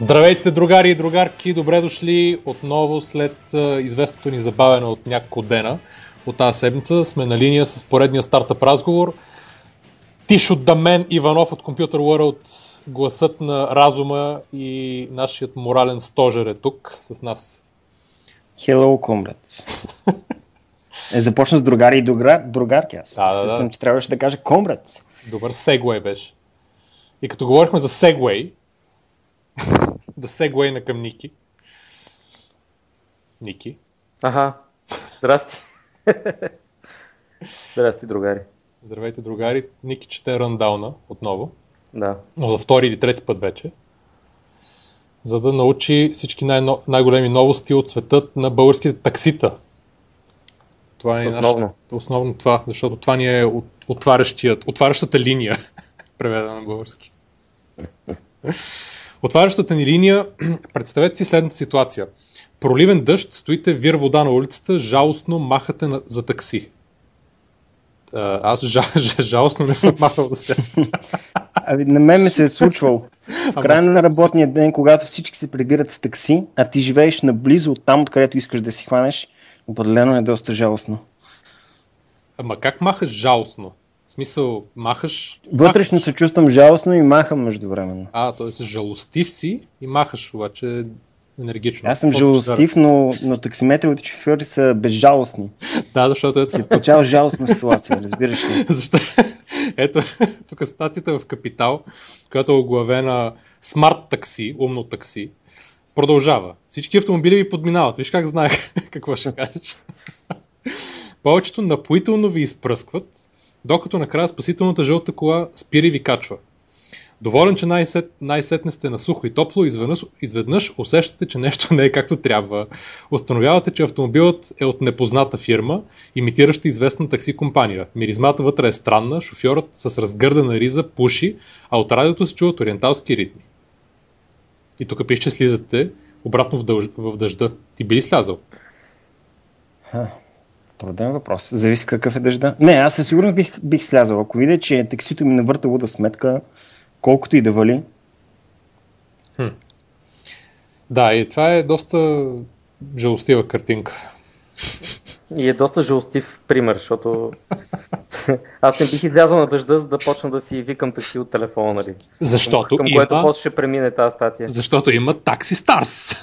Здравейте, другари и другарки! Добре дошли отново след известното ни забавяне от няколко дена от тази седмица. Сме на линия с поредния стартъп разговор. Тишо Дамен Иванов от Computer World, гласът на разума и нашият морален стожер е тук с нас. Hello, comrades. е, започна с другари и другар, другарки. Аз да, да, да. че трябваше да кажа comrades. Добър сегвей беше. И като говорихме за сегвей, да сегвейна към Ники. Ники. Аха. Здрасти. Здрасти, другари. Здравейте, другари. Ники чете рандауна отново. Да. Но за втори или трети път вече. За да научи всички най- най-големи новости от светът на българските таксита. Това е основно. Наш... основно това, защото това ни е от, отварящата линия, преведена на български. Отварящата ни линия, представете си следната ситуация. Проливен дъжд, стоите вир вода на улицата, жалостно махате на, за такси. Аз жа, жа, жалостно не съм махал да се. Ами, на мен ми се е случвало. В края на работния ден, когато всички се прибират с такси, а ти живееш наблизо от там, откъдето искаш да си хванеш, определено е доста жалостно. Ама как махаш жалостно? В смисъл, махаш... Вътрешно махаш. се чувствам жалостно и махам междувременно. А, т.е. жалостив си и махаш обаче енергично. Аз съм жалостив, но, но таксиметровите шофьори са безжалостни. да, защото ето... Се получава жалостна ситуация, разбираш ли? Защо? Ето, тук статията в Капитал, която е оглавена смарт такси, умно такси, продължава. Всички автомобили ви подминават. Виж как знаех какво ще кажеш. Повечето напоително ви изпръскват, докато накрая спасителната жълта кола спира и ви качва. Доволен, че най-сет, най-сетне сте на сухо и топло, изведнъж, изведнъж усещате, че нещо не е както трябва. Установявате, че автомобилът е от непозната фирма, имитираща известна такси компания. Миризмата вътре е странна, шофьорът с разгърдана риза пуши, а от радиото се чуват ориенталски ритми. И тук пише, че слизате обратно в, дъж... в дъжда. Ти би ли слязал? Труден въпрос. Зависи какъв е дъжда. Не, аз със сигурност бих, бих слязал. Ако видя, че таксито ми навърта луда сметка, колкото и да вали. Хм. Да, и това е доста жалостива картинка. И е доста жалостив пример, защото аз не бих излязъл на дъжда, за да почна да си викам такси от телефона, нали? Защото към, към има... което после ще премине тази статия. Защото има такси Старс.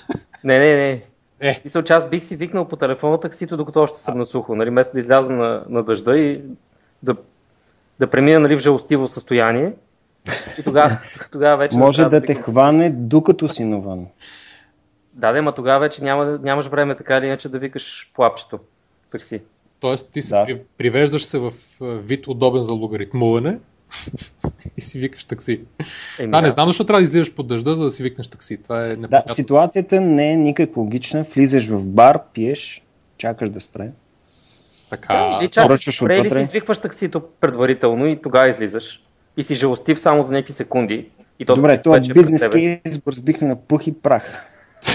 Не, не, не. Е. Мисля, че аз бих си викнал по телефона таксито, докато още съм на сухо, нали? Вместо да изляза на, на дъжда и да, да премина нали, в жалостиво състояние. И тогава, тогава вече... Може да, да те хване докато си навън. Да, да, ма тогава вече няма, нямаш време така или иначе да викаш по апчето такси. Тоест ти се да. при, привеждаш се в вид удобен за логаритмуване и си викаш такси. Еми, да, не знам защо трябва да излизаш под дъжда, за да си викнеш такси. Това е Да, ситуацията не е никак логична. Влизаш в бар, пиеш, чакаш да спре. Така. Да, или чакаш, спре, или си извикваш таксито предварително и тогава излизаш. И си жалостив само за някакви секунди. И то Добре, това бизнес кейс го разбихме на пух и прах.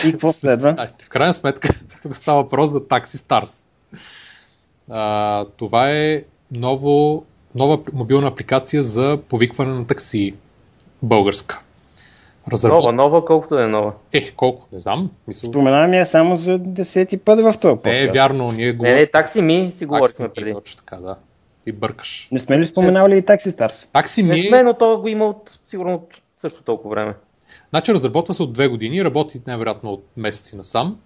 И какво следва? в крайна сметка, тук става въпрос за Taxi Stars. А, това е ново, нова мобилна апликация за повикване на такси. Българска. Разработ... Нова, нова, колкото е нова. Е, колко, не знам. Мисъл... Споменавам я само за десети път в този подкаст. Не, е вярно, ние го... Не, не, такси ми си говорихме преди. Точно така, да. Ти бъркаш. Не сме ли споменавали и Taxi Stars? Такси ми... Не сме, но то го има от, сигурно от също толкова време. Значи разработва се от две години, работи най-вероятно от месеци насам.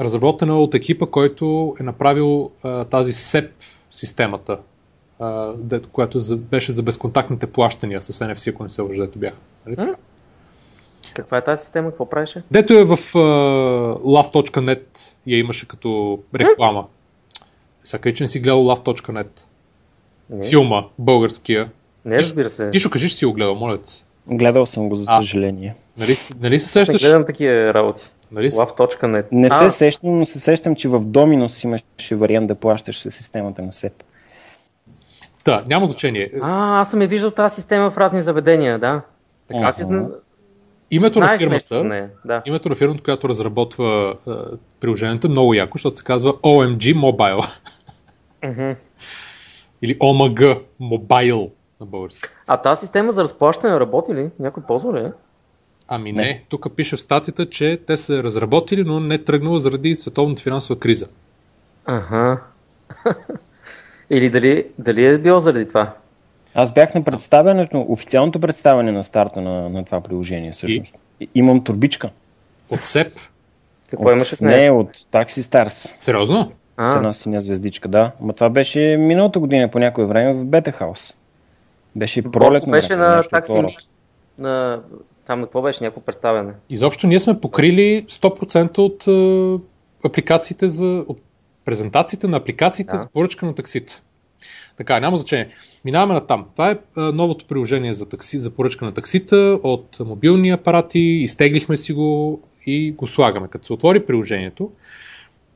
Разработена е от екипа, който е направил а, тази SEP системата, а, дето, която за, беше за безконтактните плащания с NFC, ако не се лъжа, дето бяха. Нали? Каква е тази система? Какво правеше? Дето е в uh, love.net я имаше като реклама. Сега че не си гледал love.net. Не. Филма, българския. Не, разбира се. Ти ще кажеш, си го гледал, моля се. Гледал съм го, за съжаление. Нали, нали се сещаш? Не гледам такива работи. Нали? Love.net. Не се сещам, но се сещам, че в Dominos имаше вариант да плащаш с системата на SEP. Да, няма значение. А, аз съм я виждал тази система в разни заведения, да. Така, аз зна... Името на фирмата, да. името на фирмата, която разработва uh, приложението, много яко, защото се казва OMG Mobile. Uh-huh. Или OMG Mobile на български. А тази система за разплащане работи ли? Някой ползва ли? Ами не, не. тук пише в статията, че те са разработили, но не тръгнала заради световната финансова криза. Ага. Или дали, дали е било заради това? Аз бях на представянето, официалното представяне на старта на, на това приложение всъщност. И? Имам турбичка. От СЕП? Какво имаш от нея? Не, от Taxi Stars. Сериозно? А. С една синя звездичка, да. Ма това беше миналата година по някое време в Бета Хаус. Беше пролетно. Беше на такси на... Там на какво беше някакво представяне? Изобщо ние сме покрили 100% от е, апликациите за... от презентациите на апликациите да. за поръчка на таксита. Така, няма значение. Минаваме на там. Това е а, новото приложение за, такси, за поръчка на таксита от мобилни апарати. Изтеглихме си го и го слагаме. Като се отвори приложението,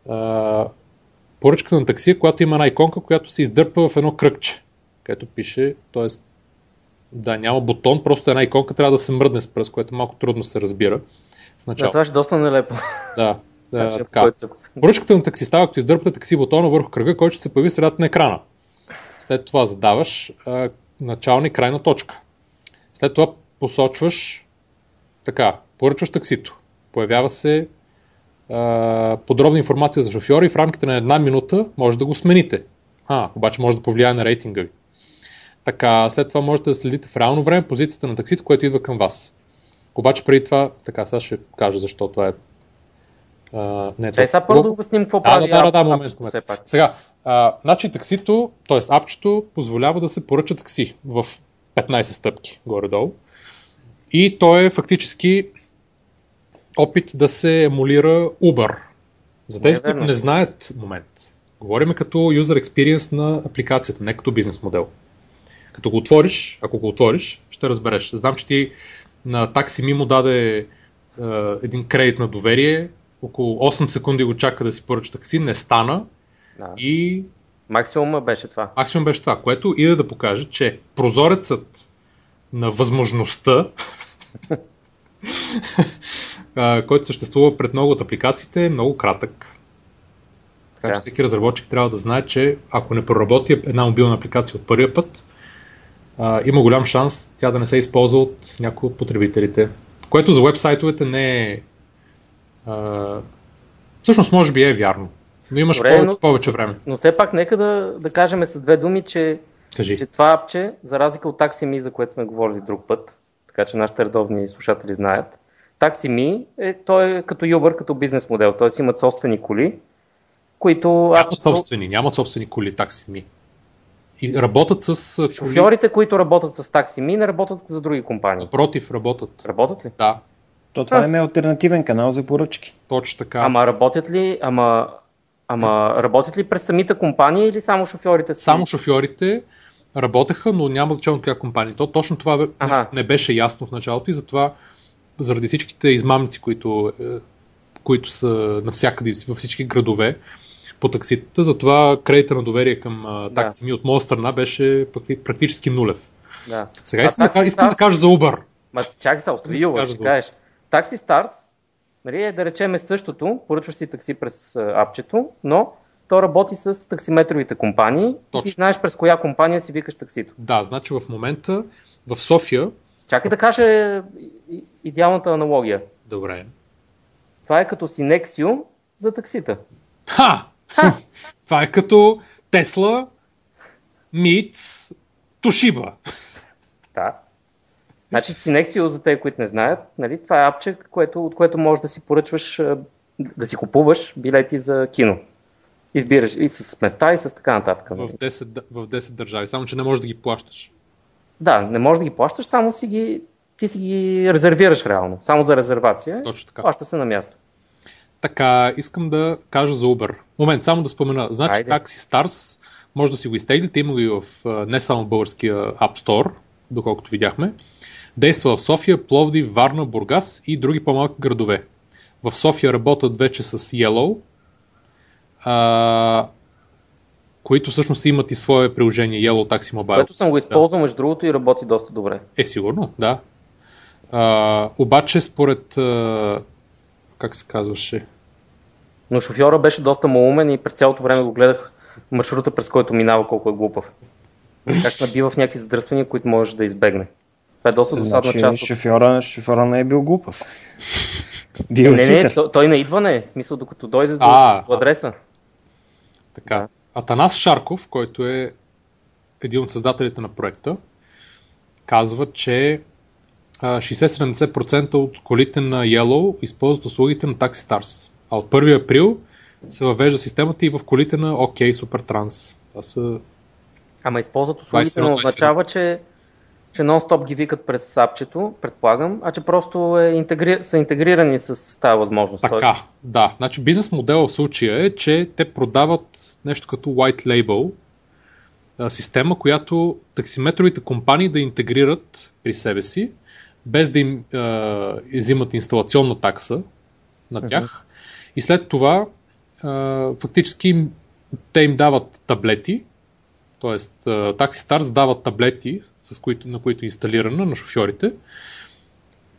а, поръчката на такси, която има една иконка, която се издърпа в едно кръгче, където пише, т.е. да, няма бутон, просто една иконка трябва да се мръдне с пръст, което малко трудно се разбира. В. Да, това ще доста нелепо. Да, значи, така. Поръчката на такси става, като издърпате такси бутона върху кръга, който ще се появи средата на екрана. След това задаваш а, начална и крайна точка. След това посочваш така, поръчваш таксито. Появява се а, подробна информация за шофьора и в рамките на една минута може да го смените. А, обаче може да повлияе на рейтинга ви. Така, след това можете да следите в реално време позицията на таксито, което идва към вас. Обаче преди това, така, сега ще кажа защо това е Uh, не, Чай сега първо да обясним какво да, прави. Да, да, да, момент, момент. Сега, а, значи таксито, т.е. апчето позволява да се поръча такси в 15 стъпки горе-долу. И то е фактически опит да се емулира Uber. За тези, които не знаят момент, говорим като user experience на апликацията, не като бизнес модел. Като го отвориш, ако го отвориш, ще разбереш. Знам, че ти на такси ми му даде е, един кредит на доверие, около 8 секунди го чака да си поръча такси, не стана. Да. И... Максимум беше това. Максимум беше това, което иде да покаже, че прозорецът на възможността, който съществува пред много от апликациите, е много кратък. Така че всеки разработчик трябва да знае, че ако не проработи една мобилна апликация от първия път, а, има голям шанс тя да не се използва от някои от потребителите. Което за вебсайтовете не е а, всъщност, може би е вярно. Но имаш Добре, повече, но, повече време. Но все пак, нека да, да кажем с две думи, че, Кажи. че това апче, за разлика от TaxiMe, за което сме говорили друг път, така че нашите редовни слушатели знаят, TaxiMe е, той е като Uber, като бизнес модел, т.е. имат собствени коли, които... Нямат апчето... собствени, нямат собствени коли TaxiMe. И работят с... Коли... Шофьорите, които работят с TaxiMe, не работят за други компании. Напротив, работят. Работят ли? Да. То това а. е альтернативен канал за поръчки. Точно така. Ама работят ли, ама, ама работят ли през самите компании или само шофьорите? Си? Само шофьорите работеха, но няма значение от коя компания. То точно това ага. не беше ясно в началото и затова заради всичките измамници, които, е, които са навсякъде във всички градове по такситата, затова кредита на доверие към такси ми от моя страна беше практически нулев. Да. Сега искам, да, искам да кажа за Uber. Ма чакай се, остави Uber, ще кажеш. Taxi Stars нали, е да речем е същото, поръчваш си такси през апчето, но то работи с таксиметровите компании Точно. и ти знаеш през коя компания си викаш таксито. Да, значи в момента в София... Чакай да кажа идеалната аналогия. Добре. Това е като си Nexio за таксита. Ха! Ха! Това е като Тесла, Миц, Тошиба. Да. Значи Synexio, за те, които не знаят, нали, това е апче, което, от което можеш да си поръчваш, да си купуваш билети за кино. Избираш и с места, и с така нататък. В 10, в 10 държави, само че не можеш да ги плащаш. Да, не можеш да ги плащаш, само си ги, ти си ги резервираш реално. Само за резервация. Точно така. Плаща се на място. Така, искам да кажа за Uber. Момент, само да спомена. Значи Айде. Taxi Stars може да си го изтеглите. Има го и в не само българския App Store, доколкото видяхме. Действа в София, Пловди, Варна, Бургас и други по-малки градове. В София работят вече с Yellow, а, които всъщност имат и свое приложение Yellow Taxi Mobile. Което съм го използвал, да. между другото, и работи доста добре. Е, сигурно, да. А, обаче, според. А, как се казваше? Но шофьора беше доста малумен и през цялото време го гледах маршрута, през който минава, колко е глупав. Как набива в някакви задръствания, които можеш да избегне. Това е доста досадна Значи, част. От... шофьора, шофьора не е бил глупав. Бил Не, е не, хитър. той, той на идване, в смисъл докато дойде до, А, до адреса. Така. Атанас Шарков, който е един от създателите на проекта, казва, че а, 60-70% от колите на Yellow използват услугите на TaxiStars. А от 1 април се въвежда системата и в колите на OK Supertrans. Това са Ама използват услугите, 21, не означава, че, че нон-стоп ги викат през сапчето, предполагам, а че просто е интегри... са интегрирани с тази възможност. Така, да. Значи бизнес модел в случая е, че те продават нещо като white label система, която таксиметровите компании да интегрират при себе си, без да им а, взимат инсталационна такса на тях. И след това а, фактически им- те им дават таблети, т.е. TaxiStars дават таблети, с които, на които е инсталирана на шофьорите,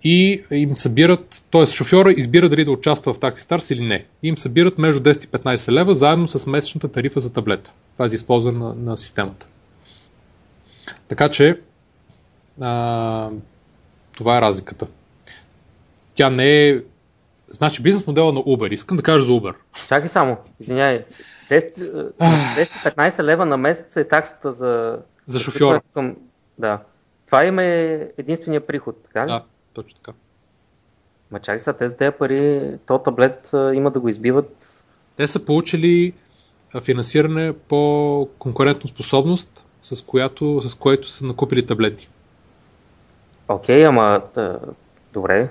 и им събират, т.е. шофьора избира дали да участва в TaxiStars или не. И им събират между 10 и 15 лева, заедно с месечната тарифа за таблета. Това е за използване на, на системата. Така че, а, това е разликата. Тя не е... Значи бизнес модела на Uber. Искам да кажа за Uber. Чакай само, извиняй. 10, е, 10-15 лева на месец е таксата за... За шофьора. Към... Да. Това им е единствения приход, така? Да, точно така. Ма чакай сега, тези тези пари, то таблет има да го избиват. Те са получили финансиране по конкурентно способност, с, която, с което са накупили таблети. Окей, ама... Да, добре.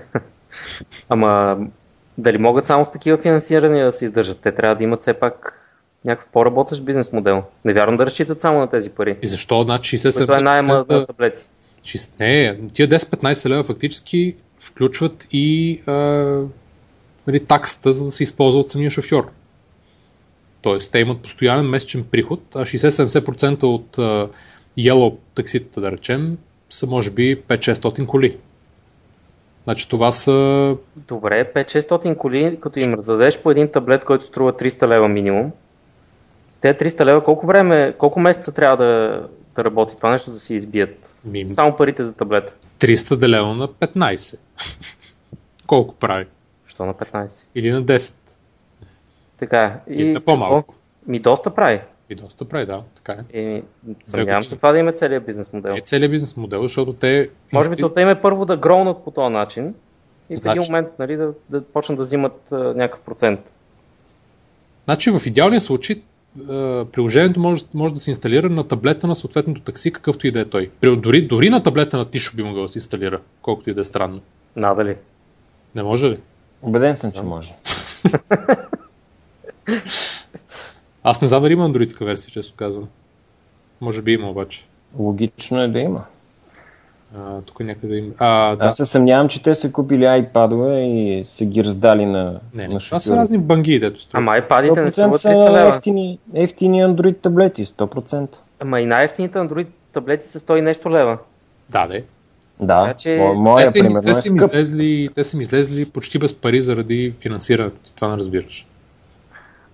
ама дали могат само с такива финансирания да се издържат? Те трябва да имат все пак някакъв по-работещ бизнес модел. Не вярвам да разчитат само на тези пари. И защо? Значи Което е найема на 60-70%... таблети. Шест- Не, тия 10-15 лева фактически включват и а, нали, таксата, за да се използва от самия шофьор. Тоест, те имат постоянен месечен приход, а 60-70% от а, Yellow такситата, да речем, са може би 5-600 коли. Значи това са... Добре, 5-600 коли, като им раздадеш по един таблет, който струва 300 лева минимум, те 300 лева колко време, колко месеца трябва да, да работи това нещо, да си избият? Ми- Само парите за таблета. 300 делено на 15. Колко прави? Що на 15? Или на 10. Така. Или на по-малко. Ми доста прави. И доста прави, да. Така е. И, съмнявам се това да има целият бизнес модел. Е целият бизнес модел, защото те... Може би целта им е първо да гроунат по този начин и в един Значи- момент нали, да, да почнат да взимат а, някакъв процент. Значи в идеалния случай приложението може, може да се инсталира на таблета на съответното такси, какъвто и да е той. Дори, дори на таблета на Тишо би могъл да се инсталира, колкото и да е странно. Надали. Не може ли? Убеден съм, че може. Аз не знам дали има андроидска версия, често казвам. Може би има обаче. Логично е да има. А, тук някъде има. А, да. Аз се съмнявам, че те са купили iPad-ове и са ги раздали на, Не, на. Това са разни банги, дето струва. Ама iPad-ите не 100% струват са 300 лева. ефтини, ефтини Android таблети, 100%. Ама и най-ефтините Android таблети са 100 и нещо лева. Да, да. Да, Така че- мо- Те моя са, им, примерно те, е са им излезли, те са им излезли почти без пари заради финансирането. Това не разбираш.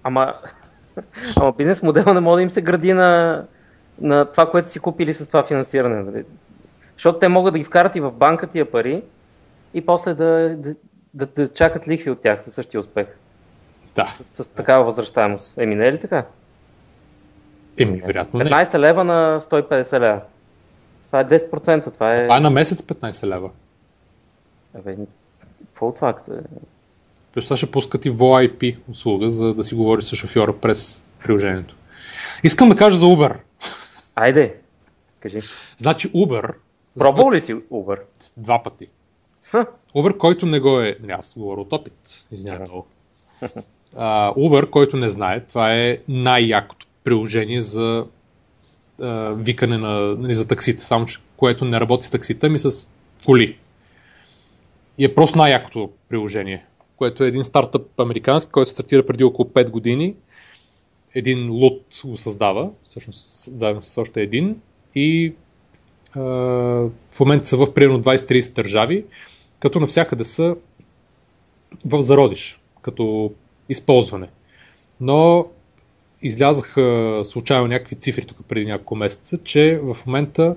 Ама, ама бизнес модела не може да им се гради на, на това, което си купили с това финансиране. Защото те могат да ги вкарат и в банка тия пари и после да, да, да, да чакат лихви от тях за същия успех. Да. С, с такава възвръщаемост. Еми не е ли така? Еми, вероятно не. 15 лева на 150 лева. Това е 10%. Това е... Това е на месец 15 лева. Абе, какво от това? Като е? Плюс това ще пускат и VoIP услуга, за да си говори с шофьора през приложението. Искам да кажа за Uber. Айде, кажи. Значи Uber, Пробвал ли си Uber? два пъти. Ха. Uber, който не го е... Аз говоря от опит. Извинявай много. А, Uber, който не знае, това е най-якото приложение за а, викане на, нали, за таксите, само че което не работи с таксита, ми с коли. И е просто най-якото приложение, което е един стартъп американски, който стартира преди около 5 години. Един лут го създава, всъщност заедно с още един. И в момента са в примерно 20-30 държави, като навсякъде са в зародиш, като използване. Но излязаха случайно някакви цифри тук преди няколко месеца, че в момента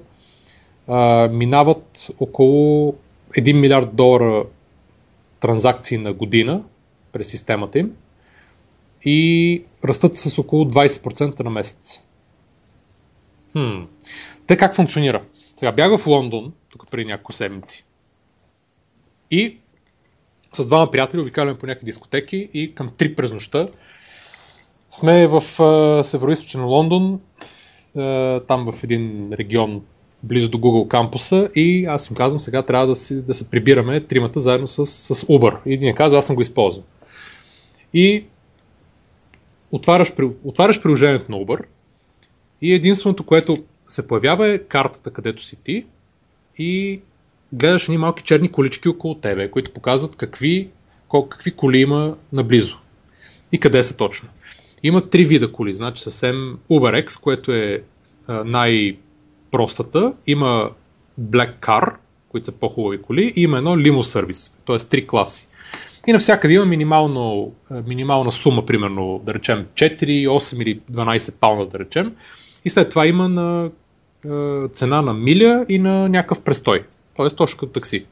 а, минават около 1 милиард долара транзакции на година през системата им и растат с около 20% на месец. Хм. Те как функционира? Сега бяга в Лондон, тук преди няколко седмици. И с двама приятели обикаляме по някакви дискотеки и към 3 през нощта сме в северо Лондон, там в един регион близо до Google кампуса и аз им казвам сега трябва да, си, да се прибираме тримата заедно с, с Uber. И един казва, аз съм го използвал. И отваряш, отваряш приложението на Uber и единственото, което се появява е картата, където си ти и гледаш едни малки черни колички около тебе, които показват какви, какви коли има наблизо и къде са точно. Има три вида коли, значи съвсем UberX, което е най-простата, има Black Car, които са по-хубави коли, и има едно Limo Service, т.е. три класи. И навсякъде има минимално, минимална сума, примерно, да речем 4, 8 или 12 паунда, да речем. И след това има на цена на миля и на някакъв престой. Т.е. точно като такси.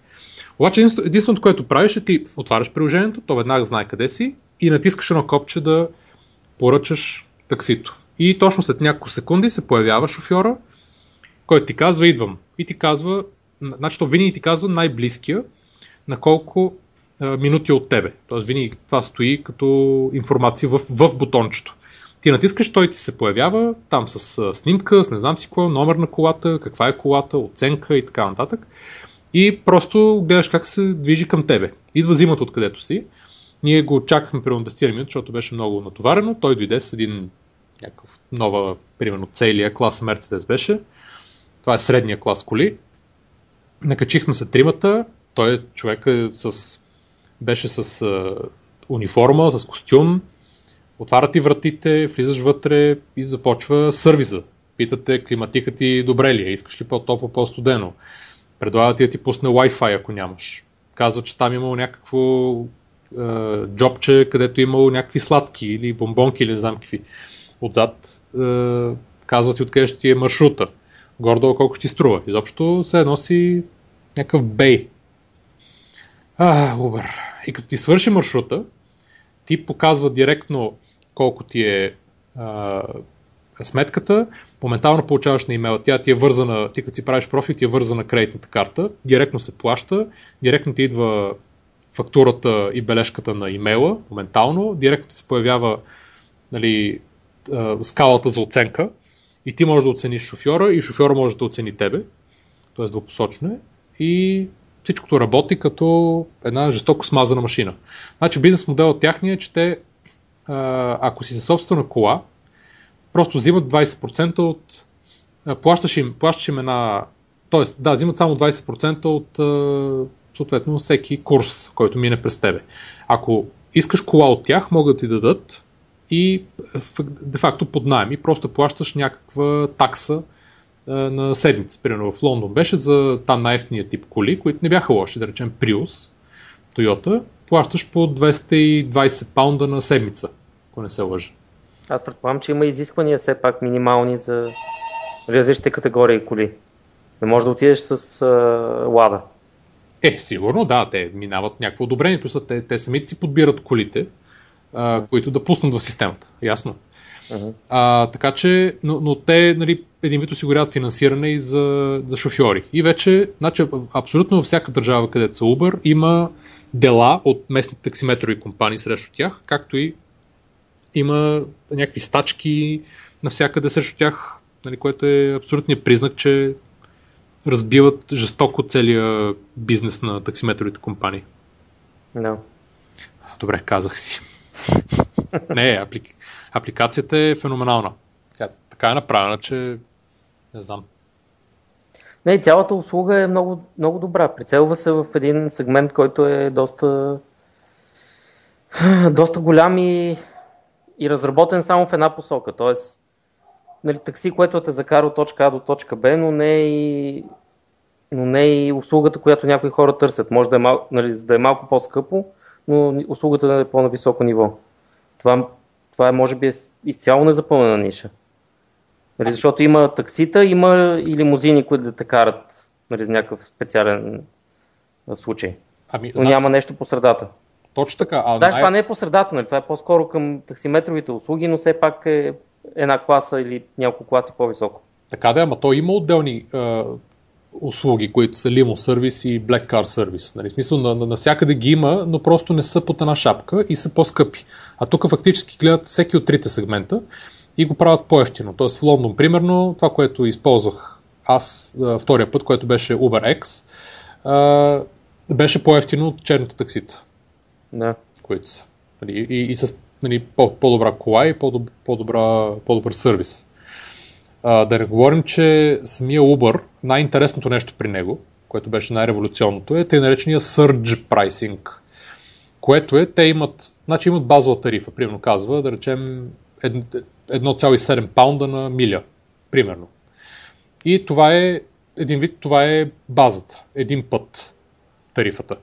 Обаче единственото, което правиш е ти отваряш приложението, то веднага знае къде си и натискаш едно копче да поръчаш таксито. И точно след няколко секунди се появява шофьора, който ти казва идвам. И ти казва, значи то винаги ти казва най-близкия на колко минути от тебе. Тоест винаги това стои като информация в, в бутончето. Ти натискаш, той ти се появява там с снимка, с не знам си какво, номер на колата, каква е колата, оценка и така нататък. И просто гледаш как се движи към тебе. Идва зимата откъдето си. Ние го чакахме примерно 10 минути, защото беше много натоварено. Той дойде с един някакъв нова, примерно целия клас Мерцедес беше. Това е средния клас коли. Накачихме се тримата. Той е човек с... беше с а, униформа, с костюм. Отварят ти вратите, влизаш вътре и започва сервиза. Питате климатика ти добре ли е, искаш ли по-топло, по-студено. Предлага ти да ти пусне Wi-Fi, ако нямаш. Казва, че там имало някакво е, джобче, където имало някакви сладки или бомбонки или не. Отзад е, казват ти откъде ще ти е маршрута. Гордо колко ще ти струва. Изобщо се носи някакъв бей. А, Uber. И като ти свърши маршрута, ти показва директно колко ти е а, сметката, моментално получаваш на имейла. Тя ти е вързана, ти като си правиш профил, ти е вързана кредитната карта, директно се плаща, директно ти идва фактурата и бележката на имейла моментално, директно се появява нали, скалата за оценка и ти можеш да оцениш шофьора и шофьора може да оцени тебе, т.е. двупосочно е и всичкото работи като една жестоко смазана машина. Значи бизнес моделът тяхния е, че те, ако си за собствена кола, просто взимат 20% от... Плащаш им, плащаш им една... Тоест, да, взимат само 20% от съответно всеки курс, който мине през тебе. Ако искаш кола от тях, могат да ти дадат и де-факто под найем и просто плащаш някаква такса на седмица. Примерно в Лондон беше за там най-ефтиния тип коли, които не бяха лоши, да речем Prius, Toyota, плащаш по 220 паунда на седмица, ако не се лъжа. Аз предполагам, че има изисквания все пак минимални за различните категории коли. Не можеш да отидеш с а, лада. Е, сигурно, да, те минават някакво одобрение, плюс те, те самите си подбират колите, а, които да пуснат в системата. Ясно. Uh-huh. А, така че, но, но те нали, един вид осигуряват финансиране и за, за шофьори. И вече, значи, абсолютно във всяка държава, където са Uber, има дела от местните таксиметрови компании срещу тях, както и има някакви стачки навсякъде срещу тях, нали, което е абсолютният признак, че разбиват жестоко целия бизнес на таксиметровите компании. No. Добре, казах си. Не, аплик... апликацията е феноменална. Тя така е направена, че не знам. Не, цялата услуга е много, много добра. Прицелва се в един сегмент, който е доста, доста голям и, и разработен само в една посока. Тоест, нали, такси, което те закара от точка А до точка Б, но не и, но не и услугата, която някои хора търсят. Може да е, мал, нали, да е малко по-скъпо, но услугата да е по-на високо ниво. Това, това е, може би, е изцяло незапълнена ниша. Нали, защото има таксита, има и лимузини, които да те карат нали, за някакъв специален случай. Ами, Но значи... няма нещо по средата. Точно така. А да, най... това не е по средата, нали? това е по-скоро към таксиметровите услуги, но все пак е една класа или няколко класи по-високо. Така да, ама то има отделни е, услуги, които са лимо сервис и black car сервис. Нали? В смисъл, на, на, навсякъде ги има, но просто не са под една шапка и са по-скъпи. А тук фактически гледат всеки от трите сегмента и го правят по-ефтино. Тоест в Лондон, примерно, това, което използвах аз втория път, което беше UberX, беше по-ефтино от черните таксита. Да. Които са. Нали, и, и с нали, по, по-добра кола и по-добра, по-добър сервис. А, да не говорим, че самия Uber, най-интересното нещо при него, което беше най-революционното, е тъй наречения surge pricing, което е, те имат, значи имат базова тарифа, примерно казва, да речем 1,7 паунда на миля, примерно. И това е, един вид, това е базата, един път тарифата.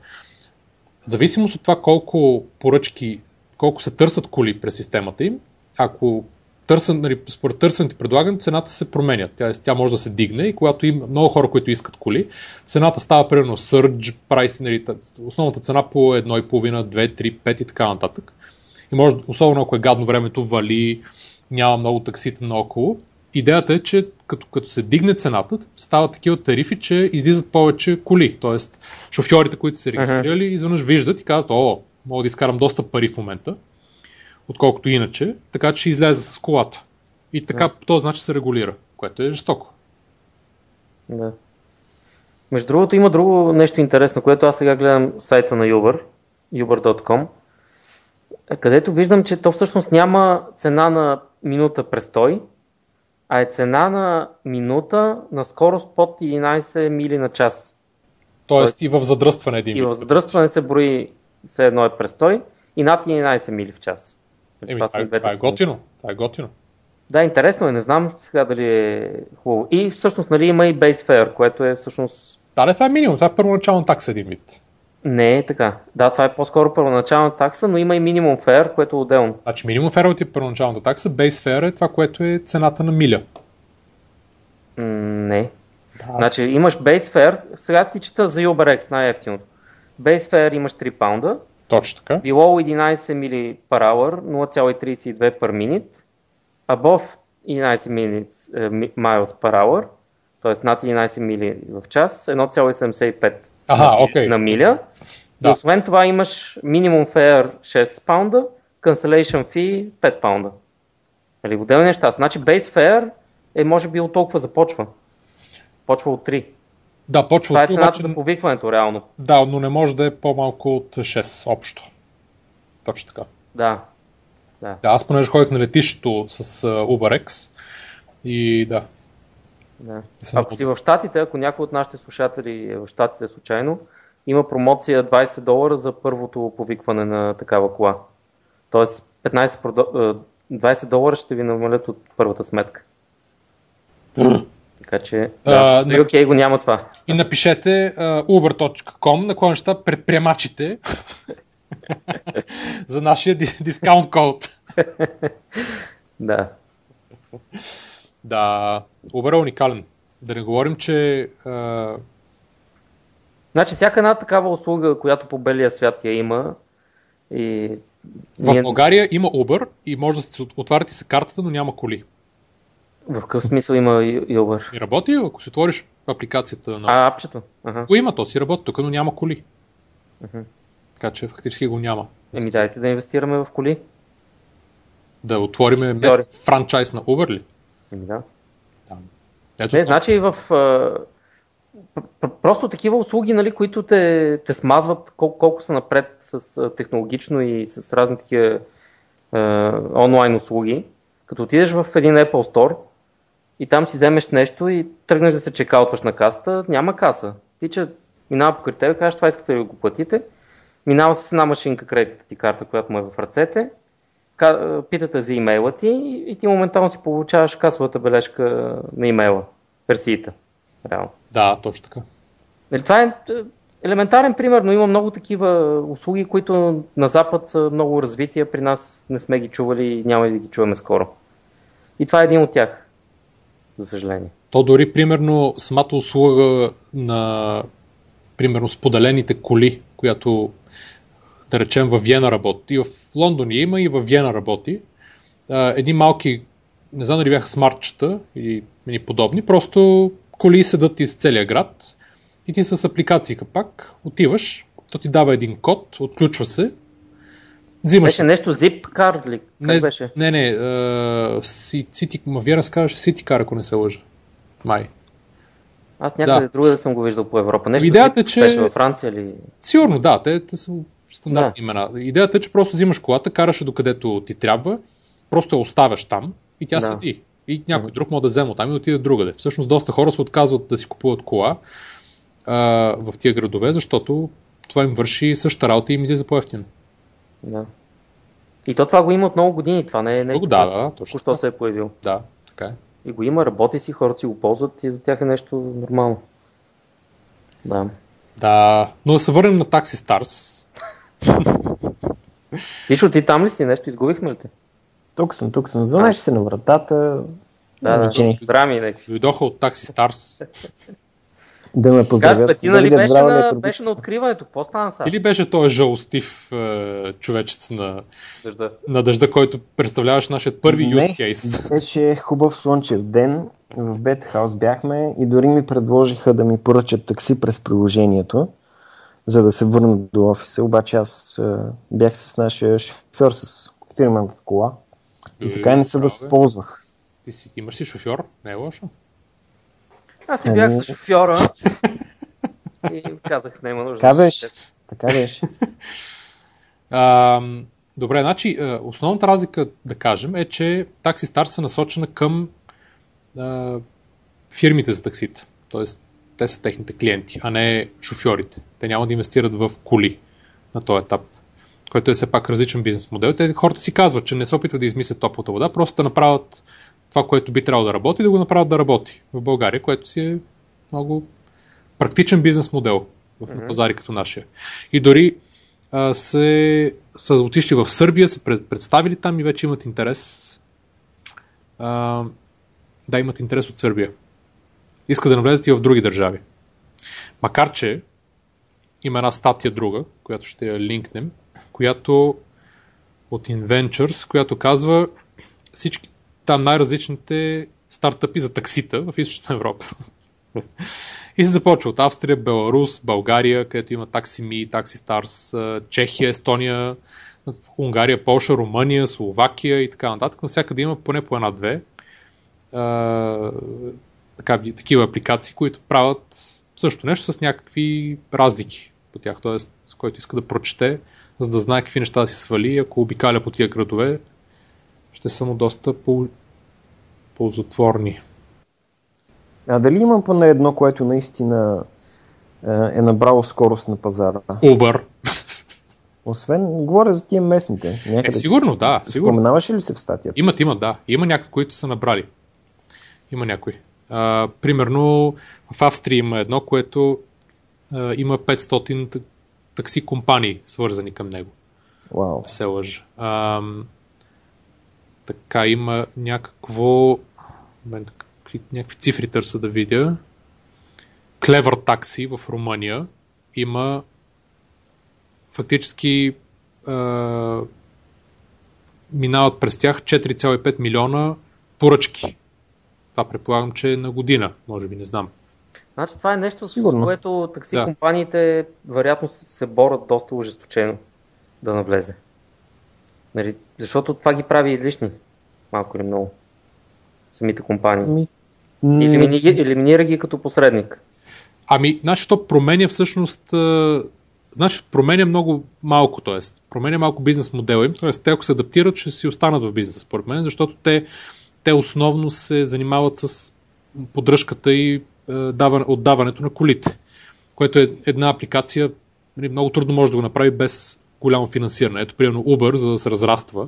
В зависимост от това колко поръчки, колко се търсят коли през системата им, ако търсен, нали, според търсенето и предлагането, цената се променя. Тя, тя може да се дигне и когато има много хора, които искат коли, цената става примерно surge price, нали, основната цена по 1,5, 2, 3, 5 и така нататък. И може, особено ако е гадно времето, вали, няма много таксита наоколо. Идеята е, че като, като се дигне цената, стават такива тарифи, че излизат повече коли. Тоест, шофьорите, които са се регистрирали, изведнъж виждат и казват, о, мога да изкарам доста пари в момента отколкото иначе, така че излезе с колата. И така по този начин се регулира, което е жестоко. Да. Между другото има друго нещо интересно, което аз сега гледам сайта на Uber, uber.com, където виждам, че то всъщност няма цена на минута престой, а е цена на минута на скорост под 11 мили на час. Тоест, Тоест и в задръстване един. И в задръстване се брои все едно е престой и над 11 мили в час. Еми, това, това, това е готино. Това е готино. Да, интересно е, не знам сега дали е хубаво. И всъщност нали, има и base fare, което е всъщност... Да, не, това е минимум, това е първоначална такса един вид. Не е така. Да, това е по-скоро първоначална такса, но има и минимум фер, което е отделно. Значи минимум фер е първоначалната такса, base fare е това, което е цената на миля. М- не. Да. Значи имаш base fare, сега ти чета за UberX най-ефтиното. Base fare имаш 3 паунда, точно така. Below 11 мили per hour, 0,32 per minute. Above 11 minutes, miles per hour, т.е. над 11 мили в час, 1,75 Аха, на, okay. на миля. Да. И освен това имаш минимум fare 6 паунда, cancellation fee 5 паунда. Нали, отделни неща. Значи base fare е може би от толкова започва. Почва от 3. Да, почва Това е цената обаче... за повикването, реално. Да, но не може да е по-малко от 6 общо. Точно така. Да. Да, да аз понеже ходих на летището с uh, UberX и да. Да. Ако си в Штатите, ако някой от нашите слушатели е в Штатите случайно, има промоция 20 долара за първото повикване на такава кола. Тоест 15, 20 долара ще ви намалят от първата сметка. Така че, да, uh, за UK го няма това. И напишете uh, uber.com, на неща предприемачите за нашия дискаунт код. да. Да, Uber е уникален. Да не говорим, че... Uh... Значи всяка една такава услуга, която по белия свят я има и... В България има Uber и може да се отваряте се картата, но няма коли. В какъв смисъл има и Uber? И работи, ако си отвориш апликацията на... А, апчето? Ага. Го има, то си работи, тук, но няма коли. Uh-huh. Така че фактически го няма. Еми дайте да инвестираме в коли. Да отвориме франчайз на Uber ли? Еми да. да. Ето Не, това. значи в... Просто такива услуги, нали, които те, те смазват колко, колко са напред с технологично и с разни такива е, онлайн услуги. Като отидеш в един Apple Store, и там си вземеш нещо и тръгнеш да се чекаутваш на касата, няма каса. Ти, че минава покрай тебе, кажеш това искате ли го платите, минава с една машинка кредитната ти карта, която му е в ръцете, питате за имейла ти и ти моментално си получаваш касовата бележка на имейла, версиите. Реално. Да, точно така. Нали, това е, е елементарен пример, но има много такива услуги, които на Запад са много развития, при нас не сме ги чували и няма да ги чуваме скоро. И това е един от тях. за съжаление. То дори, примерно, самата услуга на, примерно, споделените коли, която, да речем, в Виена работи. И в Лондон има, и в Виена работи. Едни малки, не знам дали бяха смартчета или подобни, просто коли седат из целия град и ти с апликация пак отиваш, то ти дава един код, отключва се, Взимаш. Беше нещо zip card ли? Как не, беше? Не, не, uh, City, Мавиера казваше City Car, ако не се лъжа. Май. Аз някъде да. друга да съм го виждал по Европа. Нещо Идеята е, че... беше във Франция или... Сигурно, да. Те, те са стандартни да. имена. Идеята е, че просто взимаш колата, караш до където ти трябва, просто я оставяш там и тя да. седи. И някой друг може да вземе там и отиде другаде. Всъщност доста хора се отказват да си купуват кола а, в тия градове, защото това им върши същата работа и им излиза по-ефтино. Да. И то това го има от много години. Това не е нещо, да, да, точно. Що се е появил. Да, така е. И го има, работи си, хората си го ползват и за тях е нещо нормално. Да. Да, но да се върнем на Taxi Stars. Тишо, ти там ли си? Нещо изгубихме ли те? Тук съм, тук съм. Звънеш се на вратата. Да, да, драми. Дойдоха от Taxi Stars. да ме поздравят. Кажа, ти нали беше на, беше на откриването? Какво стана сега? Ти ли беше този жалостив е, човечец на дъжда. на дъжда, който представляваш нашия първи Не, use case? беше хубав слънчев ден. В Бетхаус бяхме и дори ми предложиха да ми поръчат такси през приложението, за да се върна до офиса. Обаче аз е, бях с нашия шофьор с фирмената кола. И така и не се възползвах. Ти си, имаш си шофьор? Не е лошо. Аз си бях с шофьора и казах, няма нужда. Така беше. Така беше. а, добре, значи основната разлика, да кажем, е, че Taxi Star са насочена към а, фирмите за таксита. Тоест, те са техните клиенти, а не шофьорите. Те няма да инвестират в коли на този етап, който е все пак различен бизнес модел. Те хората си казват, че не се опитват да измислят топлата вода, просто да направят това, което би трябвало да работи, да го направят да работи в България, което си е много практичен бизнес модел в mm-hmm. пазари като нашия. И дори а, се, са отишли в Сърбия, се представили там и вече имат интерес. А, да, имат интерес от Сърбия. Искат да навлезат и в други държави. Макар, че има една статия друга, която ще я линкнем, която от Inventures, която казва всички, там най-различните стартъпи за таксита в Източна Европа. И се започва от Австрия, Беларус, България, където има Taxi.me, Taxi Stars, Чехия, Естония, Унгария, Полша, Румъния, Словакия и така нататък. Навсякъде има поне по една-две така, такива апликации, които правят също нещо с някакви разлики по тях. Тоест, който иска да прочете, за да знае какви неща да си свали, ако обикаля по тия градове, ще са му доста пол... ползотворни. А дали има поне едно, което наистина е, е набрало скорост на пазара? Uber. Освен, говоря за тия местните. Някъде... Е, сигурно, да. Сигурно. Споменаваш ли се в статията? Имат, имат, да. Има някои, които са набрали. Има някои. А, примерно в Австрия има едно, което а, има 500 такси компании, свързани към него. Wow. се лъжа. А, така, има някакво... Някакви цифри търса да видя. Клевър такси в Румъния има фактически а, минават през тях 4,5 милиона поръчки. Това предполагам, че е на година, може би, не знам. Значи това е нещо, Сигурно. с което такси да. компаниите вероятно се борят доста ожесточено да навлезе. Нали, защото това ги прави излишни. Малко или много. Самите компании. Ами, елиминира, елиминира ги като посредник. Ами, значи то променя всъщност значи променя много малко, т.е. променя малко бизнес модела им, т.е. те ако се адаптират, ще си останат в бизнеса, според мен, защото те, те основно се занимават с поддръжката и е, даване, отдаването на колите, което е една апликация, нали, много трудно може да го направи без голямо финансиране. Ето, примерно Uber, за да се разраства.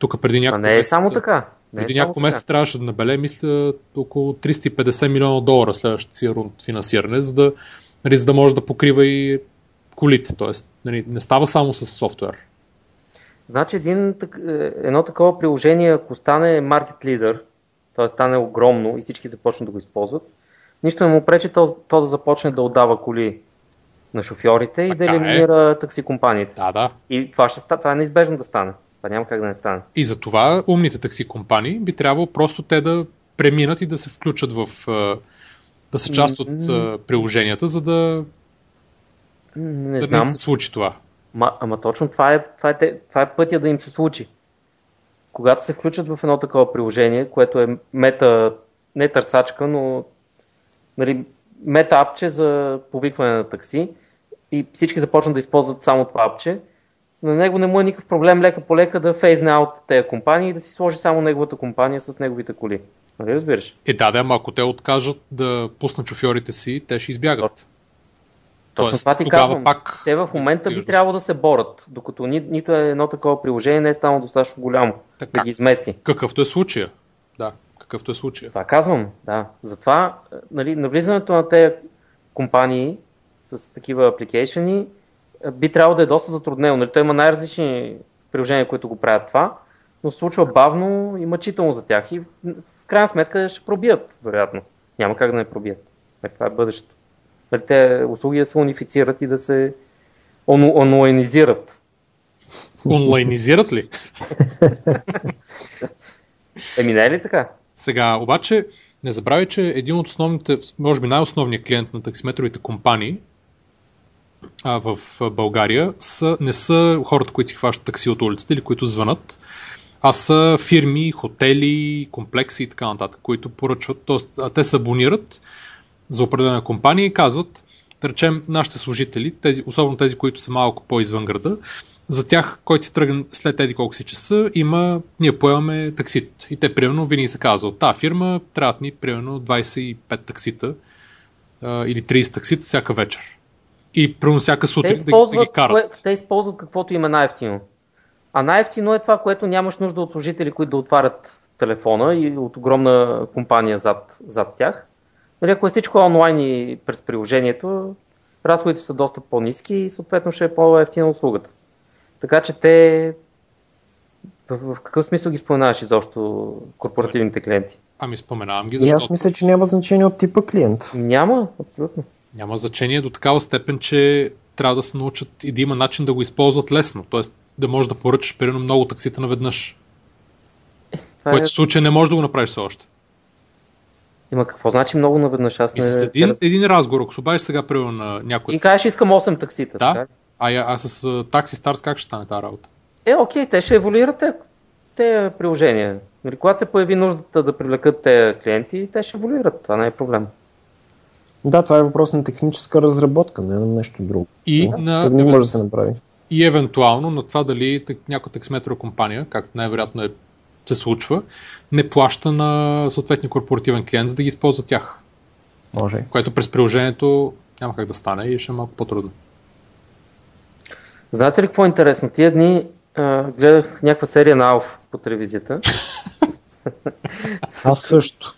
Тук преди няколко не е месеца, само така. Не е преди е няколко месеца трябваше да набеле, мисля, около 350 милиона долара следващата си рунд финансиране, за да, нали, за да може да покрива и колите. Тоест, нали, не става само с софтуер. Значи един, е, едно такова приложение, ако стане Market Leader, т.е. стане огромно и всички започнат да го използват, нищо не му пречи то, то да започне да отдава коли на шофьорите и да Така е. елиминира такси компаниите. Да, да. И това, ще, това е неизбежно да стане. Това няма как да не стане. И за това умните такси компании би трябвало просто те да преминат и да се включат в. а, да са част от приложенията, за да, Не да знам. не се случи това. Ма, ама точно това е, това, е, това е пътя да им се случи. Когато се включат в едно такова приложение, което е мета, не търсачка, но нали, мета апче за повикване на такси и всички започнат да използват само това апче, на него не му е никакъв проблем лека по лека да фейзне аут тези компании и да си сложи само неговата компания с неговите коли. Нали разбираш? Е, да, да, ама ако те откажат да пуснат шофьорите си, те ще избягат. Точно Тоест, това ти казвам. пак Те в момента би трябвало да се борят, докато ни, нито е едно такова приложение не е станало достатъчно голямо Така. да ги измести. Какъвто е случая. Да, какъвто е случая. Това казвам, да. Затова е, нали, навлизането на тези компании с такива апликейшени е, би трябвало да е доста затруднено. Нали, той има най-различни приложения, които го правят това, но се случва бавно и мъчително за тях и в крайна сметка ще пробият, вероятно. Няма как да не пробият. Нали, това е бъдещето. Нали, те услуги да се унифицират и да се ону- онлайнизират. Онлайнизират ли? Еми не е ли така? Сега, обаче, не забравяй, че един от основните, може би най-основният клиент на таксиметровите компании а, в България са, не са хората, които си хващат такси от улицата или които звънат, а са фирми, хотели, комплекси и така нататък, които поръчват, т.е. те се абонират за определена компания и казват, да речем, нашите служители, тези, особено тези, които са малко по-извън града, за тях, който си тръгне след еди колко си часа, има, ние поемаме таксит. И те, примерно, винаги се казва, от тази фирма трябват ни, примерно, 25 таксита а, или 30 таксита всяка вечер. И, примерно, всяка сутрин да, да ги карат. кое, те използват каквото им е най-ефтино. А най-ефтино е това, което нямаш нужда от служители, които да отварят телефона и от огромна компания зад, зад тях. Нали, ако е всичко онлайн и през приложението, разходите са доста по-низки и съответно ще е по-ефтина услугата. Така че те в, в какъв смисъл ги споменаваш изобщо корпоративните клиенти? Ами споменавам ги, И защото аз мисля, че няма значение от типа клиент. Няма, абсолютно. няма значение до такава степен, че трябва да се научат и да има начин да го използват лесно. Тоест да можеш да поръчаш, примерно, много таксита наведнъж. Това е... Което в случай не можеш да го направиш все още. Има какво значи много наведнъж? Аз И не... с един, един разговор, ако се обадиш сега, примерно, на някой. И кажеш, искам 8 таксита. Да. така? А, я- а с а, такси Старс как ще стане тази работа? Е, окей, те ще еволюират те, приложения. Нали, когато се появи нуждата да привлекат те клиенти, те ще еволюират. Това не е проблем. Да, това е въпрос на техническа разработка, не на нещо друго. И, Да, на, не може да се направи. и евентуално на това дали някоя таксиметрова компания, както най-вероятно е, се случва, не плаща на съответния корпоративен клиент, за да ги използва тях. Може. Което през приложението няма как да стане и ще е малко по-трудно. Знаете ли какво е интересно? Тия дни а, гледах някаква серия на Алф по телевизията, Аз също.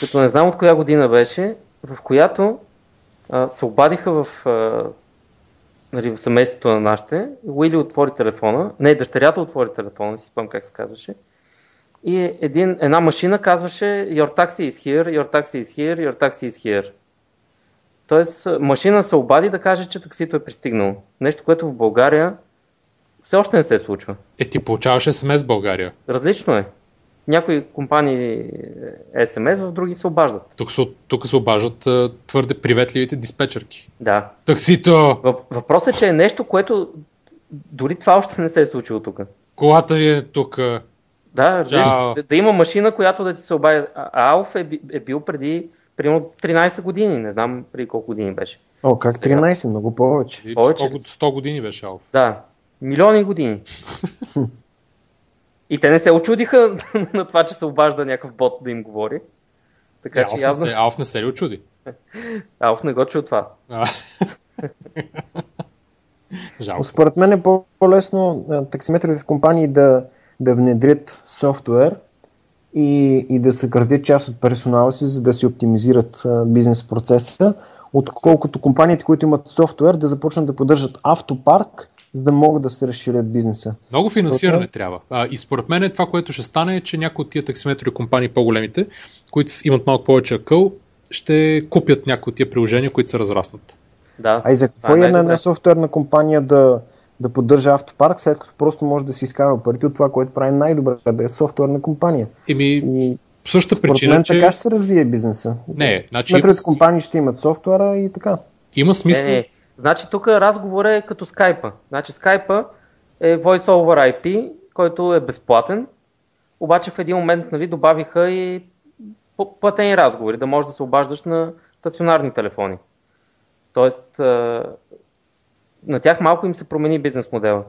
като не знам от коя година беше, в която а, се обадиха в, а, нали, в семейството на нашите. Уили отвори телефона, не, дъщерята отвори телефона, не си спомням как се казваше. И един, една машина казваше Your taxi is here, your taxi is here, your taxi is here. Тоест, машина се обади да каже, че таксито е пристигнало. Нещо, което в България все още не се случва. Е, ти получаваш СМС в България. Различно е. Някои компании е СМС, в други се обаждат. Тук се, тук се обаждат а, твърде приветливите диспетчерки. Да. Таксито! Въп- Въпросът е, че е нещо, което дори това още не се е случило тук. Колата ви е тук. Да, разбираш, да, да има машина, която да ти се обади. Алф е, е бил преди примерно 13 години, не знам преди колко години беше. О, как 13? Много повече. 100, Повече ли? 100 години беше Алф. Да, милиони години. И те не се очудиха на това, че се обажда някакъв бот да им говори. Така Е, че Алф, явно не се, Алф не се ли очуди? Алф не го чу това. Жалко. Според мен е по- по-лесно таксиметровите компании да, да внедрят софтуер и, и да съкратят част от персонала си, за да си оптимизират а, бизнес процеса, отколкото компаниите, които имат софтуер, да започнат да поддържат автопарк, за да могат да се разширят бизнеса. Много финансиране okay. трябва. А, и според мен това, което ще стане е, че някои от тия таксиметрови компании, по-големите, които имат малко повече акъл, ще купят някои от тия приложения, които се разраснат. Да. А и за какво е една, една софтуерна компания да, да поддържа автопарк, след като просто може да си изкарва парите от това, което прави най-добре, да е софтуерна компания. Еми, и същата причина, мен, че... така ще се развие бизнеса. Не, значи... Сметровите компании ще имат софтуера и така. Има смисъл. Не, не. Значи тук разговор е като скайпа. Значи скайпа е Voice over IP, който е безплатен, обаче в един момент нали, добавиха и платени разговори, да можеш да се обаждаш на стационарни телефони. Тоест, на тях малко им се промени бизнес модела.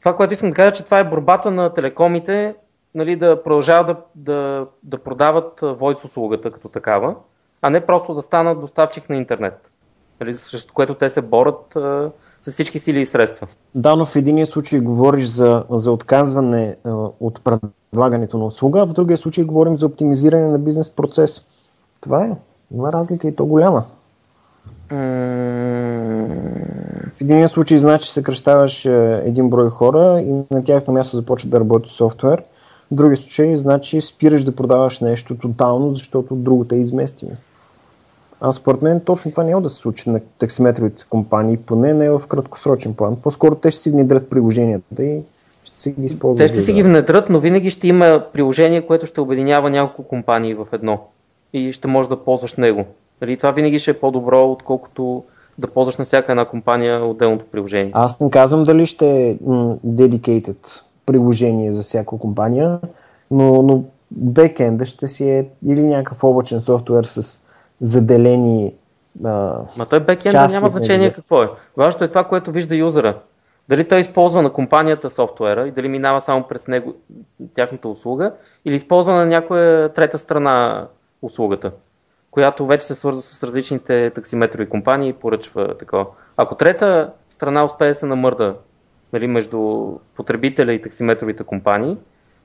Това, което искам да кажа, че това е борбата на телекомите нали, да продължават да, да, да продават voice услугата като такава, а не просто да станат доставчик на интернет, нали, срещу което те се борят а, с всички сили и средства. Да, но в единия случай говориш за, за отказване а, от предлагането на услуга, а в другия случай говорим за оптимизиране на бизнес процес. Това е. Има разлика и то голяма. В един случай значи съкръщаваш един брой хора и на тяхно място започва да работи софтуер. В други случаи значи спираш да продаваш нещо тотално, защото другото е изместимо. А според мен точно това няма да се случи на таксиметровите компании, поне не в краткосрочен план. По-скоро те ще си внедрят приложенията и ще си ги използват. Те ще си ги внедрят, но винаги ще има приложение, което ще обединява няколко компании в едно и ще можеш да ползваш него. Нали, това винаги ще е по-добро, отколкото да ползваш на всяка една компания отделното приложение. Аз не казвам дали ще е dedicated приложение за всяка компания, но, но бекенда ще си е или някакъв облачен софтуер с заделени а, Ма той бекенда няма значение какво е. Важното е това, което вижда юзера. Дали той използва на компанията софтуера и дали минава само през него тяхната услуга или използва на някоя трета страна услугата която вече се свързва с различните таксиметрови компании и поръчва такова. Ако трета страна успее да се намърда нали, между потребителя и таксиметровите компании,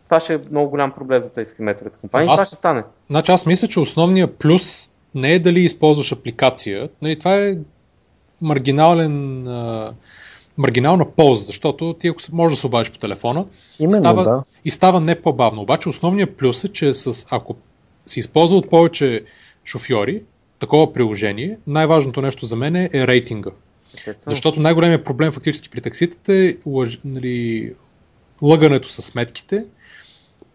това ще е много голям проблем за таксиметровите компании. Аз, това ще стане. Значи аз мисля, че основният плюс не е дали използваш апликация. Нали, това е маргинален а, маргинална полза, защото ти ако можеш да се обадиш по телефона Именно, става, да. и става не по-бавно. Обаче основният плюс е, че с, ако се използва от повече шофьори, такова приложение, най-важното нещо за мен е рейтинга. Защото най-големият проблем фактически при такситите е нали, лъгането с сметките,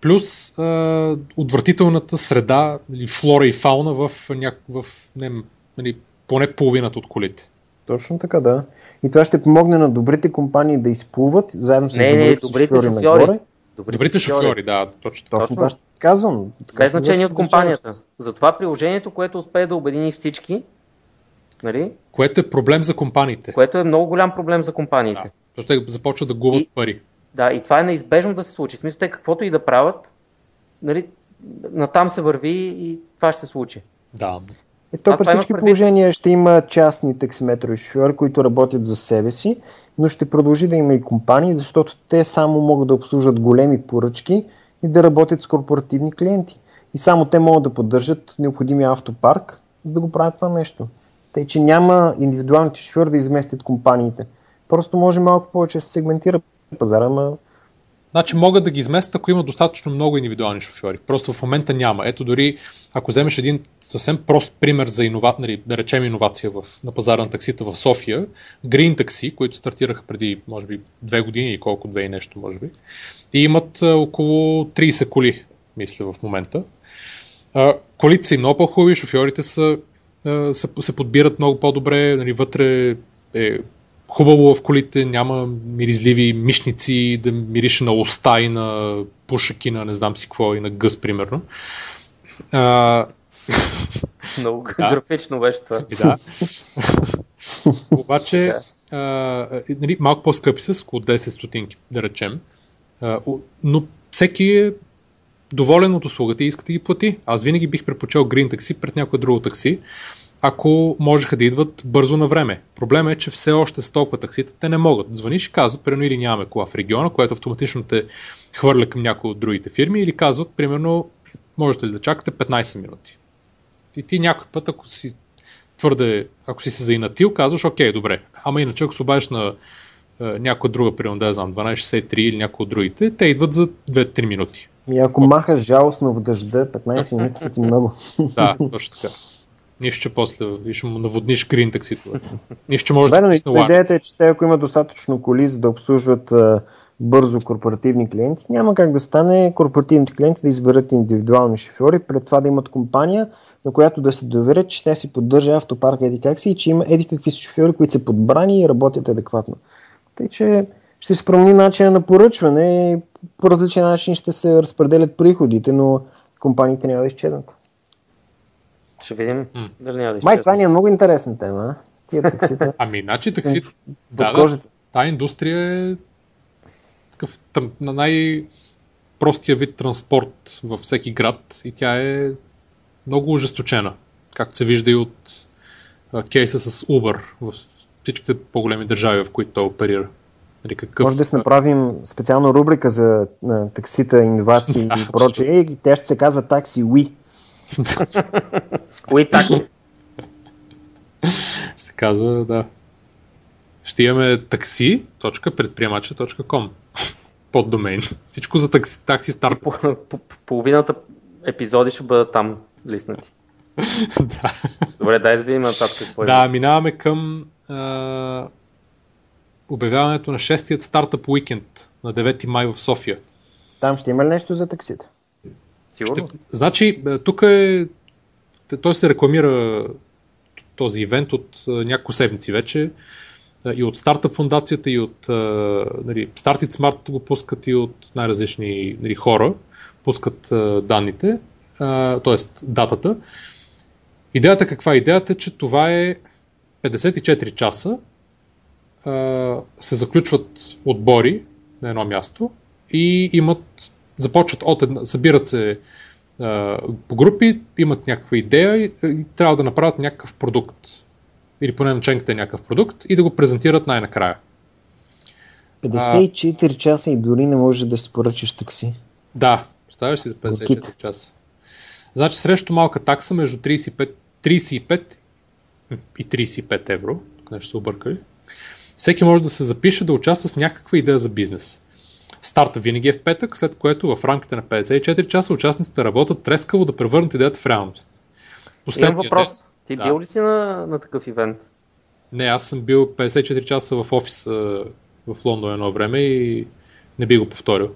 плюс а, отвратителната среда, нали, флора и фауна в, няк... в не, нали, поне половината от колите. Точно така, да. И това ще помогне на добрите компании да изплуват заедно с не, добрите, не, добрите шофьори, шофьори. Добрите, добрите шофьори, да, точно. Точно това ще казвам. Така Без значение от компанията. Затова приложението, което успее да обедини всички, нали? Което е проблем за компаниите. Което е много голям проблем за компаниите. Да, защото те започват да губят и, пари. Да, и това е неизбежно да се случи. В смисъл, те каквото и да правят, нали, натам се върви и това ще се случи. Да. Ето при всички предвид... положения ще има частни таксиметрови шофьори, които работят за себе си, но ще продължи да има и компании, защото те само могат да обслужват големи поръчки и да работят с корпоративни клиенти. И само те могат да поддържат необходимия автопарк, за да го правят това нещо. Тъй, че няма индивидуалните шофьори да изместят компаниите. Просто може малко повече да се сегментира пазара, но Значи могат да ги изместят, ако има достатъчно много индивидуални шофьори. Просто в момента няма. Ето дори ако вземеш един съвсем прост пример за инова... нали, да речем иновация в, на пазара на таксита в София, Green Taxi, които стартираха преди, може би, две години и колко, две и нещо, може би, и имат около 30 коли, мисля, в момента. Колите са и много по-хубави, шофьорите са, са, се подбират много по-добре, нали, вътре е хубаво в колите, няма миризливи мишници, да мирише на уста и на пушаки, на не знам си какво и на гъс, примерно. А... Много да. графично беше това. Да. Обаче, а, нали, малко по-скъпи са, с около 10 стотинки, да речем. Но всеки е доволен от услугата и иска да ги плати. Аз винаги бих предпочел Green такси пред някое друго такси, ако можеха да идват бързо на време. Проблема е, че все още с толкова таксита те не могат. Звъниш и казват, примерно или нямаме кола в региона, което автоматично те хвърля към някои от другите фирми, или казват, примерно, можете ли да чакате 15 минути. И ти някой път, ако си твърде, ако си се заинатил, казваш, окей, добре. Ама иначе, ако се обадиш на някоя друга, примерно, да я знам, 1263 или някои от другите, те идват за 2-3 минути. И ако махаш жалостно в дъжда, 15 минути са ти много. да, точно така. Нищо, че после ще му наводниш грин таксито. Нищо, че може да да Идеята е, че те, ако има достатъчно коли, за да обслужват а, бързо корпоративни клиенти, няма как да стане корпоративните клиенти да изберат индивидуални шофьори, пред това да имат компания, на която да се доверят, че те си поддържа автопарка еди как си и че има еди какви шофьори, които са подбрани и работят адекватно. Тъй, че ще се промени начина на поръчване и по различен начин ще се разпределят приходите, но компаниите няма да изчезнат. Ще видим дали няма да изчезнат. Май, това ни е много интересна тема. Тия таксита. ами, значи таксите... Да, да, тая индустрия е такъв, на най-простия вид транспорт във всеки град и тя е много ожесточена, както се вижда и от кейса с Uber в всичките по-големи държави, в които той оперира. Нали, какъв... Може да си направим специална рубрика за на, таксита, иновации и прочее. И тя ще се казва такси Уи. Уи такси. Ще се казва, да. Ще имаме такси.предприемача.com под домен. Всичко за такси, такси старт. По, по, половината епизоди ще бъдат там лиснати. да. Добре, дай да видим нататък. Да, минаваме към а, обявяването на шестият стартъп уикенд на 9 май в София. Там ще има ли нещо за таксита? Сигурно. Ще, значи, тук е... Той се рекламира този ивент от няколко седмици вече. И от Стартъп фундацията, и от нали, Startit Smart го пускат, и от най-различни нали, хора пускат данните, т.е. датата. Идеята каква е? Идеята е, че това е 54 часа се заключват отбори на едно място и имат, започват от една, събират се а, по групи, имат някаква идея и, и трябва да направят някакъв продукт. Или поне наченката е някакъв продукт и да го презентират най-накрая. 54 а, часа и дори не можеш да си поръчаш такси. Да, представяш си за 54 Рукит. часа. Значи срещу малка такса между 35, 35 и 35 евро. Тук нещо се объркали. Всеки може да се запише да участва с някаква идея за бизнес. Старта винаги е в петък, след което в рамките на 54 часа участниците работят трескаво да превърнат идеята в реалност. Последния Имам въпрос. Ден... Ти да. бил ли си на, на такъв ивент? Не, аз съм бил 54 часа в офис в Лондон едно време и не би го повторил.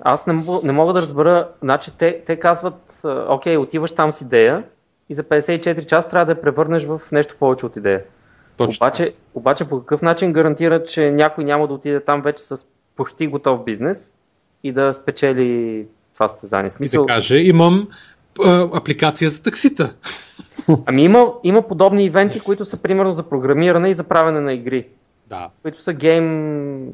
Аз не, не мога да разбера, значи те, те казват, окей, отиваш там с идея и за 54 часа трябва да я превърнеш в нещо повече от идея. Точно. Обаче, обаче по какъв начин гарантира, че някой няма да отиде там вече с почти готов бизнес и да спечели това състезание? Смисъл... И да каже, имам а, апликация за таксита. Ами има, има подобни ивенти, които са примерно за програмиране и за правене на игри. Да. Които са гейм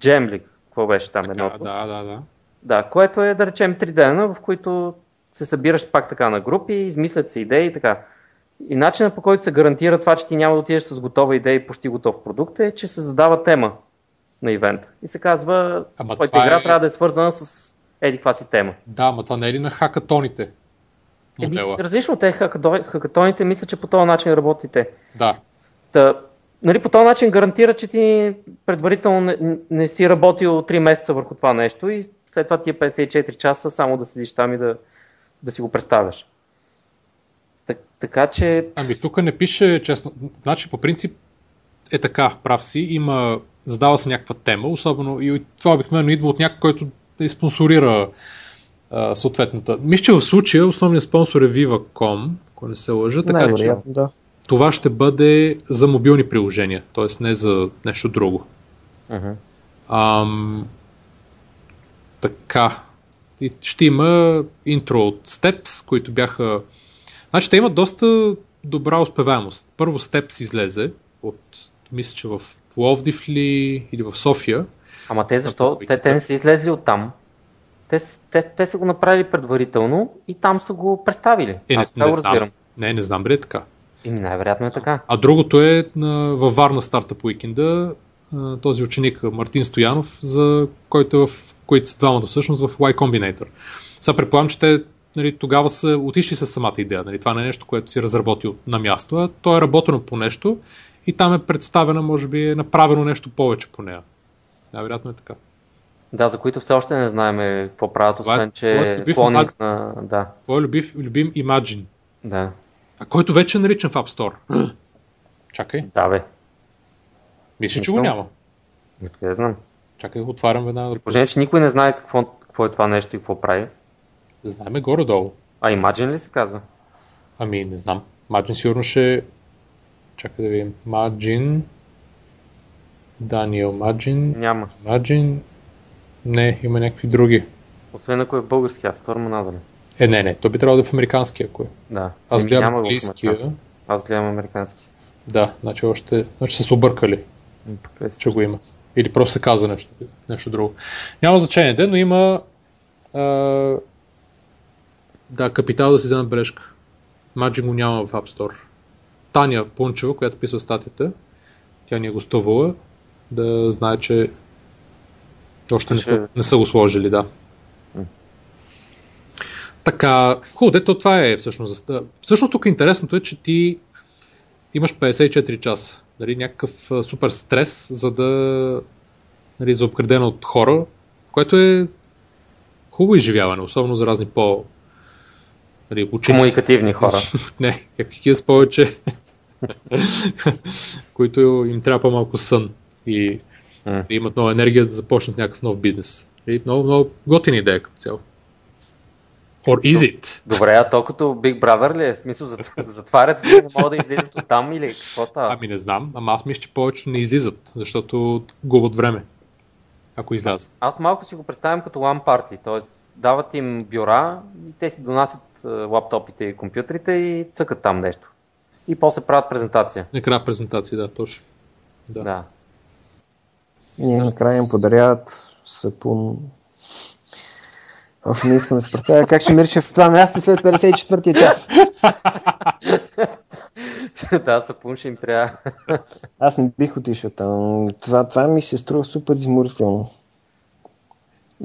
джемлик. Какво беше там едното? Да, да, да. Да, което е да речем три дена, в които се събираш пак така на групи, измислят се идеи и така. И начинът по който се гарантира това, че ти няма да отидеш с готова идея и почти готов продукт е, че се задава тема на ивента. И се казва, ама твоята игра е... трябва да е свързана с еди каква си тема. Да, ма това не е ли на хакатоните? Модела? Различно те хакатоните, мисля, че по този начин работите. Да. Та, нали, по този начин гарантира, че ти предварително не, не си работил 3 месеца върху това нещо и след това ти е 54 часа само да седиш там и да, да си го представяш. Так, така че... Ами тук не пише честно. Значи по принцип е така, прав си. Има, задава се някаква тема, особено и това обикновено идва от някой, който да спонсорира а, съответната. Мисля, че в случая основният спонсор е Viva.com, ако не се лъжа. Така не, че, да. Това ще бъде за мобилни приложения, т.е. не за нещо друго. Uh-huh. Ам, така. И ще има интро от Steps, които бяха Значи те имат доста добра успеваемост. Първо Steps излезе от, мисля, че в Пловдив ли или в София. Ама те защо? Те, те не са излезли от там. Те, те, те са го направили предварително и там са го представили. Е, не, Аз не, не разбирам. Не, не знам, бре е така. Ими най-вероятно е така. А другото е на, във Варна Стартъп Уикенда този ученик Мартин Стоянов, за който, е в, които са двамата всъщност в Y Combinator. Сега предполагам, че те нали, тогава са отишли с самата идея. Нали, това не е нещо, което си разработил на място, а то е работено по нещо и там е представена, може би е направено нещо повече по нея. Да, вероятно е така. Да, за които все още не знаем какво правят, освен, че е клонинг на... Да. Твой любим, любим Imagine. Да. А който вече е наричан в App Store. Чакай. Да, бе. Мисля, че го няма. Не знам. Чакай, отварям веднага. Положение, че никой не знае какво, какво е това нещо и какво прави. Знаеме горе-долу. А Imagine ли се казва? Ами, не знам. Imagine сигурно ще... Чакай да видим. Imagine... Даниел Imagine... Няма. Imagine... Не, има някакви други. Освен ако е български Store, му надали. Е, не, не, то би трябвало да е в американски, ако е. Да. Аз Еми, гледам английския. Аз гледам американски. Да, значи още, значи са се объркали, е че го има. Или просто се каза нещо, нещо друго. Няма значение, де, но има а, да, капитал да си вземе бележка. Маджи го няма в App Store. Таня Пунчева, която писва статията, тя ни е гостувала, да знае, че още не са, не са го сложили, да. Така, хубаво, дето това е всъщност. Всъщност тук интересното е, че ти имаш 54 часа. Нали, някакъв супер стрес, за да нали, за обградено от хора, което е хубаво изживяване, особено за разни по нали, учени. Комуникативни хора. Не, какви с повече, които им трябва по-малко сън и mm. имат нова енергия да започнат някакъв нов бизнес. И много, много готина идея като цяло. Or is it? Добре, а то като Big Brother ли е? Смисъл, затварят и не могат да излизат от там или какво става? Ами не знам, ама аз мисля, че повечето не излизат, защото губят време, ако излязат. Аз малко си го представям като LAN party, т.е. дават им бюра и те си донасят лаптопите и компютрите и цъкат там нещо. И после правят презентация. Накрая презентация, да, точно. Да. да. И накрая им подаряват сапун, Оф, не искам да се представя как ще мирише в това място след 54-я час. да, сапун ще им трябва. Аз не бих отишъл там. Това, това ми се струва супер изморително.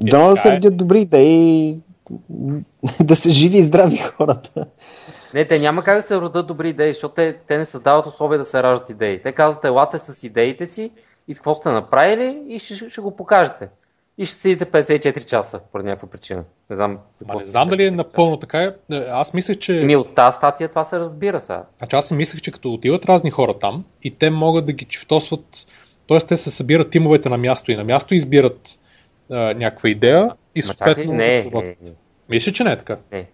Е, Дано да се е. родят добри идеи, да са живи и здрави хората. Не, те няма как да се родят добри идеи, защото те, те не създават условия да се раждат идеи. Те казват, елате с идеите си и с какво сте направили и ще, ще го покажете и ще седите 54 часа по някаква причина. Не знам, Ма не знам дали е напълно така. Е. Аз мислех, че... Ми от тази статия това се разбира сега. Значи аз си мислех, че като отиват разни хора там и те могат да ги чифтосват, т.е. те се събират тимовете на място и на място избират а, някаква идея и съответно не, не, не. Мисля, че не е така. Не.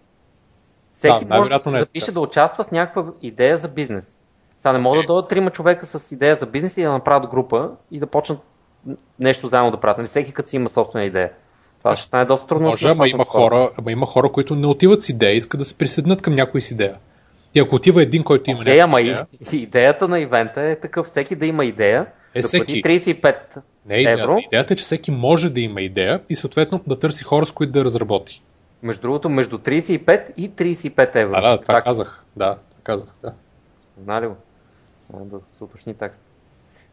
Всеки да, може да се е запише е да участва с някаква идея за бизнес. Сега не могат да дойдат трима човека с идея за бизнес и да направят група и да почнат нещо заедно да правят. Нали, всеки като си има собствена идея. Това ще стане доста трудно. Може, ама има, хора, ама има хора, които не отиват с идея, искат да се присъединят към някой с идея. И ако отива един, който има okay, ама идея... Идеята на ивента е такъв, всеки да има идея, е, да всеки. 35 не, е евро. Идеята е, че всеки може да има идея и съответно да търси хора, с които да разработи. Между другото, между 35 и 35 евро. А, да, това Такси. казах. Да, казах, да. Знали го? Да се уточни текст.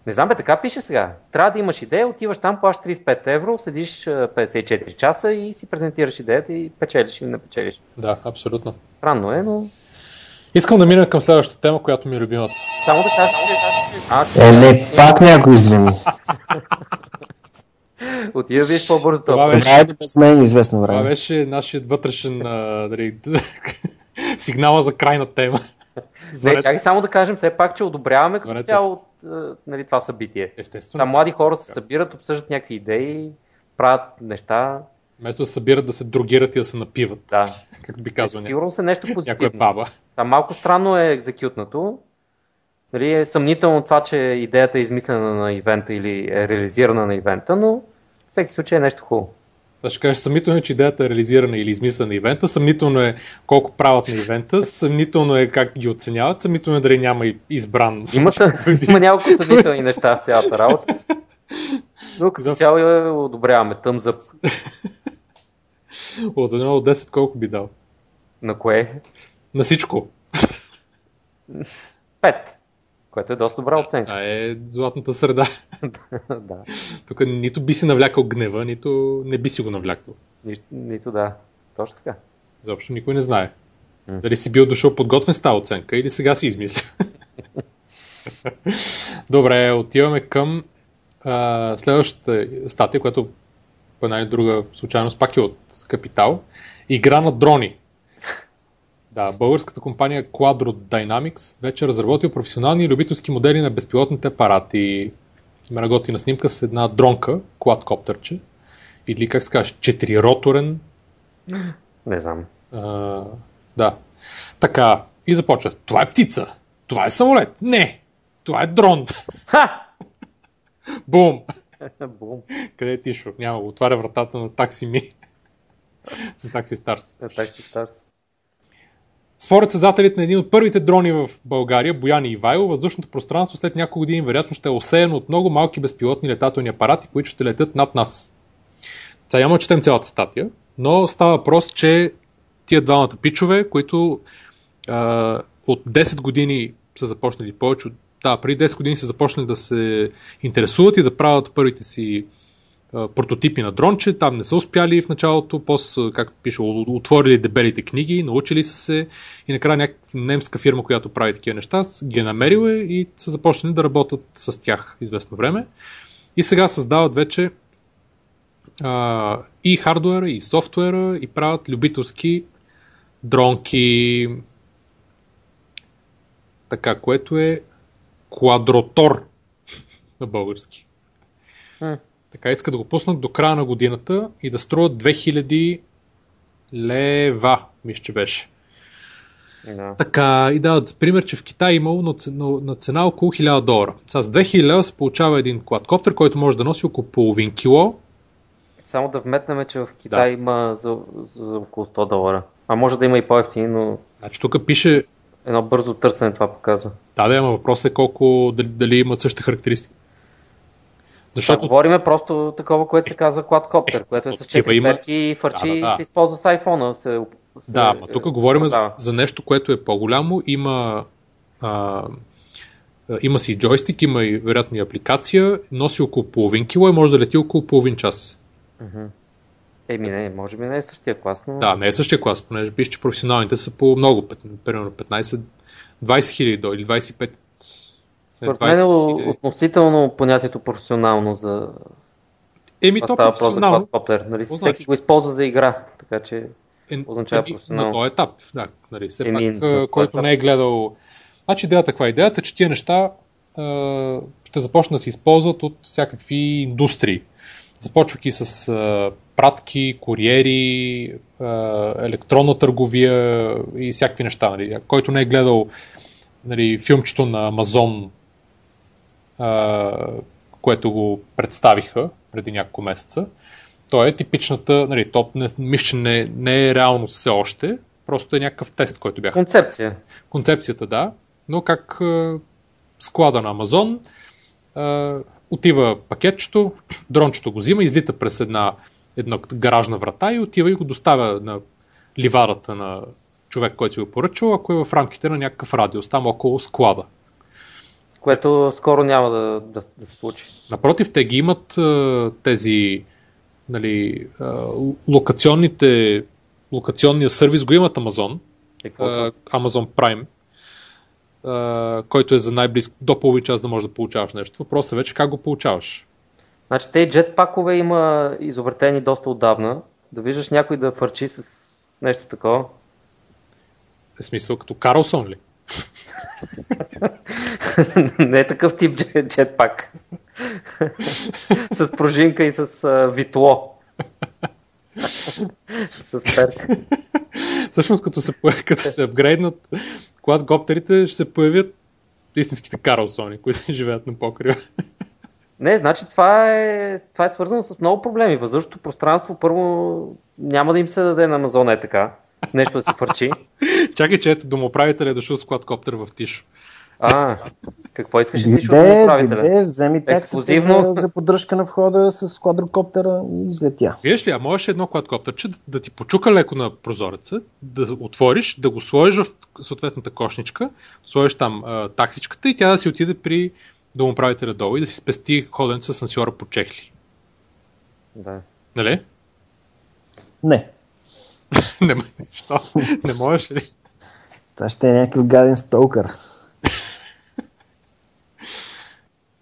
Не знам, бе, така пише сега. Трябва да имаш идея, отиваш там, плащаш 35 евро, седиш 54 часа и си презентираш идеята и печелиш или не печелиш. Да, абсолютно. Странно е, но... Искам да мина към следващата тема, която ми е любимата. Само да кажа, че... А, е, не, пак някой извини. Отива виж по-бързо това. Това беше, без мен известно време. Това беше нашият вътрешен а, дали, сигнала за крайна тема. Не, чакай само да кажем все пак, че одобряваме като цяло нали, това събитие. Естествено. Там млади хора се събират, обсъждат някакви идеи, правят неща. Вместо да се събират да се другират и да се напиват. Да. Как би казал. Е, сигурно се нещо позитивно. Някоя баба. Там малко странно е екзекютнато. Нали, е съмнително това, че идеята е измислена на ивента или е реализирана на ивента, но всеки случай е нещо хубаво. Да ще кажеш, съмнително е, че идеята е реализирана или измислена на ивента, съмнително е колко правят на ивента, съмнително е как ги оценяват, съмнително е дали няма избран. Има, има няколко съмнителни неща в цялата работа. Но като цяло я одобряваме. Тъмзъп. От 1 до 10 колко би дал? На кое? На всичко. 5 което е доста добра оценка. Това е златната среда. да. Тук нито би си навлякал гнева, нито не би си го навлякал. Ни, нито да. Точно така. Заобщо никой не знае. Дали си бил дошъл подготвен с тази оценка или сега си измисля. Добре, отиваме към а, следващата статия, която по една или друга случайност пак е от Капитал. Игра на дрони. Да, българската компания Quadro Dynamics вече разработи професионални и любителски модели на безпилотните апарати. Има готина снимка с една дронка, квадкоптерче, или как се каже, четирироторен. Не знам. А, да. Така, и започва. Това е птица. Това е самолет. Не. Това е дрон. Ха! Бум. Бум. Къде е Тишо? Няма. Отваря вратата на такси ми. на такси Старс. На такси Старс. Според създателите на един от първите дрони в България, Бояни Ивайло, въздушното пространство след няколко години вероятно ще е осеяно от много малки безпилотни летателни апарати, които ще летят над нас. Сега няма четем цялата статия, но става въпрос, че тия двамата пичове, които а, от 10 години са започнали повече от да, преди 10 години са започнали да се интересуват и да правят първите си прототипи на дронче. Там не са успяли в началото, после, както пише, отворили дебелите книги, научили са се и накрая някаква немска фирма, която прави такива неща, ги е намерила и са започнали да работят с тях известно време. И сега създават вече а, и хардуера, и софтуера и правят любителски дронки, така, което е квадротор на български. М. Така иска да го пуснат до края на годината и да струват 2000 лева, мисля, че беше. Да. Така, и дават за пример, че в Китай имало на цена, на цена около 1000 долара. Сега с 2000 лева се получава един квадкоптер, който може да носи около половин кило. Само да вметнем, че в Китай има за, за около 100 долара. А може да има и по-ефтини, но Значи тук пише, едно бързо търсене това показва. да, да, има въпрос е колко, дали, дали имат същите характеристики. Защото... Защото Говориме просто такова, което се казва квадкоптер, което е с такива 4 има. перки и фърчи Да, да, да. и се използва с iPhone. Се, се, Да, ма тук говорим за, продава. за нещо, което е по-голямо. Има, а, има си джойстик, има и вероятно и апликация, носи около половин кило и може да лети около половин час. Мгм. Еми не, може би не е в същия клас, но... Да, не е същия клас, понеже пише, че професионалните са по много, примерно 15, 20 хиляди или 25. Според 20 мен е относително понятието професионално за... Еми, Това то става въпрос за квадкоптер. Нали? Какво Всеки го използва за игра, така че... е, означава еми, професионално. на този етап. Да, нали, все Еми, пак, на който етап. не е гледал... Значи идеята каква е? Идеята е, че тия неща а, ще започнат да се използват от всякакви индустрии. Започвайки с а, пратки, куриери, а, електронна търговия и всякакви неща. Нали. Който не е гледал нали, филмчето на Амазон, а, което го представиха преди няколко месеца, то е типичната, нали, то не, мисля, не, не е реално все още, просто е някакъв тест, който бяха Концепция. концепцията, да, но как а, склада на Амазон а, отива пакетчето, дрончето го взима, излита през една, една гаражна врата и отива и го доставя на ливарата на човек, който си го поръчал, ако е в рамките на някакъв радиус, там около склада. Което скоро няма да, да, да се случи. Напротив, те ги имат тези нали, локационните локационния сервис го имат какво а, Amazon Prime, а, който е за най-близко до половин час да можеш да получаваш нещо. Въпросът е вече как го получаваш. Значи те джетпакове има изобретени доста отдавна. Да виждаш някой да фърчи с нещо такова. Е смисъл като Карлсон ли? Не е такъв тип джет, джетпак. с пружинка и с а, витло. с перк. Всъщност като се, като се апгрейднат квадкоптерите, ще се появят истинските Карлсони, които живеят на покрива. Не, значи това е, това е свързано с много проблеми. Въздушното пространство първо няма да им се даде на Амазон е така. Нещо да се фърчи. Чакай, че ето домоправителя е дошъл с квадкоптер в Тишо. А, какво искаш да ти Дойде, управителя? дойде, вземи Ексклюзивно. за, за поддръжка на входа с квадрокоптера и излетя. Виж ли, а можеш едно квадкоптерче да, да ти почука леко на прозореца, да отвориш, да го сложиш в съответната кошничка, сложиш там а, таксичката и тя да си отиде при домоправителя долу и да си спести ходенето с асансьора по чехли. Да. Нали? Не. не, що? не можеш ли? Това ще е някакъв гаден столкър.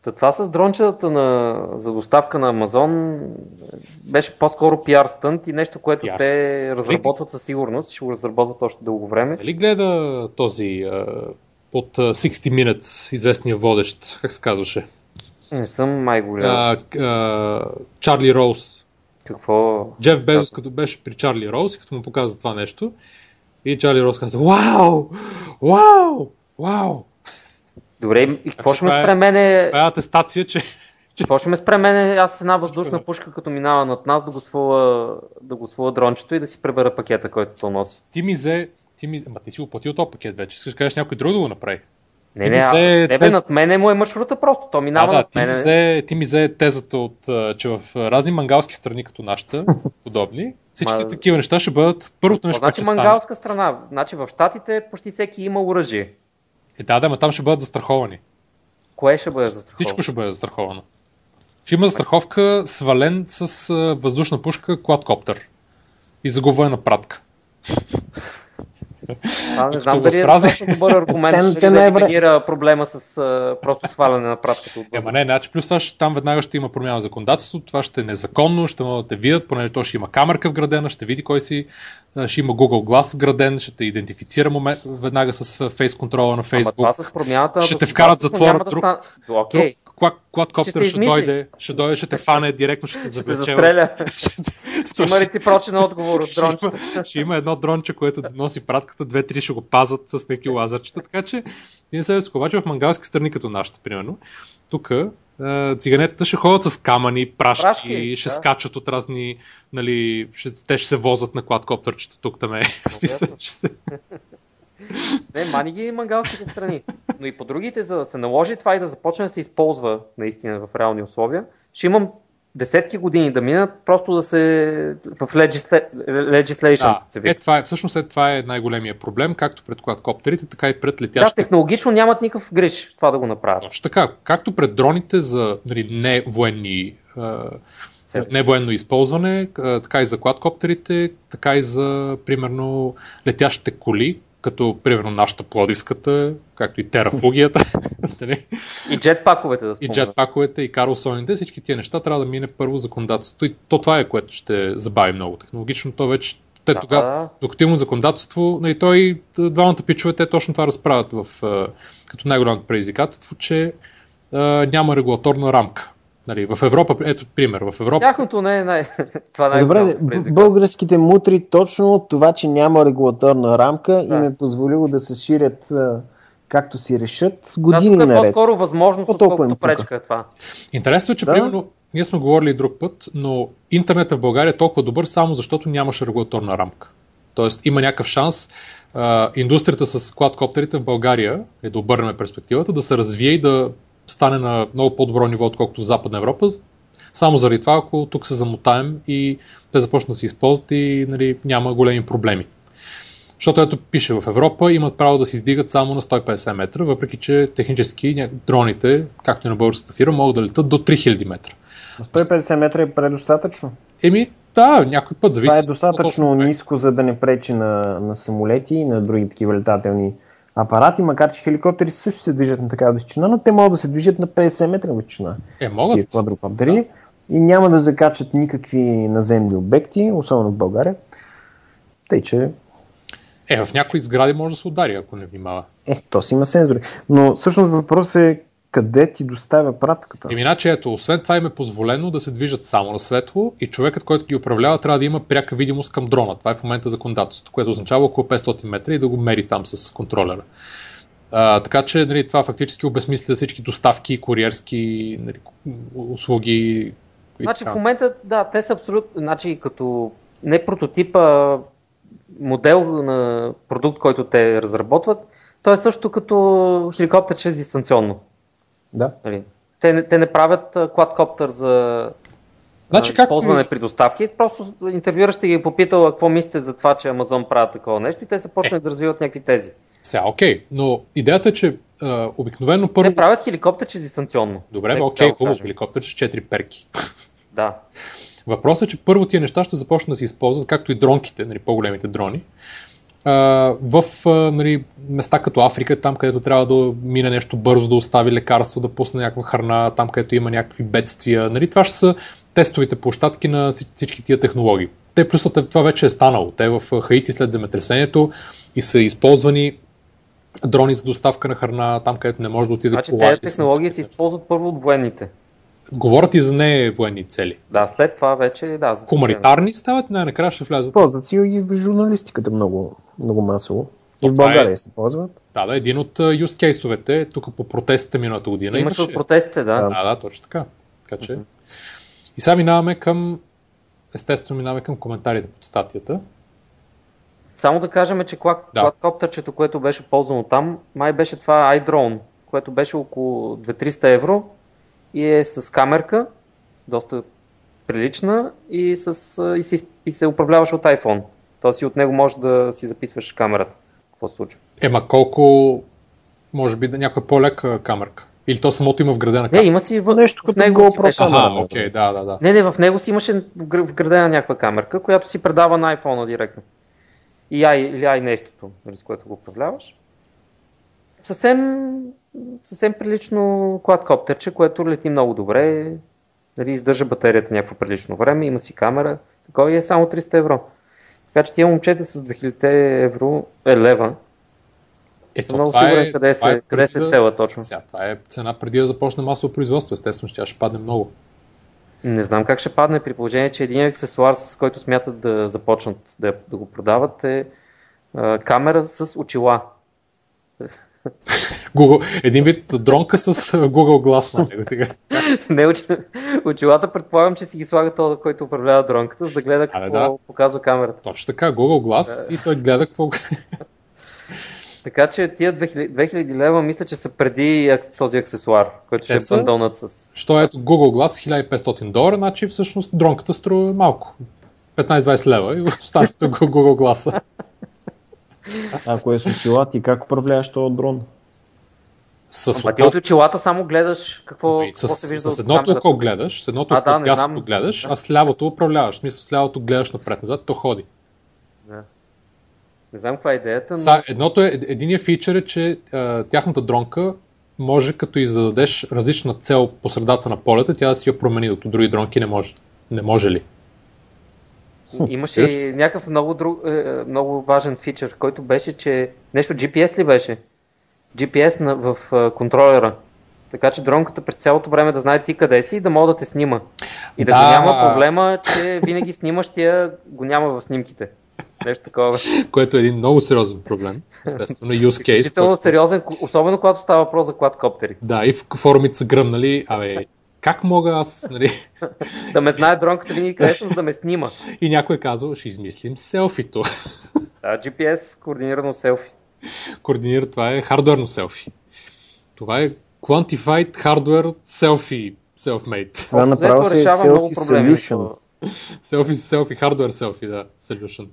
Та това с дрончетата на, за доставка на Амазон беше по-скоро пиар стънт и нещо, което PR те стънт. разработват със сигурност. Ще го разработват още дълго време. Дали гледа този от а, 60 Minutes, известния водещ, как се казваше? Не съм май го гледал. А, а, Чарли Роуз. Какво? Джеф Безос, като беше при Чарли Роуз като му показа това нещо, и Чарли Роуз каза, вау, вау, вау. Добре, и какво ще ме е- спре мене? Това е атестация, че Какво ще ме спре мене? Аз с една въздушна пушка, като минава над нас, да го свала, да го свала дрончето и да си пребера пакета, който то носи. ти ми взе, ти ми, ама ти си го платил този пакет вече, искаш да кажеш някой друг да го направи. Не, не, ми а, взе тебе тест- над мене му е маршрута просто. То минава да, над ти ми, мене. взе, ти ми взе тезата от, а, че в разни мангалски страни като нашата, подобни, всички Ма- такива неща ще бъдат първото нещо, значи стане. мангалска страна? Значи в Штатите почти всеки има оръжие. Е, да, да, ма там ще бъдат застраховани. Кое ще бъде застраховано? Всичко ще бъде застраховано. Ще има застраховка свален с а, въздушна пушка квадкоптер и загубване на пратка. А, не знам дали е разни- достатъчно добър аргумент, Те- дали те да най-вероятно- елиминира проблема с а, просто сваляне на пратката от Ема не, значи плюс това ще, там веднага ще има промяна в законодателството, това ще е незаконно, ще могат да те видят, понеже то ще има камерка вградена, ще види кой си, ще има Google Glass вграден, ще те идентифицира момент, веднага с фейс контрола на Ама Facebook. това с промяната... Ще те вкарат затвора да друг- Окей, Друг квадкоптер Ще ще, дойде, ще дойде, ще те фане директно, ще те ще завлече. в- застреля. Ще- Ще има реципрочен отговор от ще, има, дрончето. ще има едно дронче, което носи пратката, две-три ще го пазат с някакви лазърчета, така че ти не се. Обаче в мангалски страни като нашата, примерно, тук циганетата ще ходят с камъни, прашки, Прашки, ще да. скачат от разни, нали, ще, те ще се возят на квадкоптерчета тук там е. Ще се... Не, мани ги мангалските страни. Но и по другите, за да се наложи това и да започне да се използва наистина в реални условия, ще имам десетки години да минат, просто да се в legisla... legislation Да, се е, това е, всъщност е, това е най-големия проблем, както пред квадкоптерите, така и пред Да, летящите технологично нямат никакъв гриш това да го направят. Точно така. Както пред дроните за нали, не военни не военно използване, така и за квадкоптерите, така и за, примерно, летящите коли, като, примерно, нашата Плодивската, както и терафугията, нали, И джетпаковете да и спомня. джетпаковете, и Карлсоните, всички тия неща трябва да мине първо законодателството. И то това е, което ще забави много технологично. То вече, те Да. тогава, докато има законодателство, нали, той, двамата пичове, те точно това разправят в, като най-голямото предизвикателство, че а, няма регулаторна рамка. Нали, в Европа, ето пример, в Европа Тяхното не е най... това най Добре, българските мутри точно това, че няма регулаторна рамка Да. им е позволило да се ширят както си решат години тук е наред. по-скоро възможност, отколкото пречка е това. Интересно е, че Да. примерно, ние сме говорили и друг път, но интернетът в България е толкова добър само защото нямаше регулаторна рамка. Тоест има някакъв шанс а, индустрията с квадкоптерите в България, е да обърнем перспективата, да се развие и да стане на много по-добро ниво, отколкото в Западна Европа. Само заради това, ако тук се замотаем и те започнат да се използват и нали, няма големи проблеми. Защото ето пише в Европа имат право да се издигат само на 150 метра, въпреки че технически дроните, както и на българската фирма, могат да летат до 3000 метра. 150 метра е предостатъчно. Еми, да, някой път зависи. Това е достатъчно ниско, за да не пречи на, на самолети и на други такива летателни апарати, макар че хеликоптери също се движат на такава височина, но те могат да се движат на 50 метра височина. Е, могат. Квадрокоптери и няма да закачат никакви наземни обекти, особено в България. Тъй, че Е, в някои сгради може да се удари, ако не внимава. е, то си има сензори. Но всъщност въпрос е къде ти доставя пратката. Еми, иначе, ето, освен това им е позволено да се движат само на светло и човекът, който ги управлява, трябва да има пряка видимост към дрона. Това е в момента законодателството, което означава около 500 метра и да го мери там с контролера. А, така че нали, това фактически обезмисля всички доставки, куриерски нали, услуги. Значи в момента, да, те са абсолютно, значи като не прототипа, модел на продукт, който те разработват, то е също като хеликоптер чрез дистанционно. Да. Нали? Те, не- те не правят квадкоптер за Значи, използване при доставки. Просто интервюиращ ги е попитал какво мислите за това, че Амазон правят такова нещо и те са почнали да развиват някакви тези. Сега, окей, но идеята е, че а, обикновено първо... Те правят хеликоптер чрез дистанционно. Добре, окей, хубаво, кажем. хеликоптер с 4 перки. Да. Въпросът е, че първо тия неща ще започнат да се използват, както и дронките, нали, по-големите дрони, в нали, места като Африка, там където трябва да мине нещо бързо, да остави лекарство, да пусне някаква храна, там където има някакви бедствия. Нали, това ще са тестовите площадки на всички тия технологии. Те плюс това вече е станало. Те в Хаити след земетресението и са използвани дрони за доставка на храна, там където не може да отиде значи, Тези технологии се използват първо от военните. Говорят и за не военни цели. Да, след това вече, да. За Хуманитарни стават, най-накрая ще влязат. Ползват си и в журналистиката много, много масово. И в България е... се ползват. Да, да, един от use case-овете, тук по протестите миналата година. Имаше от протестите, да. Да, да, точно така. така че... Uh-huh. И сега минаваме към, естествено минаваме към коментарите под статията. Само да кажем, че квадкоптерчето, да. което беше ползвано там, май беше това iDrone, което беше около 2-300 евро и е с камерка, доста прилична и, с, и, се, и се управляваш от iPhone. Тоест и от него можеш да си записваш камерата. Какво се случва? Ема колко, може би, да някаква по-лека камерка? Или то самото има вградена камера? Не, има си в, нещо в него GoPro си Ага, окей, да, да, да. Не, не, в него си имаше вградена някаква камерка, която си предава на iPhone директно. И ай, или ай нещото, нали, с което го управляваш. Съвсем, съвсем прилично квадкоптерче, което лети много добре, нали, издържа батерията някакво прилично време, има си камера, такова и е само 300 евро. Така че тия момчета с 2000 евро е лева. Е, съм много сигурен е, къде, се, е къде се цела точно. Сега, това е цена преди да започне масово производство. Естествено, ще, ще падне много. Не знам как ще падне при положение, че един аксесуар, с който смятат да започнат да, да го продават е а, камера с очила. Google, един вид дронка с Google Glass на него. Не, очилата предполагам, че си ги слага този, който управлява дронката, за да гледа какво да. показва камерата. Точно така, Google Glass и той гледа какво... Така че тия 2000, 2000 лева мисля, че са преди този аксесуар, който ще е бъндълнат с... Що ето Google Glass 1500 долара, значи всъщност дронката струва малко. 15-20 лева и останалото Google Glass. Ако е с очила, ти как управляваш този дрон? С а ти от очилата само гледаш какво, Ами, какво се вижда С едното око гледаш, с едното око да, дясното гледаш, а с лявото управляваш. В смисъл с лявото гледаш напред-назад, то ходи. Да. Не знам каква е идеята, но... Са, едното е, единият фичър е, че а, тяхната дронка може като и зададеш различна цел по средата на полета, тя да си я промени, докато други дронки не може. Не може ли? Имаше и някакъв много, друг, е, много важен фичър, който беше, че нещо GPS ли беше? GPS на, в контролера. Така че дронката през цялото време да знае ти къде си и да мога да те снима. И да, да няма проблема, че винаги снимащия го няма в снимките. Нещо такова. Което е един много сериозен проблем. Естествено, use case. Изключително сериозен, особено когато става въпрос за квадкоптери. Да, и в форумите са гръмнали, абе, как мога аз, нали? да ме знае дронката винаги къде съм, да ме снима. И някой е казал, ще измислим селфито. да, GPS, координирано селфи. Координира, това е хардуерно селфи. Това е Quantified Hardware Selfie Self-made. Това направо си selfie solution. Селфи, селфи, хардвер селфи, да, solution.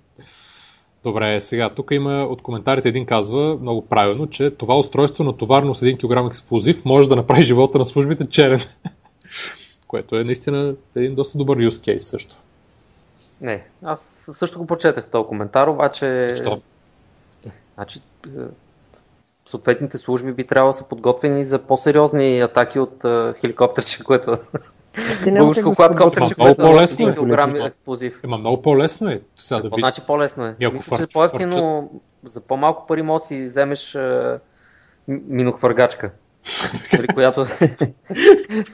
Добре, сега тук има от коментарите един казва много правилно, че това устройство на товарно с 1 кг експлозив може да направи живота на службите черен. Което е наистина един доста добър use case също. Не, аз също го прочетах този коментар, обаче... Що? Значи, е, съответните служби би трябвало да са подготвени за по-сериозни атаки от uh, хеликоптерче, което Българско квадкоптерче, което е по-лесно килограми експлозив. Ема много по-лесно е. Сега да значи по-лесно е? Мисля, че по-ефтино, за по-малко пари може си вземеш минохвъргачка. При която...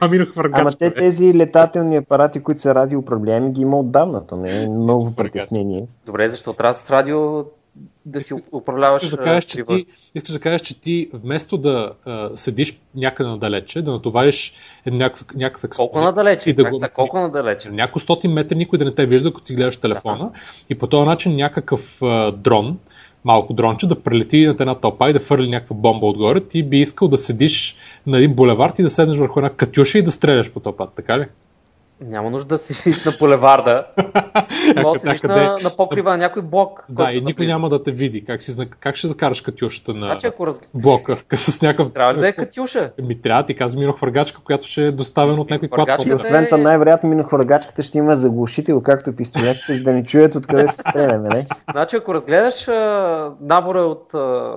Ама те тези летателни апарати, които са радиоуправляеми, ги има отдавна. То не е ново притеснение. Добре, защо трябва с радио да си управляваш искаш да кажеш, че ти, искаш да кажеш, че ти вместо да а, седиш някъде надалече, да натовариш някакъв, някакъв експлозив. Колко надалече? И да го, за колко надалече? Няколко стотин метри никой да не те вижда, като си гледаш телефона. Ага. И по този начин някакъв а, дрон, малко дронче, да прелети над една топа и да фърли някаква бомба отгоре, ти би искал да седиш на един булевард и да седнеш върху една катюша и да стреляш по топата, така ли? Няма нужда да си на булеварда. Може да си на, на покрива на някой блок. Да, и никой няма да те види. Как, си, как ще закараш катюшата на значи, ако раз... блока? С някакъв... Трябва ли да е катюша? Ми трябва, ти казвам минохвъргачка, която ще е доставена от някой клад. И освен това, най-вероятно минохвъргачката ще има заглушител, както пистолетите, за да не чуят откъде се стреля, нали? Значи, ако разгледаш а, набора от а,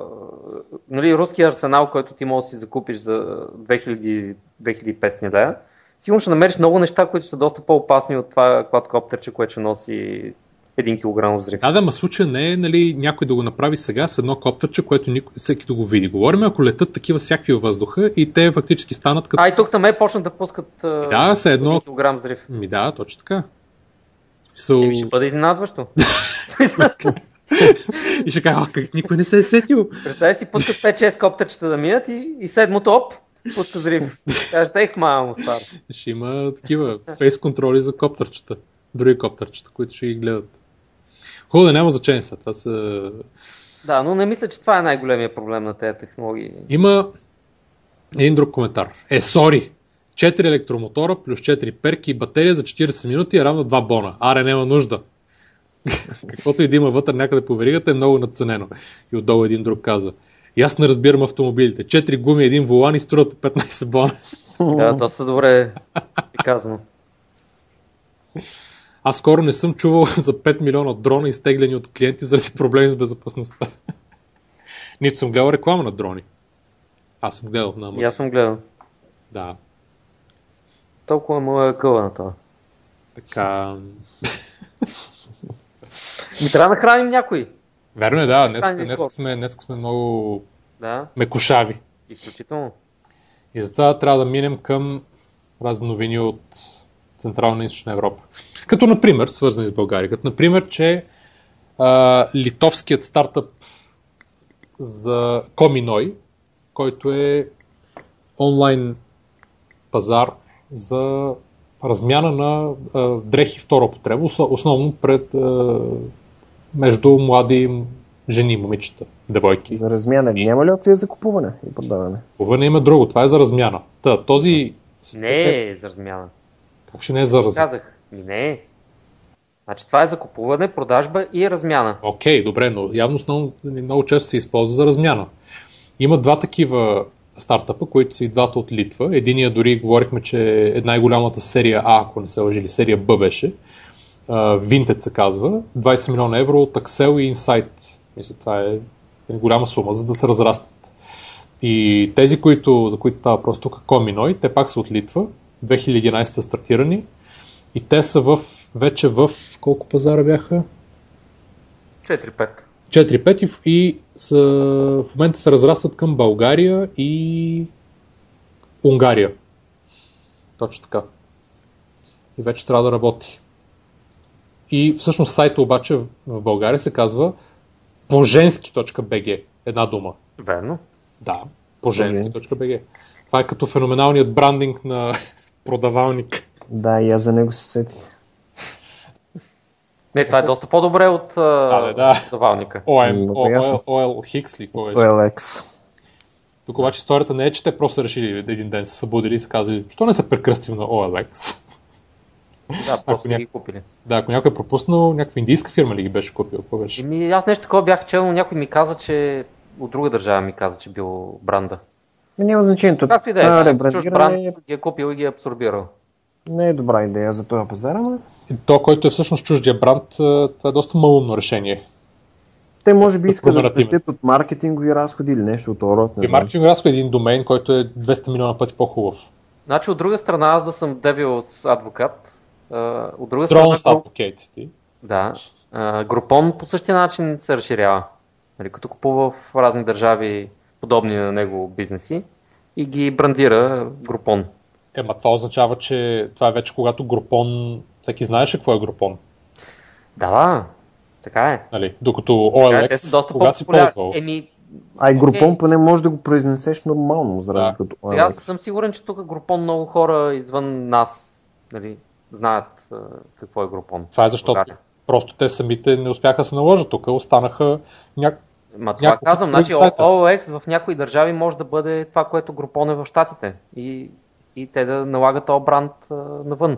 нали, руския арсенал, който ти можеш да си закупиш за 2000, 2500 лева, сигурно ще намериш много неща, които са доста по-опасни от това квадкоптерче, което ще носи един килограм взрив. Да, да, ма случая не е нали, някой да го направи сега с едно коптерче, което никой, всеки да го види. Говорим, ако летат такива всякакви във въздуха и те фактически станат като... А и тук там е почнат да пускат да, се едно... килограм взрив. Ми да, точно така. So... Еми, ще бъде изненадващо. и ще кажа, как никой не се е сетил. Представи си, пускат 5-6 коптерчета да минат и, и седмото оп, Пуска взрив. Кажете, ех, мамо, стар. Ще има такива фейс контроли за коптерчета. Други коптерчета, които ще ги гледат. Хубаво да няма значение са. Това са... Да, но не мисля, че това е най-големия проблем на тези технологии. Има един друг коментар. Е, сори, 4 електромотора плюс 4 перки и батерия за 40 минути е равно 2 бона. Аре, няма нужда. Каквото и да има вътре някъде по веригата е много надценено. И отдолу един друг казва. И аз не разбирам автомобилите. Четири гуми, един волан и струват 15 бона. Да, доста добре е казано. Аз скоро не съм чувал за 5 милиона дрона изтеглени от клиенти заради проблеми с безопасността. Нито съм гледал реклама на дрони. Аз съм гледал на Аз съм гледал. Да. Толкова му е къла на това. Така... Ми трябва да храним някой. Верно е, да. Днес, днес, сме, днес сме много да. мекошави. Изключително. И затова трябва да минем към разни новини от Централна и Източна Европа. Като, например, свързани с България. Като, например, че а, литовският стартъп за Коминой, който е онлайн пазар за размяна на а, дрехи втора употреба, основно пред а, между млади жени, момичета, девойки. За размяна няма ли опция за купуване и продаване? Купуване има друго, това е за размяна. Та, този... Не е за размяна. Как ще не е за размяна? Казах, ми не е. Значи това е за купуване, продажба и размяна. Окей, okay, добре, но явно много, много често се използва за размяна. Има два такива стартъпа, които са и двата от Литва. Единия дори говорихме, че е най-голямата серия А, ако не се лъжи, серия Б беше. Vinted се казва, 20 милиона евро от Axel и Insight. Мисля, това е голяма сума, за да се разрастват. И тези, които, за които става просто тук Коминой, те пак са от Литва, 2011 са стартирани и те са в, вече в колко пазара бяха? 4-5. 4-5 и, и са, в момента се разрастват към България и Унгария. Точно така. И вече трябва да работи. И всъщност сайта обаче в България се казва поженски.bg. Една дума. Верно. Да, поженски.bg. Това е като феноменалният брандинг на продавалник. Да, и аз за него се сетих. Не, това е доста по-добре от да, да. продавалника. OM, OL, Hicks ли? OLX. Тук обаче историята не е, че те просто решили един ден се събудили и са казали, що не се прекръстим на OLX? Да, просто ня... ги купили. Да, ако някой е пропуснал, някаква индийска фирма ли ги беше купил? Какво беше? Еми, аз нещо такова бях чел, но някой ми каза, че от друга държава ми каза, че бил бранда. Няма значение. Както и да е, чуж бранд ги е купил и ги е абсорбирал. Не е добра идея за този пазар, ама... То, който е всъщност чуждия бранд, това е доста малумно решение. Те може би искат да спестят от маркетингови разходи или нещо от род. И маркетингови разходи е един домен, който е 200 милиона пъти по-хубав. Значи от друга страна, аз да съм девил с от друга страна... Advocates, Да. Групон по същия начин се разширява. Нали, като купува в разни държави подобни на него бизнеси и ги брандира Групон. Ема това означава, че това е вече когато Групон... Всеки знаеше какво е Групон. Да, да. Така е. Нали, докато OLX, е, доста кога си ползвал? Еми, а и Групон okay. поне може да го произнесеш нормално, за разлика да. от Сега съм сигурен, че тук Групон много хора извън нас нали, знаят а, какво е Групон. Това е защото България. просто те самите не успяха да се наложат тук, останаха няк... Ма това казвам, значи OLX в някои държави може да бъде това, което Групон е в Штатите и, и те да налагат този бранд а, навън.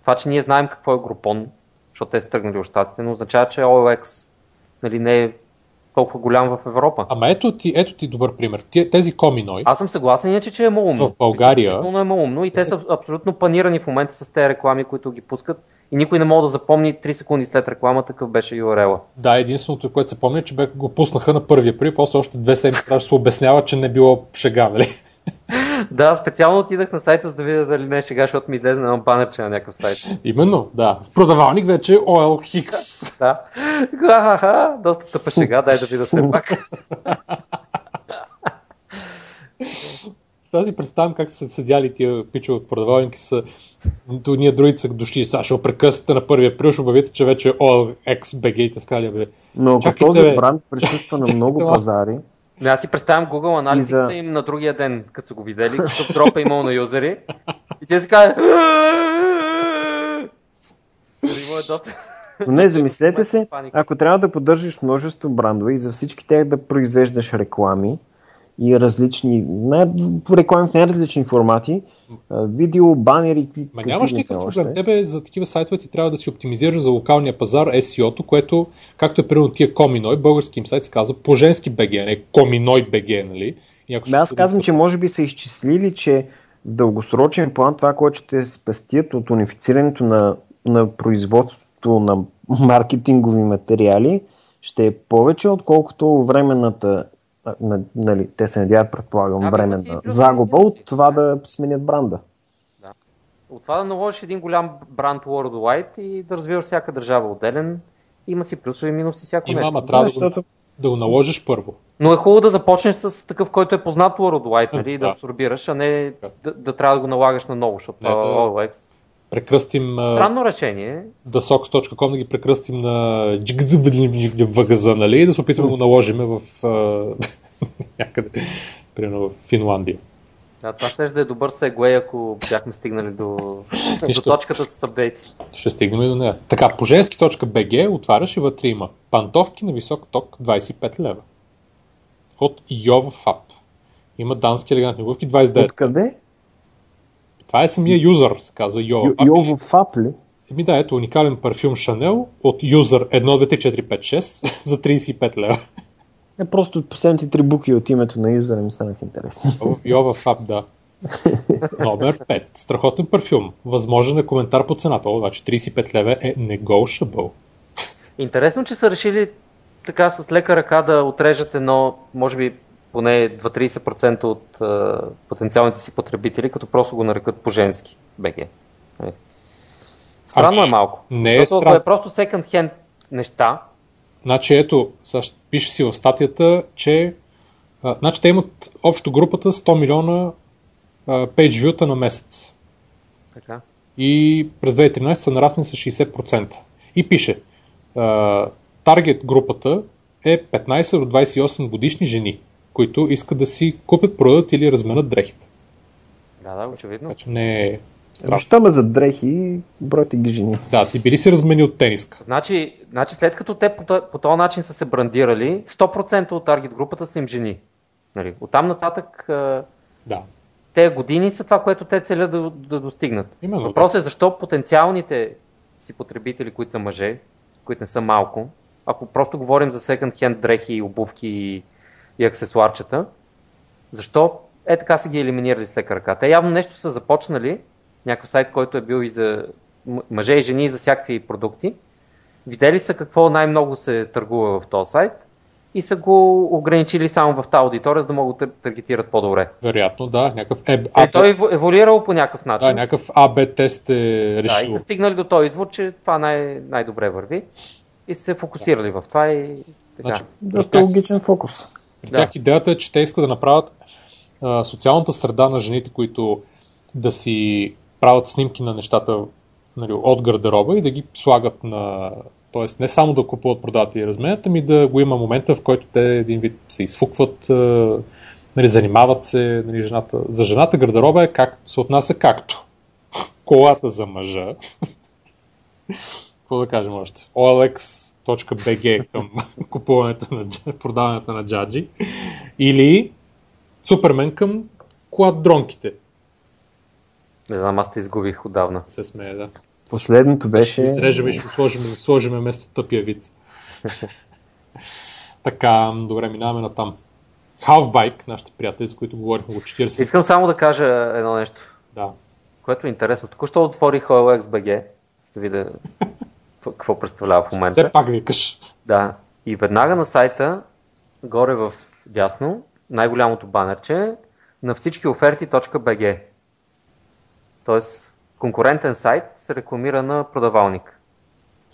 това, че ние знаем какво е Групон, защото те са тръгнали от щатите, но означава, че OLX нали, не е толкова голям в Европа. Ама ето ти, ето ти добър пример. Тези коминой. Аз съм съгласен, иначе, че е малумно. В България. Мисля, е малумно и те са абсолютно панирани в момента с тези реклами, които ги пускат и никой не може да запомни 3 секунди след рекламата какъв беше URL-а. Да, единственото, което се помня, че го пуснаха на първия април, после още две седмици трябваше се обяснява, че не било шега, нали? да, специално отидах на сайта, за да видя дали не е шега, защото ми излезе на банерче на някакъв сайт. Именно, да. В продавалник вече OLX. да. Ха-ха-ха, доста тъпа шега, дай да видя все пак. Тази представям как са седяли тия пичове от продавалники са до ние другите са дошли, сега ще прекъсвате на първия април, ще обявите, че вече OLX BG и те скали, бе. Но ако този бранд присъства на много пазари, не, аз си представям Google Analytics за... им на другия ден, като са го видели, като дропа имал на юзери. И те си казват... Но не, замислете се, ако трябва да поддържаш множество брандове и за всички тях да произвеждаш реклами, и различни, най- реклами в най-различни формати, видео, банери, Ма нямаш никакъв проблем. Тебе за такива сайтове ти трябва да си оптимизираш за локалния пазар SEO-то, което, както е примерно тия Коминой, български им сайт се казва по женски БГ, не Коминой БГ, нали? Бе, аз казвам, че може би са изчислили, че в дългосрочен план това, което ще спестят от унифицирането на, на производството на маркетингови материали, ще е повече, отколкото временната нали, те се надяват, предполагам, да, време на загуба от това да сменят бранда. Да. От това да наложиш един голям бранд Worldwide и да развиваш всяка държава отделен, има си плюсове и минуси всяко има, нещо. Има, трябва да, го, да го наложиш първо. Но е хубаво да започнеш с такъв, който е познат Worldwide, нали, да. да абсорбираш, а не да, да, трябва да го налагаш на ново, защото това да, OLX прекръстим... Странно решение. Да sox.com да ги прекръстим на въгъза, нали? И да се опитаме да го наложим в някъде, примерно в Финландия. Да, това ще да е добър сегвей, ако бяхме стигнали до, до точката с апдейти. Ще стигнем и до нея. Така, по женски.bg отваряш и вътре има пантовки на висок ток 25 лева. От Йова Фаб. Има дански елегантни обувки 29. Откъде? Това е самия юзър, се казва Йова. Йова Фаб ли? Еми да, ето уникален парфюм Шанел от юзър 1, 2, 3, 4, 5, 6 за 35 лева. Не, просто последните три букви от името на юзъра ми станах интересни. Йова Фаб, да. Номер 5. Страхотен парфюм. Възможен е коментар по цената, обаче 35 лева е negotiable. Интересно, че са решили така с лека ръка да отрежат едно, може би поне 2-30% от а, потенциалните си потребители, като просто го нарекат по-женски БГ. Нали? Странно а, е малко. Не е странно. е просто second hand неща. Значи ето, пише си в статията, че а, значи те имат общо групата 100 милиона пейдж вюта на месец. Така. И през 2013 са нарасни с 60%. И пише, таргет групата е 15 до 28 годишни жени които искат да си купят, продадат или разменят дрехите. Да, да, очевидно. Така че не е страшно. Що ме за дрехи, бройте ги жени. Да, ти били си размени от тениска. Значи, значи след като те по, по този начин са се брандирали, 100% от таргет групата са им жени. Нали? Оттам нататък да. те години са това, което те целят да, да достигнат. Именно, Въпросът да. е защо потенциалните си потребители, които са мъже, които не са малко, ако просто говорим за секонд-хенд дрехи, обувки и и аксесуарчета. Защо е така са ги елиминирали с лека ръка? Те явно нещо са започнали, някакъв сайт, който е бил и за мъже и жени и за всякакви продукти. Видели са какво най-много се търгува в този сайт и са го ограничили само в тази аудитория, за да могат да таргетират по-добре. Вероятно, да. Някакъв еб... е, той е еволюирал по някакъв начин. Да, някакъв АБ тест е решил. Да, и са стигнали до този извод, че това най- най-добре върви и се фокусирали в това и така. Значи, доста логичен фокус. При да. тях идеята е, че те искат да направят а, социалната среда на жените, които да си правят снимки на нещата нали, от гардероба и да ги слагат на... Тоест не само да купуват, продават и разменят, ами да го има момента, в който те един вид се изфукват, нали, занимават се, нали, жената. За жената гардероба е как, се отнася както колата за мъжа. Какво да кажем още? OLX .bg към купуването на продаването на джаджи или Супермен към квадронките. Не знам, аз те изгубих отдавна. Се смее, да. Последното беше... Ще изрежем и ще сложим, сложим вместо тъпия вид. така, добре, минаваме на там. Halfbike, нашите приятели, с които говорихме го 40. Искам само да кажа едно нещо. Да. Което е интересно. Току-що отворих OLX.bg, за да видя какво представлява в момента. Все пак викаш. Да. И веднага на сайта, горе в дясно, най-голямото банерче на всички оферти.bg. Тоест, конкурентен сайт се рекламира на продавалник.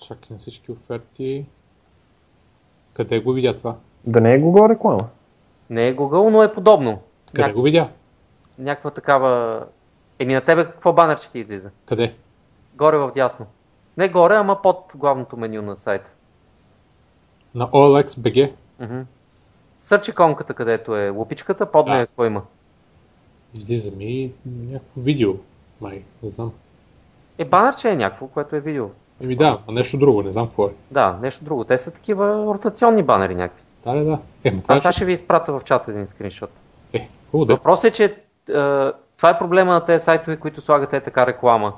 Чакай на всички оферти. Къде го видя това? Да не е Google реклама. Не е Google, но е подобно. Къде Няк... го видя? Някаква такава... Еми на тебе какво банер ще ти излиза? Къде? Горе в дясно. Не горе, ама под главното меню на сайта. На OLX.bg? Mm-hmm. Сърч иконката, където е лупичката, под нея какво има? Излиза ми някакво видео, май, не знам. Е, банърче е някакво, което е видео. Еми да, а нещо друго, не знам какво е. Да, нещо друго. Те са такива ротационни банери някакви. Да, да, да. Е, това сега ще ви изпратя в чата един скриншот. Е, хубаво да. Въпросът е, че е, това е проблема на тези сайтове, които слагат е така реклама.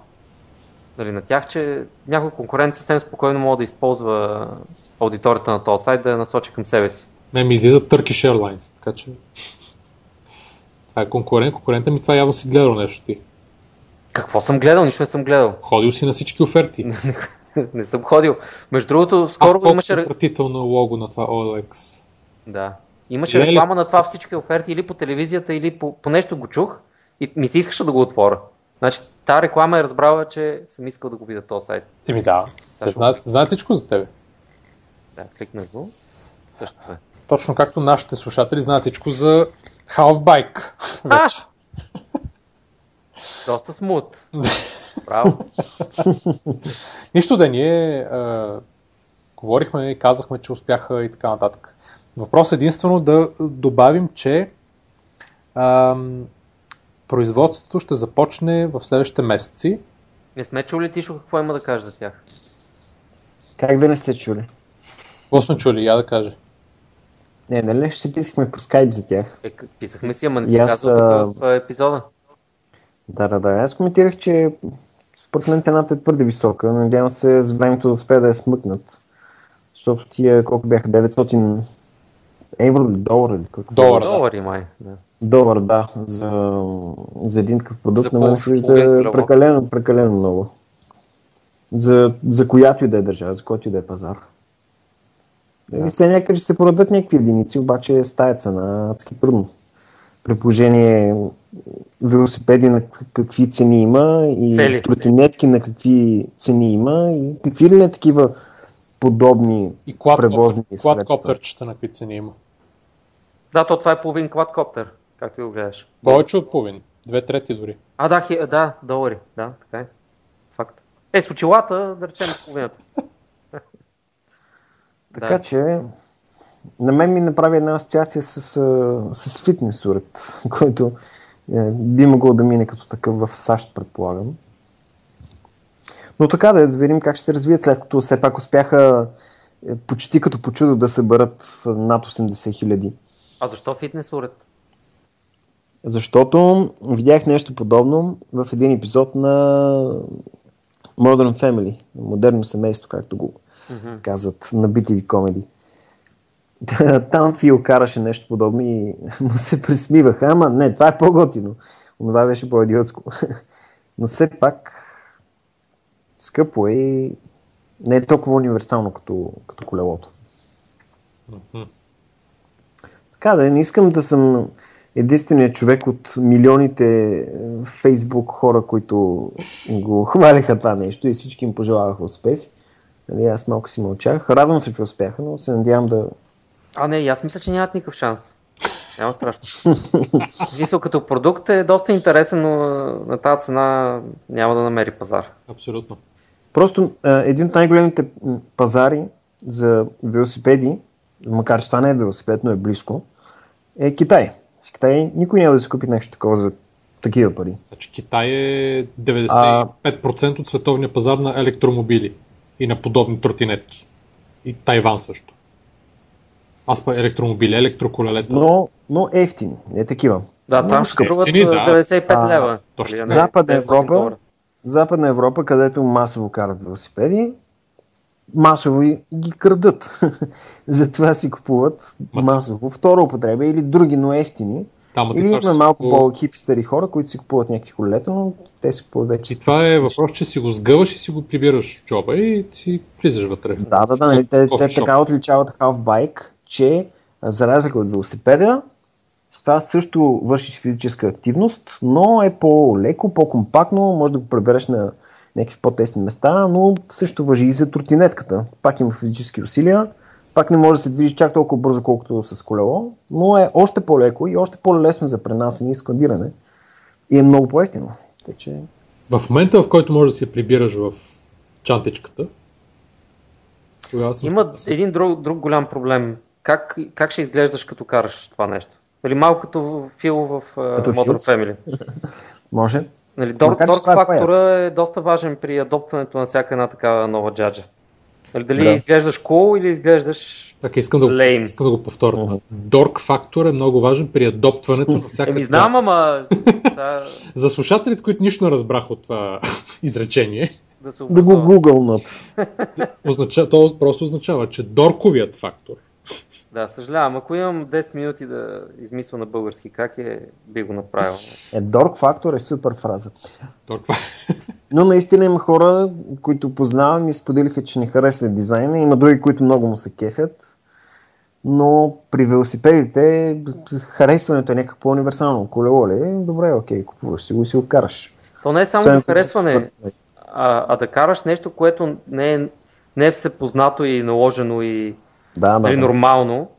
Нали, на тях, че някой конкурент съвсем спокойно може да използва аудиторията на този сайт да я насочи към себе си. Не, ми излизат Turkish Airlines, така че... Това е конкурент. Конкурента ми това явно си гледал нещо ти. Какво съм гледал? Нищо не съм гледал. Ходил си на всички оферти. не съм ходил. Между другото, скоро а имаше... Пратително лого на това OLX. Да. Имаше реклама на това всички оферти или по телевизията, или по, по нещо го чух и ми се искаше да го отворя. Значи, тази реклама е разбрала, че съм искал да го видя този сайт. Еми да, те знаят, знаят всичко за тебе. Да, кликнах го. Също е. Точно както нашите слушатели знаят всичко за Half-Bike. Аш! Доста смут. Браво. Нищо да ние а, говорихме и казахме, че успяха и така нататък. Въпрос е единствено да добавим, че а, производството ще започне в следващите месеци. Не сме чули Тишо какво има да каже за тях. Как да не сте чули? Какво сме чули? Я да кажа. Не, нали ще си писахме по скайп за тях. Е, писахме си, ама не си аз, казал в епизода. Да, да, да. Аз коментирах, че според мен цената е твърде висока. Надявам се с времето да успея да я смъкнат. Защото тия колко бяха 900 евро или долара или какво? Долар, долари май. Да. Долар, да. За, за един такъв продукт за не може да вижда прекалено, прекалено много. За, за която и да е държава, за който и да е пазар. Да. Все някъде ще се продадат някакви единици, обаче с тая цена адски трудно. При положение велосипеди на какви цени има и Цели. тротинетки на какви цени има и какви ли не такива подобни и квад, превозни квад, средства. Квадкоптерчета на какви цени има. Да, то това е половин квадкоптер, както го гледаш. Повече от половин, две трети дори. А, да, хи, да, долари, да, така е. Факт. Е, с очилата, да речем половината. така да. че, на мен ми направи една асоциация с, с фитнес уред, който е, би могъл да мине като такъв в САЩ, предполагам. Но така да, да видим как ще развият, след като все пак успяха е, почти като по чудо да съберат над 80 хиляди. А защо фитнес уред? Защото видях нещо подобно в един епизод на Modern Family, модерно семейство, както го mm-hmm. казват на BTV комеди. Там Фил караше нещо подобно и му се присмиваха. Ама не, това е по-готино. Това беше по-идиотско. Но все пак скъпо е и не е толкова универсално като, като колелото. Mm-hmm. Така да, не искам да съм единственият човек от милионите фейсбук хора, които го хвалиха това нещо и всички им пожелаваха успех. Нали, аз малко си мълчах. Радвам се, че успяха, но се надявам да, а, не, аз мисля, че нямат никакъв шанс. Няма страшно. Мисъл като продукт е доста интересен, но на тази цена няма да намери пазар. Абсолютно. Просто един от най-големите пазари за велосипеди, макар че това не е велосипед, но е близко, е Китай. В Китай никой няма да си купи нещо такова за такива пари. Значи Китай е 95% а... от световния пазар на електромобили и на подобни тротинетки. И Тайван също. Аз па електромобили, електроколелета. Но, но ефтини, не такива. Да, там ще струват 95 да. лева. Точно. Западна Европа, Западна Европа, където масово карат велосипеди, масово и ги крадат. Затова си купуват масово втора употреба или други, но ефтини. Там, или има малко по-хипстери хора, които си купуват някакви колета, но те си купуват вече. И това е въпрос, че си го сгъваш и си го прибираш в джоба и си влизаш вътре. Да, да, да. Нали, те, те така отличават Half-Bike, че за разлика от велосипеда, с това също вършиш физическа активност, но е по-леко, по-компактно, може да го пребереш на някакви по-тесни места, но също въжи и за тротинетката. Пак има физически усилия, пак не може да се движи чак толкова бързо, колкото с колело, но е още по-леко и още по-лесно за пренасене и складиране и е много по-ефтино. Тече... В момента, в който можеш да се прибираш в чантичката, тогава съм Има един друг, друг голям проблем. Как, как ще изглеждаш като караш това нещо? Нали, малко като Фил в uh, Modern Family. Може. Нали, дор, дорк фактора е доста важен при адоптването на всяка една такава нова джаджа. Нали, дали да. изглеждаш cool или изглеждаш така, искам да, lame. искам да го повторя. Uh-huh. Дорк фактор е много важен при адоптването на всяка Еми знам, ама... За слушателите, които нищо не разбрах от това изречение, да, да го гугълнат. Означа, то просто означава, че дорковият фактор да, съжалявам. Ако имам 10 минути да измисля на български как е, би го направил. Е, Dork Factor е супер фраза. Но наистина има хора, които познавам и споделиха, че не харесват дизайна. Има други, които много му се кефят. Но при велосипедите харесването е някакво по-универсално. Колело ли? Е, добре, окей, купуваш си го и си го караш. То не е само до харесване, а, а да караш нещо, което не е, не е всепознато и наложено и да, нали, да, нормално,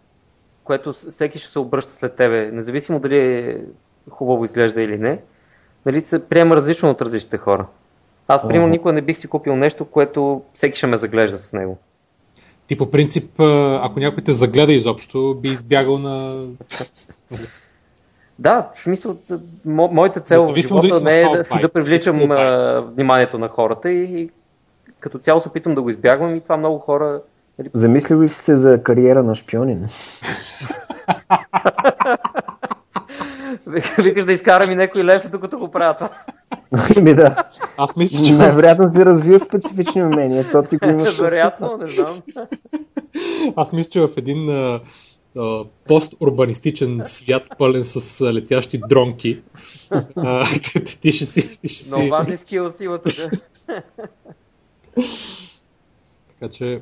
което всеки ще се обръща след тебе, независимо дали е хубаво изглежда или не, нали, се приема различно от различните хора. Аз, примерно, никога не бих си купил нещо, което всеки ще ме заглежда с него. Ти по принцип, ако някой те загледа изобщо, би избягал на... Да, в смисъл, мо, моята цел в живота не е да, да привличам вниманието на хората и, и като цяло се опитвам да го избягвам и това много хора? Замислил ли си се за кариера на шпионин? Викаш да изкарам и някой лев, докато го правя това. Ми да. Аз мисля, че... Най-вероятно си развил специфични умения. То ти го имаш. Вероятно, не знам. Аз мисля, че в един а, а, постурбанистичен свят, пълен с летящи дронки, а, ти ще си... Ти ще Много важни скил сила тук. така че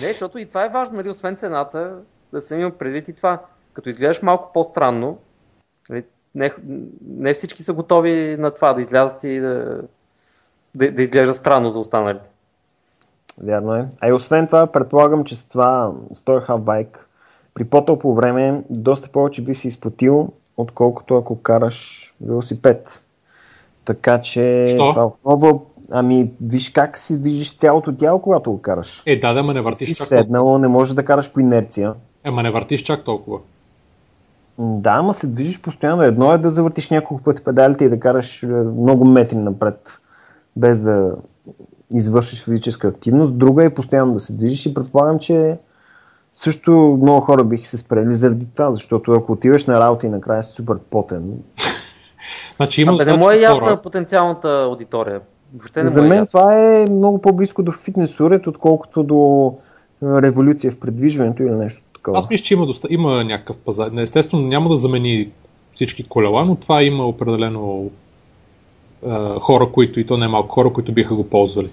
не, защото и това е важно, нали, освен цената, да се има предвид и това. Като изглеждаш малко по-странно, нали, не, не всички са готови на това да излязат и да, да, да изглежда странно за останалите. Вярно е. А и освен това, предполагам, че с това стоя хавбайк при по-топло време доста повече би си изпотил, отколкото ако караш велосипед. Така че Що? това отново Ами, виж как си движиш цялото тяло, когато го караш. Е, да, да, ма не въртиш си чак седнал, толкова. не можеш да караш по инерция. Е, ма не въртиш чак толкова. Да, ама се движиш постоянно. Едно е да завъртиш няколко пъти педалите и да караш е, много метри напред, без да извършиш физическа активност. Друга е постоянно да се движиш и предполагам, че също много хора бих се спрели заради това, защото ако отиваш на работа и накрая си супер потен. Значи има Абе, не му е ясна потенциалната аудитория. Въобще не За мен това е много по-близко до фитнес уред, отколкото до революция в предвижването или нещо такова. Аз мисля, че има, доста... има някакъв пазар. Естествено, няма да замени всички колела, но това има определено е, хора, които и то не е малко хора, които биха го ползвали.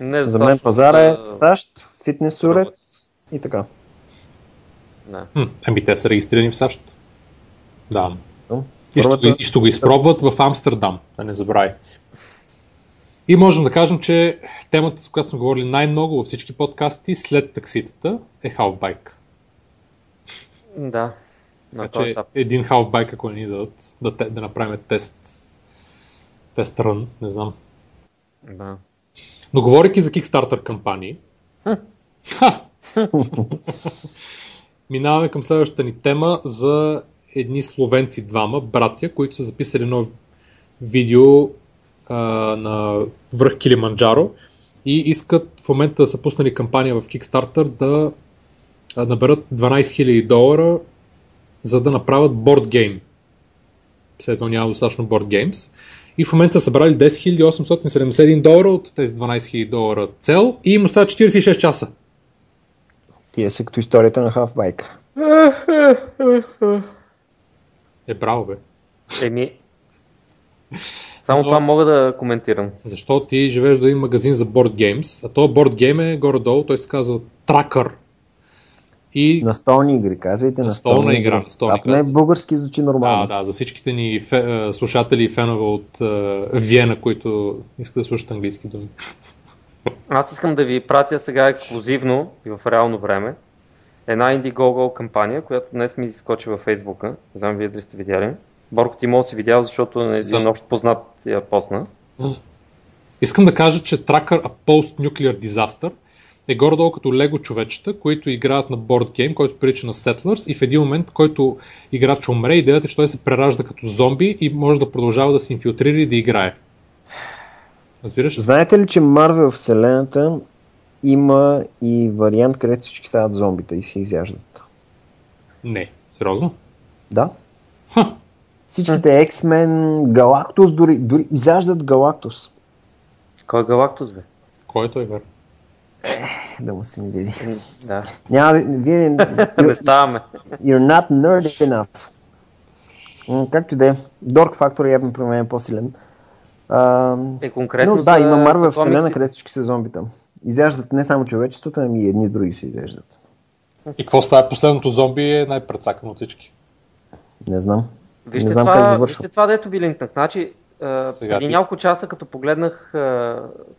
Не, За мен пазар е в САЩ, фитнес уред и така. Не. Хм, ами те са регистрирани в САЩ. Да. И ще, и ще го изпробват в Амстердам, да не забравяй. И можем да кажем, че темата, с която сме говорили най-много във всички подкасти след такситата е халфбайк. Да. Така че един халфбайк, ако ни дадат, да, да, да направим тест, тест рън, не знам. Да. Но говоряки за Kickstarter кампании, минаваме към следващата ни тема за едни словенци двама, братя, които са записали едно видео а, на връх Килиманджаро и искат в момента да са пуснали кампания в Kickstarter да наберат 12 000 долара за да направят борд гейм. след това няма достатъчно Board Games. И в момента са събрали 10 871 долара от тези 12 000 долара цел и им остават 46 часа. Тия са като историята на Half-Bike. Е, браво, бе. Еми, само това мога да коментирам. Защо ти живееш до един магазин за Board Games, а то Board Game е горе-долу, той се казва Tracker. И... На столни игри, казвайте. На, на столна игра. На столна игра. не български звучи нормално. Да, да, за всичките ни фе, слушатели и фенове от uh, Виена, които искат да слушат английски думи. Аз искам да ви пратя сега ексклюзивно и в реално време една Indiegogo кампания, която днес ми изкочи във Фейсбука. Не знам вие дали сте видяли. Борко ти може си видял, защото е един общ познат я посна. Искам да кажа, че Tracker A Post Nuclear Disaster е горе-долу като лего човечета, които играят на борд гейм, който прилича на Settlers и в един момент, който играч умре, идеята е, че той се преражда като зомби и може да продължава да се инфилтрира и да играе. Разбираш? Знаете ли, че Марвел вселената има и вариант, където всички стават зомбита и се изяждат? Не. Сериозно? Да. Ха. Всичките X-Men, Галактус, дори, дори изяждат Галактус. Кой е Галактус, бе? Кой е той, бе? Да му се не види. Да. Няма, вие... не ставаме. You're not nerd enough. Както и да е. Dork Factor явно при мен е по-силен. Uh, е конкретно но, да, има Марвел вселена, където всички са зомбита. Изяждат не само човечеството, ами и едни други се изяждат. И какво става? Последното зомби е най-прецакано от всички. Не знам. Вижте, не знам това, как завършва. вижте това, дето ви линкнах. Значи, преди ти... няколко часа, като погледнах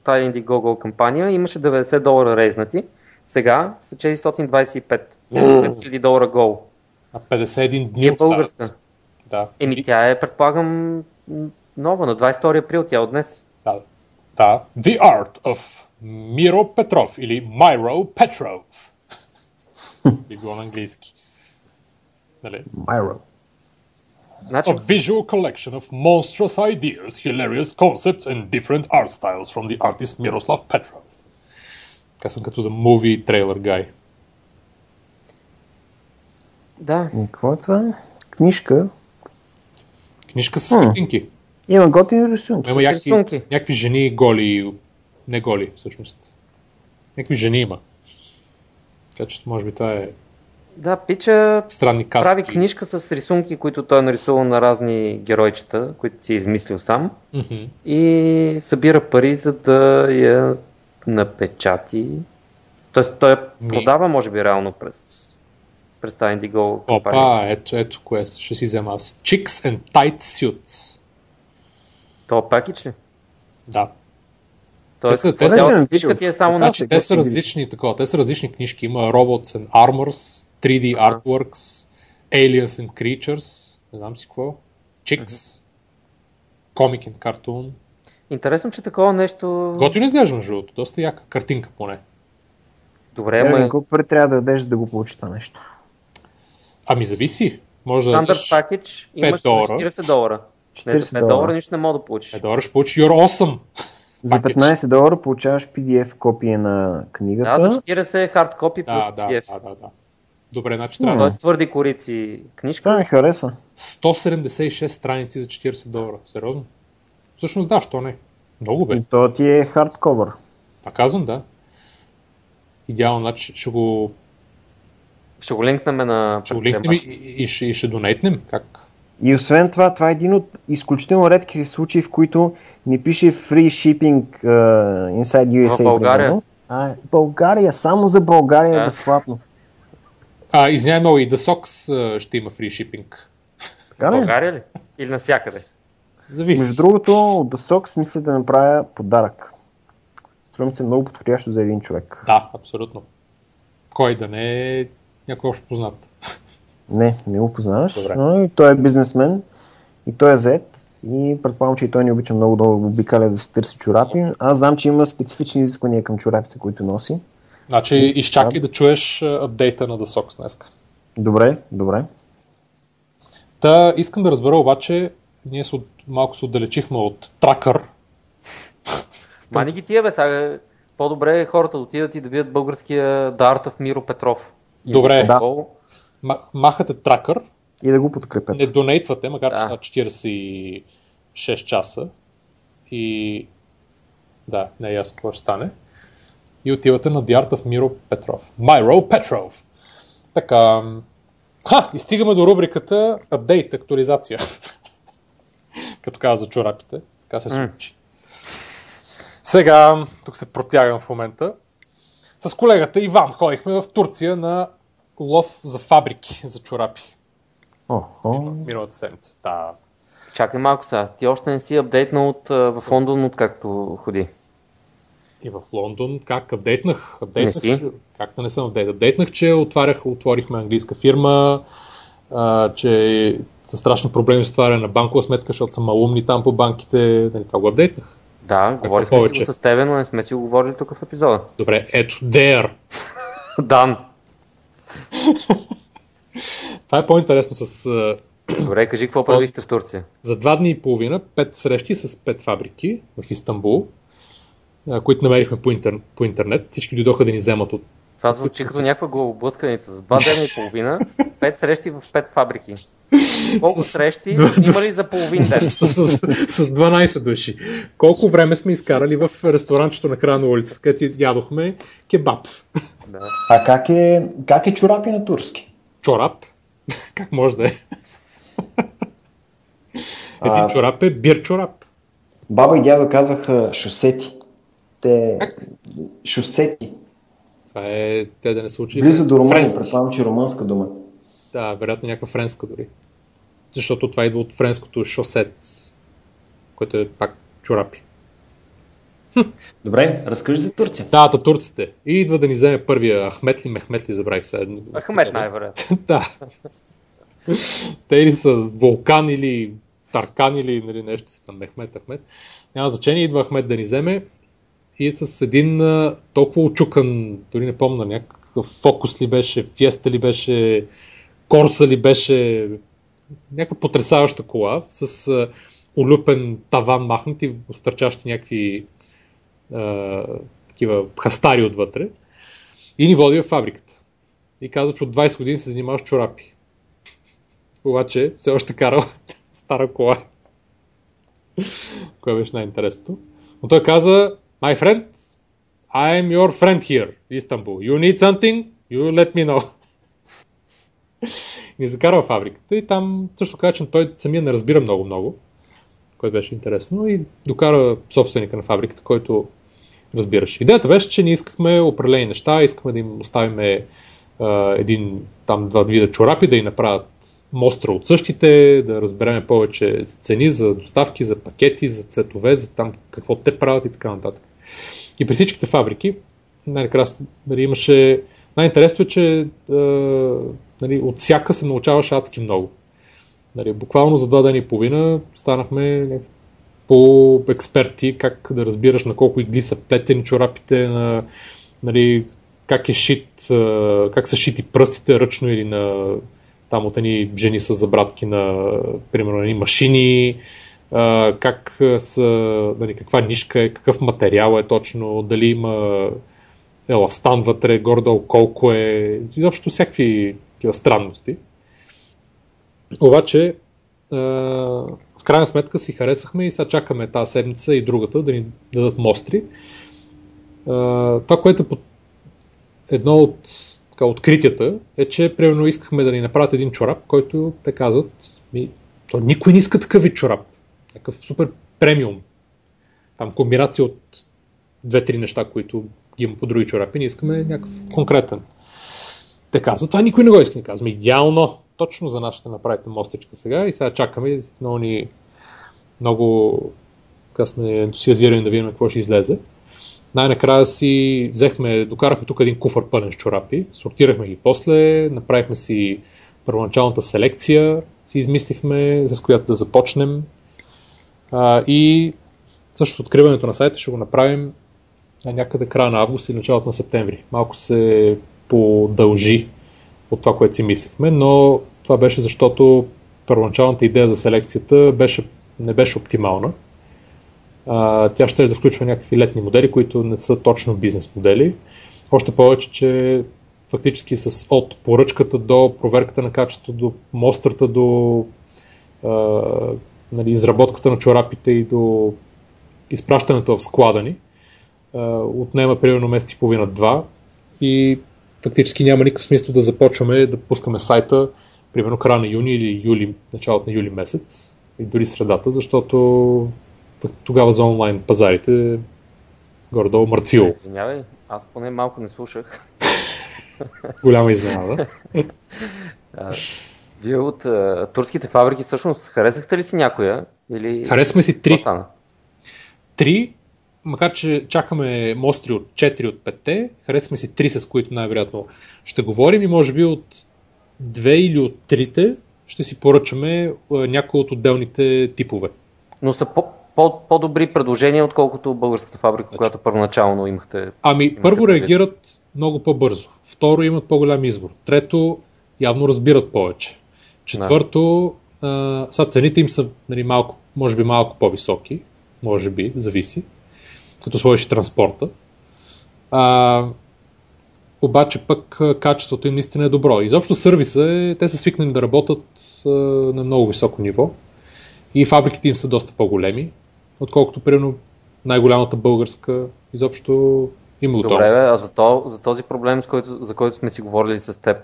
тая Indiegogo кампания, имаше 90 долара рейзнати. Сега са 425. 5000 долара гол. А 51 дни е българска. Да. Еми тя е, предполагам, нова, на 22 април, тя е от днес. Да. да. The Art of Miro Петров или Myro Petrov. Би било на английски. Нали? Myro. Значи... A visual collection of monstrous ideas, hilarious concepts and different art styles from the artist Miroslav Petrov. Така съм като the movie trailer guy. Да. И какво е това? Книжка? Книжка с картинки. Има готини рисунки. Има някакви, някакви жени голи, не голи всъщност. Някакви жени има. Така че може би това е да, Пича странни каски. прави книжка с рисунки, които той е нарисувал на разни геройчета, които си е измислил сам. Mm-hmm. И събира пари, за да я напечати. Тоест той я продава, може би, реално през, през тази Indigo компания. Опа, ето, ето кое ще си взема аз. Chicks and Tight Suits. То пакич ли? Да. Тоест, те, те, са, книжка ти е само на те са различни, такова, те са различни книжки. Има Robots and Armors, 3D uh-huh. Artworks, Aliens and Creatures, не знам си какво, Chicks, uh-huh. Comic and Cartoon. Интересно, че такова нещо... Готино не изглежда между другото, доста яка картинка поне. Добре, ама... Е, колко пари трябва да дадеш да го получи това нещо? Ами зависи. Може да дадеш пакетч имаш 40 долара. 40 не, за 5 долара нищо не мога да получиш. 5 долара ще получиш You're awesome. За 15 долара получаваш PDF копия на книгата. Да, за 40 е хард копи плюс да, PDF. Да, да, да. Добре, значи трябва. Тоест твърди корици книжка. Това ми харесва. 176 страници за 40 долара. Сериозно? Всъщност да, що не? Много бе. И то ти е хардковър. А казвам, да. Идеално, значи ще го... Ще го линкнем на... Ще го линкнем и, и, и, ще, и ще донейтнем. Как? И освен това, това е един от изключително редки случаи, в които ни пише free shipping uh, inside USA. В България? А, България, само за България е безплатно. А, извинявай много, и The Sox ще има free shipping. Така ли? България ли? Или навсякъде? Зависи. Между другото, от The Sox мисля да направя подарък. Струвам се много подходящо за един човек. Да, абсолютно. Кой да не е някой още познат. Не, не го познаваш, Добре. но и той е бизнесмен и той е зет и предполагам, че и той не обича много да обикаля да се търси чорапи. Аз знам, че има специфични изисквания към чорапите, които носи. Значи изчакай да, да чуеш апдейта на The Sox днес. Добре, добре. Та искам да разбера обаче, ние се, малко се отдалечихме от тракър. Мани ги тия бе, сега по-добре е хората да отидат и да видят българския Дартов Миро Петров. Добре, да. Махате тракър И да го подкрепят. Не донейтвате, макар че да. 46 часа. И да, не е ясно какво ще стане. И отивате на The Art of Miro Петров. Myro Петров. Така. Ха, и стигаме до рубриката Update, актуализация. Като каза за чорапите. Така се случи. Mm. Сега, тук се протягам в момента. С колегата Иван ходихме в Турция на лов за фабрики за чорапи. Oh, Миналата седмица. Да. Чакай малко сега. Ти още не си апдейтнал от, в Лондон, откакто ходи. И в Лондон, как апдейтнах? апдейтнах не си? Че, как да не съм апдейт? Апдейтнах, че отварях, отворихме английска фирма, а, че са страшни проблеми с отваряне на банкова сметка, защото са малумни там по банките. Нали, това го апдейтнах. Да, говорихме си го с тебе, но не сме си го говорили тук в епизода. Добре, ето, there. Дан. Това е по-интересно с... Добре, кажи какво правихте в Турция. За два дни и половина, пет срещи с пет фабрики в Истанбул, които намерихме по, интер... по интернет. Всички дойдоха да ни вземат от това звучи като някаква главоблъсканица. За два дена и половина, пет срещи в пет фабрики. Колко с... срещи има ли за половин ден? С, с, с, с 12 души. Колко време сме изкарали в ресторанчето на края на улицата, където ядохме кебаб. Да. А как е, как е чорапи на турски? Чорап? Как може да е? Един а... чорап е бир чорап. Баба и дядо казваха шосети. Те... Как? Шосети. Това е, те да не се учи. Близо до Румъния, предполагам, че е румънска дума. Да, вероятно някаква френска дори. Защото това идва от френското шосет, което е пак чорапи. Добре, разкажи за Турция. Да, та турците. И идва да ни вземе първия Ахмет ли, Мехмет ли, забравих се. Ахмет най-вероятно. да. Те или са вулкан или Таркан или нали, нещо си там, Мехмет, Ахмет. Няма значение, идва Ахмет да ни вземе и с един толкова очукан, дори не помня, някакъв фокус ли беше, фиеста ли беше, корса ли беше, някаква потрясаваща кола с а, улюпен таван махнати, и стърчащи някакви а, такива хастари отвътре. И ни води в фабриката. И каза, че от 20 години се занимава с чорапи. Обаче все още карал стара кола. Кое беше най-интересното. Но той каза, My friend, I am your friend here, Istanbul. You need something? You let me know. ни закара фабриката и там също каза, че той самия не разбира много-много, което беше интересно и докара собственика на фабриката, който разбираше. Идеята беше, че ние искахме определени неща, искахме да им оставим един, там два вида чорапи, да ни направят мостра от същите, да разбереме повече цени за доставки, за пакети, за цветове, за там какво те правят и така нататък. И при всичките фабрики, най-накрая нали, имаше... Най-интересното е, че а, нали, от всяка се научаваше адски много. Нали, буквално за два дни и половина станахме по експерти как да разбираш на колко игли са плетени чорапите, на, нали, как е шит, как са шити пръстите ръчно или на там от едни жени с забратки на, примерно, машини, как са, нали, каква нишка е, какъв материал е точно, дали има еластан вътре, гордо колко е, изобщо всякакви такива странности. Обаче, в крайна сметка си харесахме и сега чакаме тази седмица и другата да ни дадат мостри. Това, което е едно от така, откритията е, че примерно искахме да ни направят един чорап, който те казват, ми, то никой не иска такъв чорап някакъв супер премиум. Там комбинация от две-три неща, които ги има по други чорапи, ние искаме някакъв конкретен. Те казват, това никой не го иска. Не казваме, идеално, точно за нас ще направите мостичка сега и сега чакаме много ни много така сме ентусиазирани да видим какво ще излезе. Най-накрая си взехме, докарахме тук един куфър пълен с чорапи, сортирахме ги после, направихме си първоначалната селекция, си измислихме с която да започнем. А, и също откриването на сайта ще го направим някъде края на август или началото на септември. Малко се подължи от това, което си мислехме, но това беше защото първоначалната идея за селекцията беше, не беше оптимална. А, тя ще да включва някакви летни модели, които не са точно бизнес модели. Още повече, че фактически с от поръчката до проверката на качеството, до мострата, до нали, изработката на чорапите и до изпращането в склада ни. Отнема примерно месец и половина-два и фактически няма никакъв смисъл да започваме да пускаме сайта примерно края на юни или юли, началото на юли месец и дори средата, защото тогава за онлайн пазарите горе-долу мъртвило. Извинявай, аз поне малко не слушах. Голяма изненада. Вие от а, турските фабрики всъщност харесахте ли си някоя? Или... Харесваме си три. Три, макар че чакаме мостри от 4 от 5, харесваме си три, с които най-вероятно ще говорим и може би от две или от трите ще си поръчаме някои от отделните типове. Но са по, по, по-добри предложения, отколкото българската фабрика, значи. която първоначално имахте. Ами, имахте първо предвид. реагират много по-бързо. Второ, имат по-голям избор. Трето, явно разбират повече. Четвърто, да. сега цените им са нали, малко, може би малко по-високи, може би, зависи, като сложиш транспорта. А, обаче пък качеството им наистина е добро. Изобщо сервиса е, те са свикнали да работят а, на много високо ниво и фабриките им са доста по-големи, отколкото примерно най-голямата българска изобщо има Добре, бе, а за, то, за този проблем, с който, за който сме си говорили с теб,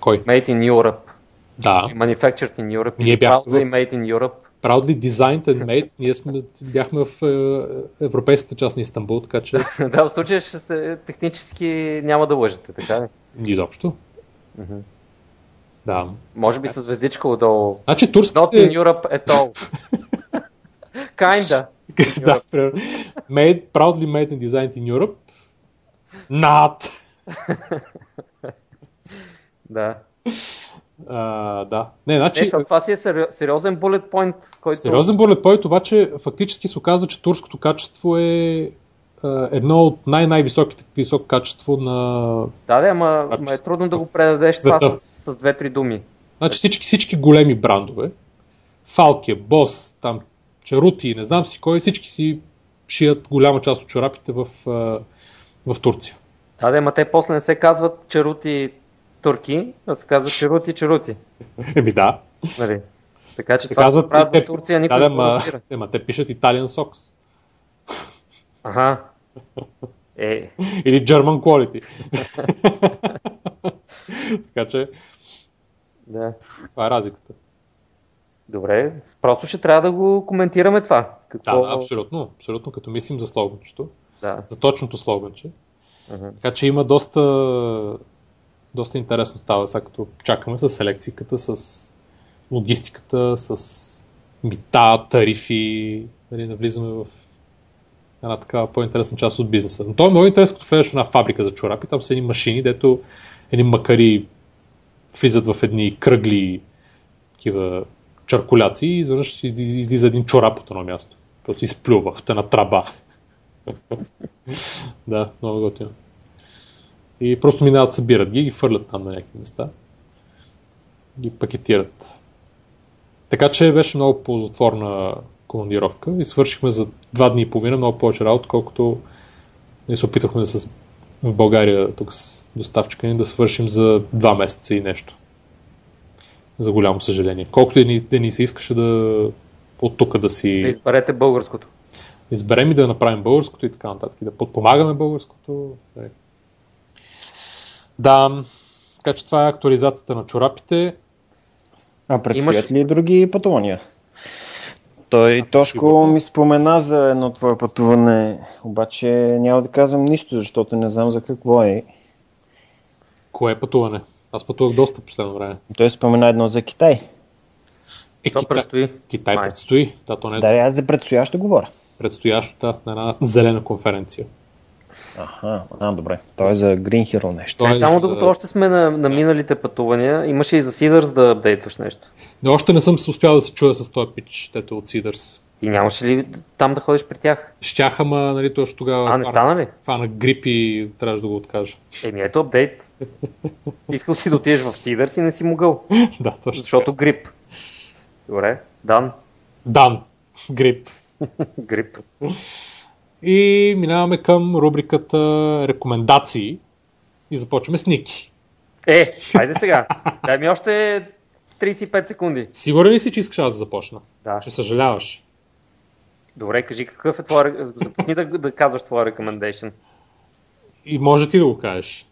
Кой? Made in Europe, да. Manufactured in Europe, Ние бяхме в... Made in Europe, proudly designed and made. Ние сме, бяхме в е, европейската част на Истанбул, така че... да, в случая ще сте, технически няма да лъжете, така ли? Изобщо. Mm-hmm. Да. Може би с звездичка отдолу. Значи турските... Not in Europe at all. Kinda. да, made, proudly made and designed in Europe. Not. да. А, да. Не, значи... Не, това си е сериозен bullet point, който... Сериозен bullet point, обаче фактически се оказва, че турското качество е едно от най-най-високите високо качество на... Да, да, ама, ама е трудно да го предадеш света. това с, с две-три думи. Значи всички, всички големи брандове, Фалкия, Бос, там, Чарути, не знам си кой, всички си шият голяма част от чорапите в, в Турция. Да, да, ама те после не се казват Чарути турки, а се казва черути, черути. Еми да. Нали? Така че те това казват, правят те, в Турция, никой да, не ма, ема, те пишат Italian Socks. Ага. Е. Или German Quality. така че да. това е разликата. Добре, просто ще трябва да го коментираме това. Какво... Да, да, абсолютно, абсолютно, като мислим за слоганчето. Да. За точното слоганче. Uh-huh. Така че има доста доста интересно става, сега като чакаме с селекцията, с логистиката, с мита, тарифи, нали, навлизаме в една такава по-интересна част от бизнеса. Но то е много интересно, като влезеш в една фабрика за чорапи, там са едни машини, дето едни макари влизат в едни кръгли такива чаркуляции и изведнъж излиза един чорап от едно място. Просто изплюва в една траба. да, много готино. И просто минават, събират ги и ги фърлят там на някакви места. Ги пакетират. Така че беше много ползотворна командировка и свършихме за два дни и половина много повече работа, колкото ние се опитахме да с в България, тук с доставчика ни, да свършим за два месеца и нещо. За голямо съжаление. Колкото да ни, да ни се искаше да от тук да си... Да изберете българското. Изберем и да направим българското и така нататък. И да подпомагаме българското. Да, така че това е актуализацията на чорапите. А предстоят Имаш... ли други пътувания? Той а, Тошко сигурно. ми спомена за едно твое пътуване, обаче няма да казвам нищо, защото не знам за какво е. Кое е пътуване? Аз пътувах доста последно време. Той спомена едно за Китай. Е, то Китай, предстои. Китай Май. предстои. Да, то не е... да, аз за предстоящо говоря. Предстоящата на една зелена конференция. Аха, а, добре. Той е за Green Hero нещо. Не, е само за... докато още сме на, на миналите пътувания, имаше и за Seeders да апдейтваш нещо. Не, още не съм успял да се чуя с този пич, тето от Seeders. И нямаше ли там да ходиш при тях? Щях, ама нали, точно тогава. А, не стана ли? Фана грип и трябваше да го откажа. Еми ето апдейт. Искал си да отидеш в Seeders и не си могъл. да, точно. Защото грип. Добре, Дан. Дан. Грип. грип. И минаваме към рубриката рекомендации. И започваме с Ники. Е, хайде сега. Дай ми още 35 секунди. Сигурен ли си, че искаш аз да започна? Да. Ще съжаляваш. Добре, кажи какъв е твоя... Започни да, да казваш твоя recommendation. И може ти да го кажеш.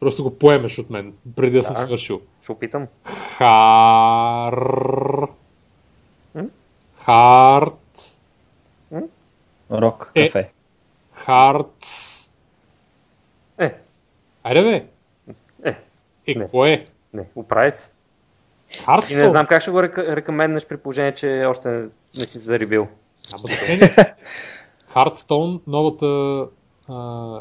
Просто го поемеш от мен, преди да, да. съм свършил. Ще опитам. Хар... М? Рок Е. кафе. Харт... Е, Айде бе! е, Е, Не. какво е? не, оправи се. И Хардстоун? не знам как ще го река- рекоменднеш при положение, че още не, не си се зарибил. Значение. Hearthstone, новата а,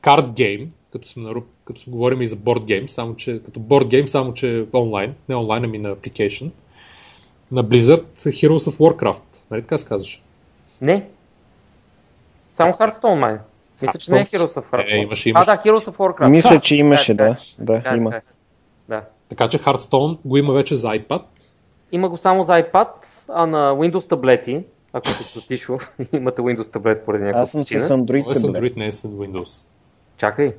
карт гейм, като сме, като сме говорим и за борд гейм, само че като борд гейм, само че онлайн, не онлайн, ами на application, на Blizzard Heroes of Warcraft. Нали така се казваш? Не. Само Hearthstone, май. Мисля, че не е Heroes of Warcraft. Е, имаше, А, имаше. да, Heroes of Warcraft. Мисля, че имаше, да. Да, така, има. Да. Така че Hearthstone го има вече за iPad. Има го само за iPad, а на Windows таблети, ако сте потишло, имате Windows таблет поради някаква Аз съм причина. с е Android с таблет. Android, не е с Windows. Чакай.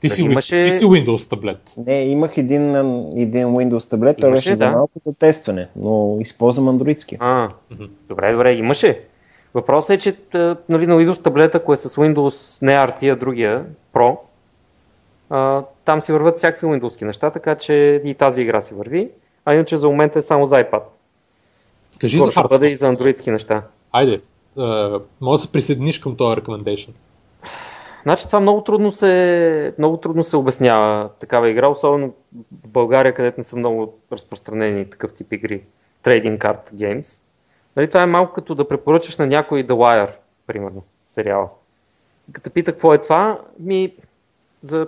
Ти си, имаше- ти си Windows таблет. Не, имах един, един Windows таблет, той беше за да. малко за тестване, но използвам андроидски. А, добре, добре, имаше. Въпросът е, че т- нали, на Windows таблета, ако е с Windows, не RT, а другия, Pro, а, там си върват всякакви Windows неща, така че и тази игра си върви. А иначе за момента е само за iPad. Кажи Скоро за ще бъде и за андроидски неща. Айде, а, може да се присъединиш към този recommendation. Значи това много трудно се, много трудно се обяснява такава игра, особено в България, където не са много разпространени такъв тип игри. Trading Card Games. Нали, това е малко като да препоръчаш на някой The Wire, примерно, сериала. И Като пита какво е това, ми за е,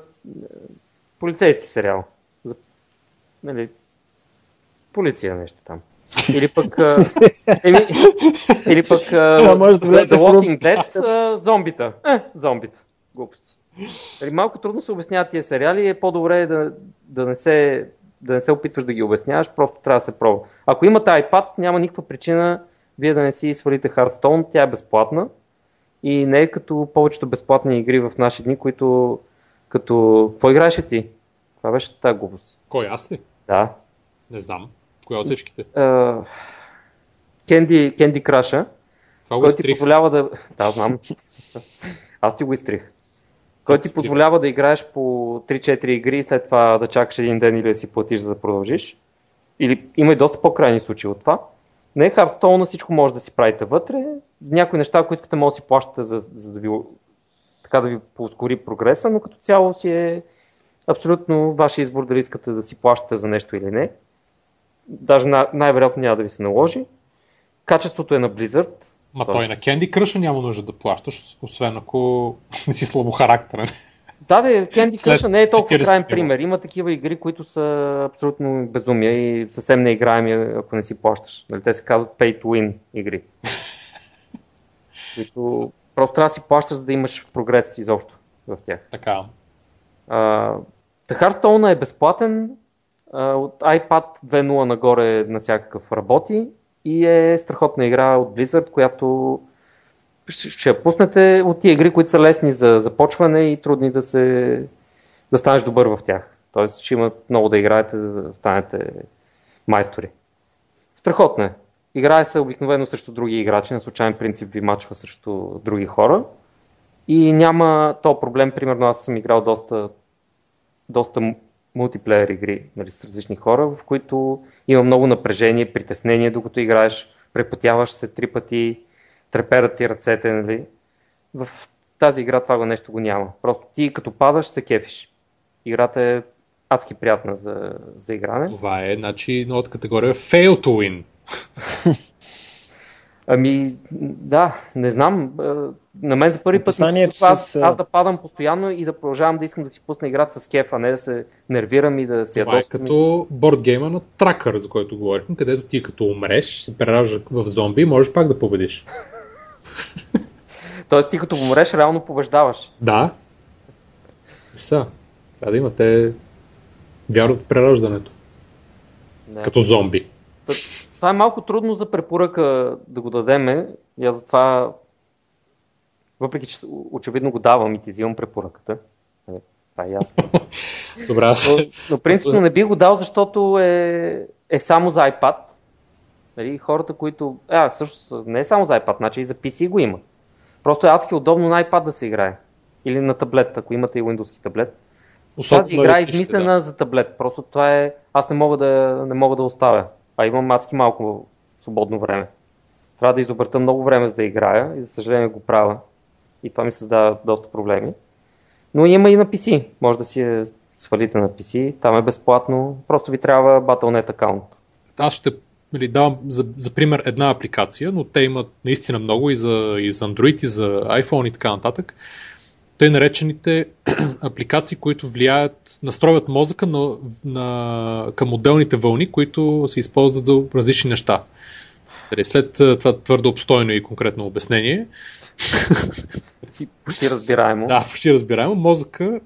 полицейски сериал. За, нали, полиция нещо там. Или пък, а, еми, или пък може да в Walking Dead, зомбита. Е, зомбита. Глупости. Нали, малко трудно се обясняват тия сериали и е по-добре да, да, не се, да не се опитваш да ги обясняваш, просто трябва да се пробва. Ако имате iPad, няма никаква причина вие да не си свалите Hearthstone, тя е безплатна и не е като повечето безплатни игри в наши дни, които като... Какво играеше ти? Това беше тази глупост. Кой, аз ли? Да. Не знам. Коя от всичките? Candy, Candy Crush, Това го ти изтрих. позволява да... Да, знам. Аз ти го изтрих. Който ти позволява да играеш по 3-4 игри и след това да чакаш един ден или да си платиш за да продължиш. Или има и доста по-крайни случаи от това. Не е Hearthstone, на всичко може да си правите вътре. Някои неща, ако искате, може да си плащате, за, за да ви, така да ви поускори прогреса, но като цяло си е абсолютно вашия избор дали искате да си плащате за нещо или не. Даже най- най-вероятно няма да ви се наложи. Качеството е на Blizzard. Ма Тоест- той на Candy Crush няма нужда да плащаш, освен ако не си слабохарактерен. Да, да, Candy Crush не е толкова 40 крайен пример. Има такива игри, които са абсолютно безумия и съвсем неиграеми, ако не си плащаш. Нали, те се казват pay to win игри. които просто трябва да си плащаш, за да имаш прогрес изобщо в тях. Така. Uh, Hearthstone е безплатен, а, от iPad 2.0 нагоре на всякакъв работи и е страхотна игра от Blizzard, която ще, я пуснете от тия игри, които са лесни за започване и трудни да се да станеш добър в тях. Тоест ще има много да играете, да станете майстори. Страхотно е. Играе се обикновено срещу други играчи, на случайен принцип ви мачва срещу други хора. И няма то проблем, примерно аз съм играл доста, доста мултиплеер игри нали, с различни хора, в които има много напрежение, притеснение, докато играеш, препотяваш се три пъти, треперат ти ръцете. Нали. В тази игра това го нещо го няма. Просто ти като падаш се кефиш. Играта е адски приятна за, за игране. Това е, значи, новата категория Fail to win. Ами, да, не знам. а, На мен за първи път ми се аз, аз да падам постоянно и да продължавам да искам да си пусна играта с кеф, а не да се нервирам и да си Това е ядосвам. като бордгейма на Tracker, за който говорихме, където ти като умреш, се преражда в зомби и можеш пак да победиш. Тоест ти като умреш, реално побеждаваш. Да. Са, трябва да имате вяра в прераждането. Да. Като зомби. Това е малко трудно за препоръка да го дадеме. И аз затова, въпреки че очевидно го давам и ти взимам препоръката, нали, Това е ясно. Добре, аз... Но, но принципно не би го дал, защото е, е само за iPad. Нали, хората, които... А, всъщност не е само за iPad, значи и за PC го има. Просто е адски удобно на iPad да се играе. Или на таблет, ако имате и Windows таблет. Особено Тази игра е измислена да. за таблет. Просто това е... Аз не мога да, не мога да оставя. А имам адски малко свободно време. Трябва да изобърта много време за да играя и за съжаление го правя. И това ми създава доста проблеми. Но има и на PC. Може да си свалите на PC. Там е безплатно. Просто ви трябва Battle.net аккаунт. Аз ще нали, давам за, за пример една апликация, но те имат наистина много и за, и за Android, и за iPhone и така нататък. Те наречените апликации, които влияят, настроят мозъка на, на, към отделните вълни, които се използват за различни неща. Нали, след това твърдо обстойно и конкретно обяснение. Почти разбираемо. Да, почти разбираемо. Мозъка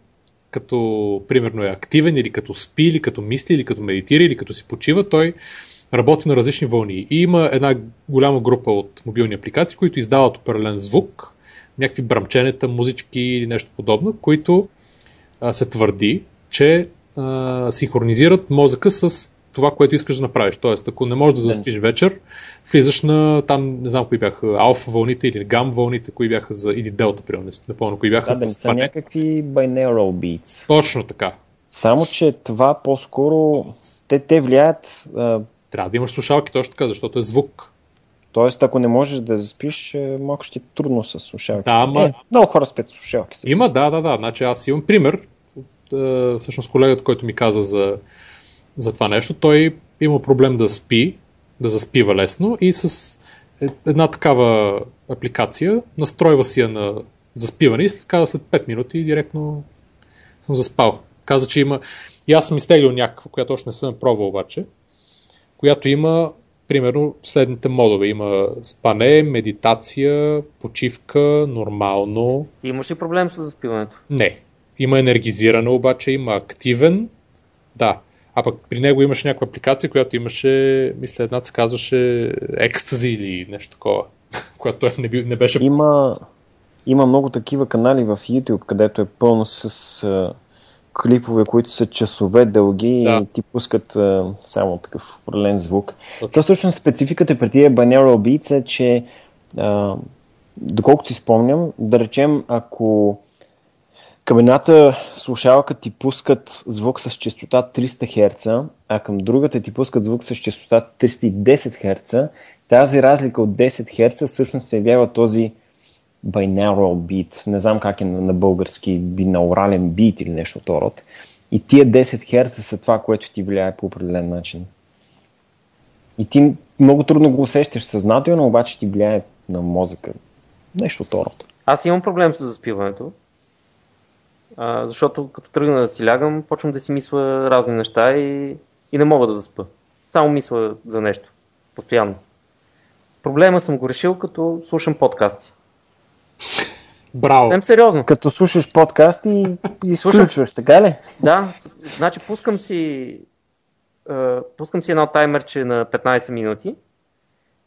като примерно е активен или като спи, или като мисли, или като медитира, или като си почива, той работи на различни вълни. И има една голяма група от мобилни апликации, които издават определен звук, някакви брамченета, музички или нещо подобно, които а, се твърди, че а, синхронизират мозъка с това, което искаш да направиш. Тоест, ако не можеш да заспиш вечер, влизаш на там, не знам кои бяха, алфа вълните или гам вълните, кои бяха за, или делта, примерно, напълно, кои бяха да, за да са някакви binaural beats. Точно така. Само, че това по-скоро, те, те влияят... А... Трябва да имаш слушалки точно така, защото е звук. Тоест, ако не можеш да заспиш, е, малко ще е трудно с слушалки. Да, ма... е, много хора спят с слушалки. Също. Има, да, да, да. Значи аз имам пример. От, всъщност колегата, който ми каза за, за това нещо, той има проблем да спи, да заспива лесно и с е, една такава апликация настройва си я на заспиване и след, каза след 5 минути директно съм заспал. Каза, че има... И аз съм изтеглил някаква, която още не съм пробвал обаче, която има примерно следните модове. Има спане, медитация, почивка, нормално. Ти имаш ли проблем с заспиването? Не. Има енергизиране обаче, има активен. Да. А пък при него имаш някаква апликация, която имаше, мисля, една се казваше екстази или нещо такова, която той не, не беше... Има, има много такива канали в YouTube, където е пълно с клипове, които са часове дълги да. и ти пускат а, само такъв определен звук. Okay. То всъщност спецификата при тия binaural beats е, че а, доколкото си спомням, да речем, ако към едната слушалка ти пускат звук с частота 300 Hz, а към другата ти пускат звук с частота 310 Hz, тази разлика от 10 Hz всъщност се явява този binaural beat, не знам как е на, на български, бинаурален бит или нещо от род. И тия 10 Hz са това, което ти влияе по определен начин. И ти много трудно го усещаш съзнателно, обаче ти влияе на мозъка. Нещо от род. Аз имам проблем с заспиването, а, защото като тръгна да си лягам, почвам да си мисля разни неща и, и не мога да заспа. Само мисля за нещо. Постоянно. Проблема съм го решил, като слушам подкасти. Браво. Съвсем сериозно. Като слушаш подкаст и изключваш, така ли? Да, значи пускам си, uh, пускам си едно таймерче на 15 минути.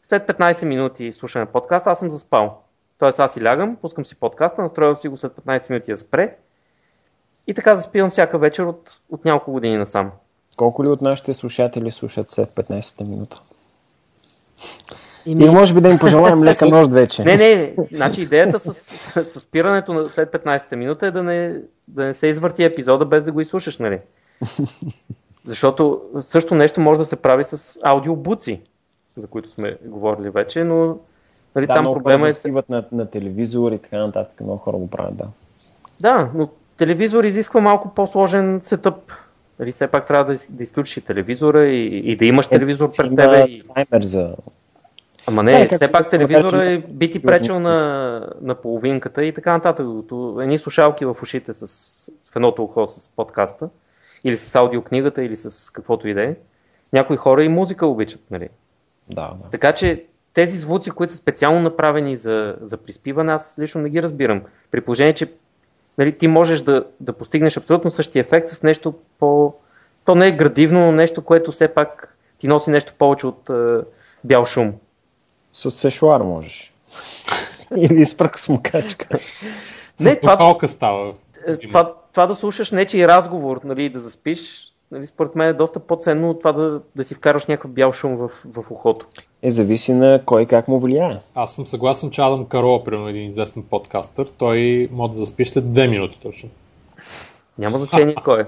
След 15 минути слушане на подкаст, аз съм заспал. Тоест аз си лягам, пускам си подкаста, настроявам си го след 15 минути да спре. И така заспивам всяка вечер от, от няколко години насам. Колко ли от нашите слушатели слушат след 15 минута? И, ми... може би да им пожелаем лека нощ вече. Не, не, значи идеята с, с, с спирането на след 15-та минута е да не, да не се извърти епизода без да го изслушаш, нали? Защото също нещо може да се прави с аудиобуци, за които сме говорили вече, но нали, да, там проблема е... Да, на, на телевизор и така нататък, много хора го правят, да. Да, но телевизор изисква малко по-сложен сетъп. Нали, все пак трябва да, да изключиш телевизора и, и да имаш е, телевизор пред тебе. И... таймер за Ама не, да, все пак телевизора е, би ти пречил на, на половинката и така нататък. Едни слушалки в ушите с, в едното ухо с подкаста, или с аудиокнигата, или с каквото и да е. Някои хора и музика обичат, нали? Да, да. Така че тези звуци, които са специално направени за, за приспиване, аз лично не ги разбирам. При положение, че нали, ти можеш да, да постигнеш абсолютно същия ефект с нещо по... То не е градивно, но нещо, което все пак ти носи нещо повече от е, бял шум. С сешуар можеш. Или с пръкосмокачка. Не, това, става. Е, това, това да слушаш нечи разговор, нали, да заспиш, нали, според мен е доста по-ценно от това да, да си вкараш някакъв бял шум в, в ухото. Е, зависи на кой как му влияе. Аз съм съгласен, че Адам Карола, примерно един известен подкастър, той може да заспи след две минути точно. Няма значение кой е.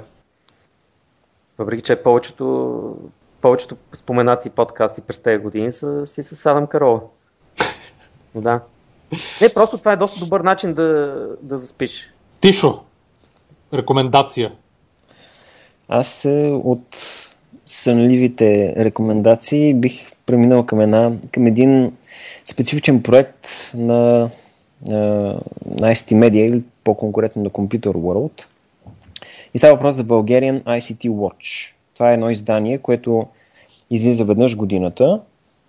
Въпреки, че повечето, повечето споменати подкасти през тези години са си с Адам Карола. Но да. Не, просто това е доста добър начин да, да заспиш. Тишо, рекомендация. Аз е, от сънливите рекомендации бих преминал към, една, към един специфичен проект на, на, на ICT Media или по-конкретно на Computer World. И става въпрос за Bulgarian ICT Watch. Това е едно издание, което излиза веднъж годината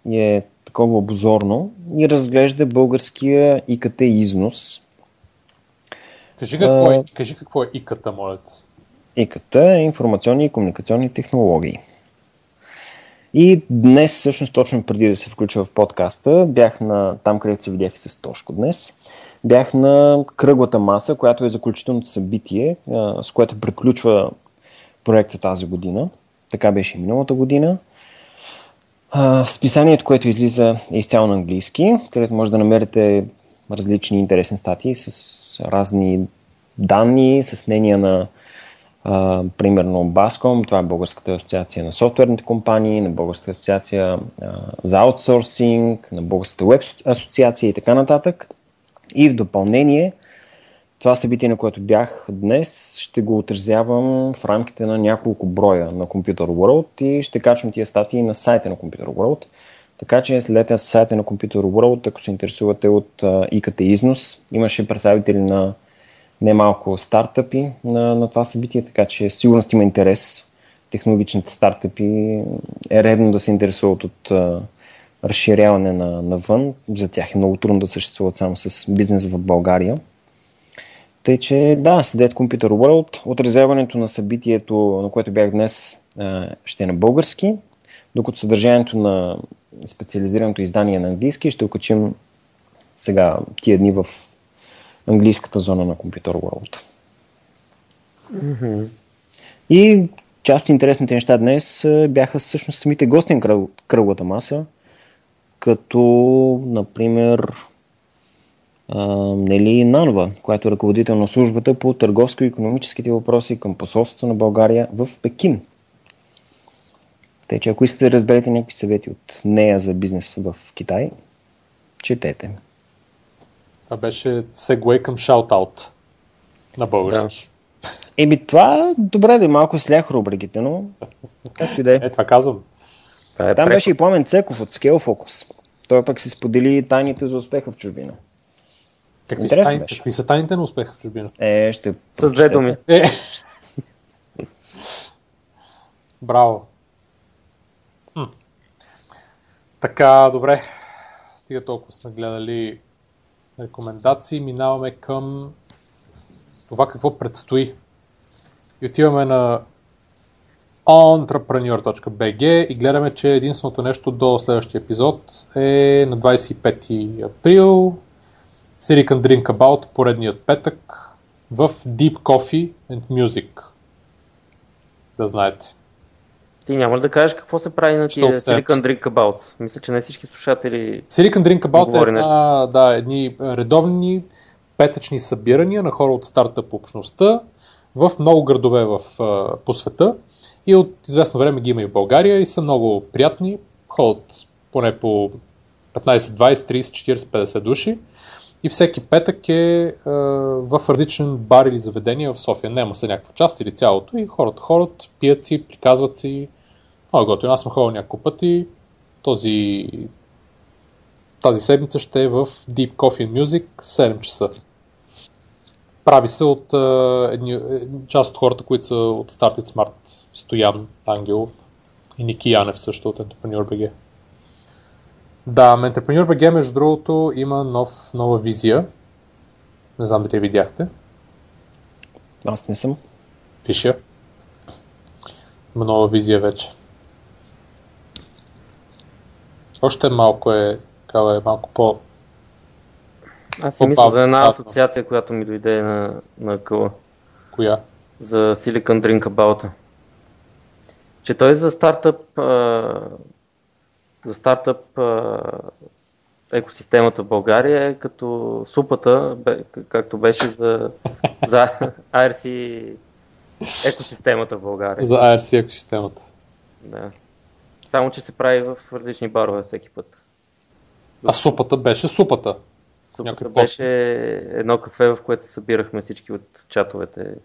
и е такова обзорно и разглежда българския ИКТ износ. Кажи какво е, кажи какво е ИКТ, моля ИКТ е информационни и комуникационни технологии. И днес, всъщност точно преди да се включа в подкаста, бях на там, където се видях и с Тошко днес, бях на кръглата маса, която е заключителното събитие, с което приключва проекта тази година. Така беше и миналата година. Списанието, което излиза е изцяло на английски, където може да намерите различни интересни статии с разни данни, с мнения на а, примерно Баском, това е Българската асоциация на софтуерните компании, на Българската асоциация а, за аутсорсинг, на Българската веб асоциация и така нататък. И в допълнение, това събитие, на което бях днес, ще го отразявам в рамките на няколко броя на Computer World и ще качвам тия статии на сайта на Computer World. Така че следете на сайта на Computer World, ако се интересувате от IKT износ. Имаше представители на немалко стартъпи на, на това събитие, така че сигурно има интерес. Технологичните стартъпи е редно да се интересуват от разширяване на, навън. За тях е много трудно да съществуват само с бизнес в България. Тъй, че да, следят Computer World. Отразяването на събитието, на което бях днес, ще е на български, докато съдържанието на специализираното издание на английски ще окачим сега тия дни в английската зона на Computer World. Mm-hmm. И част от интересните неща днес бяха всъщност самите гости на кръглата маса, като, например, Нели Нанова, която е ръководител на службата по търговско-економическите въпроси към посолството на България в Пекин. Тъй, че ако искате да разберете някакви съвети от нея за бизнес в Китай, четете. Това беше сегвей към шаут-аут на български. Да. Еми това, добре да е малко слях рубриките, но както и да е. Е, това казвам. Това е Там преко. беше и Пламен Цеков от Scale Focus. Той пък си сподели тайните за успеха в чужбина. Какви са, тайните, какви са тайните на успеха в чужбина? Е, ще... С две думи. Е. Браво. Хм. Така, добре. Стига толкова сме гледали рекомендации. Минаваме към това какво предстои. И отиваме на entrepreneur.bg и гледаме, че единственото нещо до следващия епизод е на 25 април Silicon Drink About, поредният петък, в Deep Coffee and Music. Да знаете. Ти няма ли да кажеш какво се прави на тия Silicon Drink About? Мисля, че не всички слушатели Silicon Drink About е една, да, едни редовни петъчни събирания на хора от стартъп общността в много градове в, по света и от известно време ги има и в България и са много приятни. Ходят поне по 15, 20, 30, 40, 50 души и всеки петък е, е в различен бар или заведение в София. Нема се някаква част или цялото и хората ходят, пият си, приказват си. Много е готино. Аз съм ходил няколко пъти. Този, тази седмица ще е в Deep Coffee Music 7 часа. Прави се от е, едни, част от хората, които са от Started Smart. Стоян Ангелов и Ники Янев също от Entrepreneur BG. Да, Entrepreneur BG, между другото, има нов, нова визия. Не знам дали видяхте. Аз не съм. Пиша. Има нова визия вече. Още малко е, кава е малко по... Аз си мисля за една асоциация, която ми дойде на, на къла. Коя? За Silicon Drink About. Че той за стартъп а, за стартъп екосистемата в България е като супата, както беше за, за IRC екосистемата в България. За IRC екосистемата. Да. Само, че се прави в различни барове всеки път. А супата беше супата. Супата беше едно кафе, в което събирахме всички от чатовете.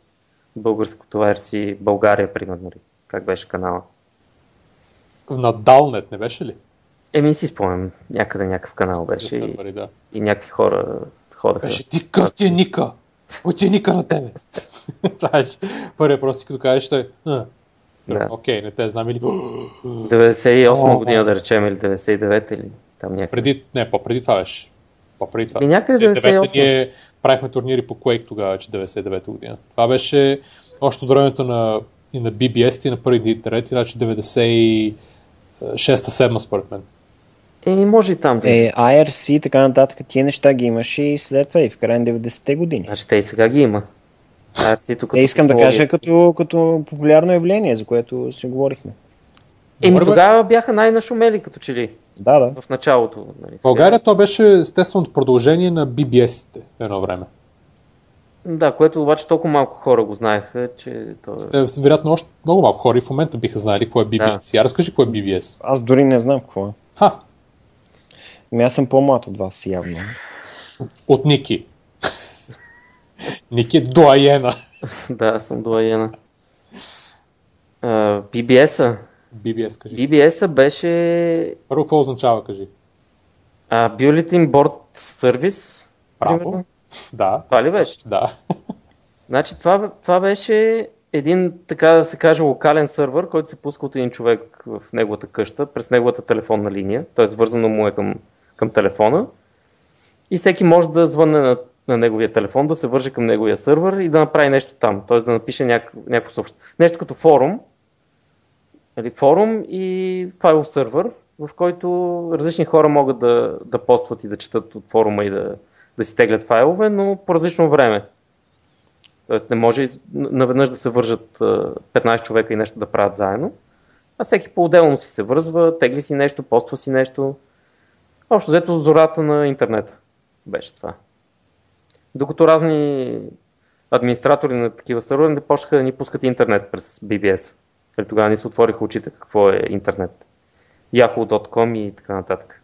Българското IRC България, примерно. Как беше канала? На Далнет, не беше ли? Еми си спомням, някъде някакъв канал беше да и, да. и някакви хора ходаха. Беше ти къв ти е Ника? Кой ти е Ника на тебе? Това е първият въпрос, като кажеш той. Да. Окей, не те знам или... 98 година да речем или 99 или там някъде. Преди, не, по-преди това беше. По-преди това. И някъде 98. Ние правихме турнири по Quake тогава, че 99 година. Това беше още от времето на, и на BBS и на първи интернет, значи 96-7 според мен. Е, може и там. Да. Е, IRC и така нататък, тия неща ги имаше и след това и в края на 90-те години. Значи те и сега ги има. IRC тук. Е, искам да кажа като, като популярно явление, за което си говорихме. Еми тогава бяха най-нашумели, като че ли. Да, да. В началото. Нали, в България то беше естественото продължение на BBS-те едно време. Да, което обаче толкова малко хора го знаеха, че то... Те, вероятно, още много малко хора и в момента биха знали какво е BBS. Да. Я разкажи какво е BBS. Аз дори не знам какво е. Ха, Ами аз съм по-млад от вас, явно. От Ники. Ники доаена. да, аз съм доаена. Uh, BBS-а. BBS, кажи. BBS-а беше... Първо, какво означава, кажи? Uh, Bulletin Board Service. Право. Примерно. Да. Това ли беше? Да. Значи това, това беше един, така да се каже, локален сървър, който се пуска от един човек в неговата къща, през неговата телефонна линия, т.е. свързано му е към към телефона и всеки може да звънне на, на неговия телефон, да се върже към неговия сървър и да направи нещо там, т.е. да напише няк, някакво съобщение. Нещо като форум, или форум и файл сървър, в който различни хора могат да, да постват и да четат от форума и да, да си теглят файлове, но по различно време. Тоест не може наведнъж да се вържат 15 човека и нещо да правят заедно, а всеки по-отделно си се връзва, тегли си нещо, поства си нещо, Общо взето зората на интернет беше това. Докато разни администратори на такива сървъри не почнаха да ни пускат интернет през BBS. Нали, тогава ни се отвориха очите какво е интернет. Yahoo.com и така нататък.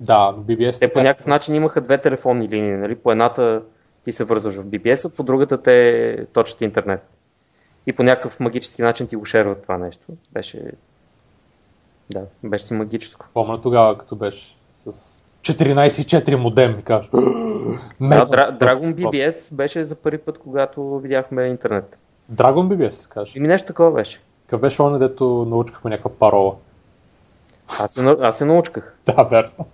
Да, BBS. Те по някакъв начин имаха две телефонни линии. Нали? По едната ти се вързваш в BBS, а по другата те точат интернет. И по някакъв магически начин ти го шерват това нещо. Беше. Да, беше си магическо. Помня тогава, като беше с 14.4 модем, ми кажа. Да, Dragon BBS беше за първи път, когато видяхме интернет. Dragon BBS, кажеш? Ими нещо такова беше. Какъв беше он, дето научихме някаква парола? Аз се, аз се научках. да, верно.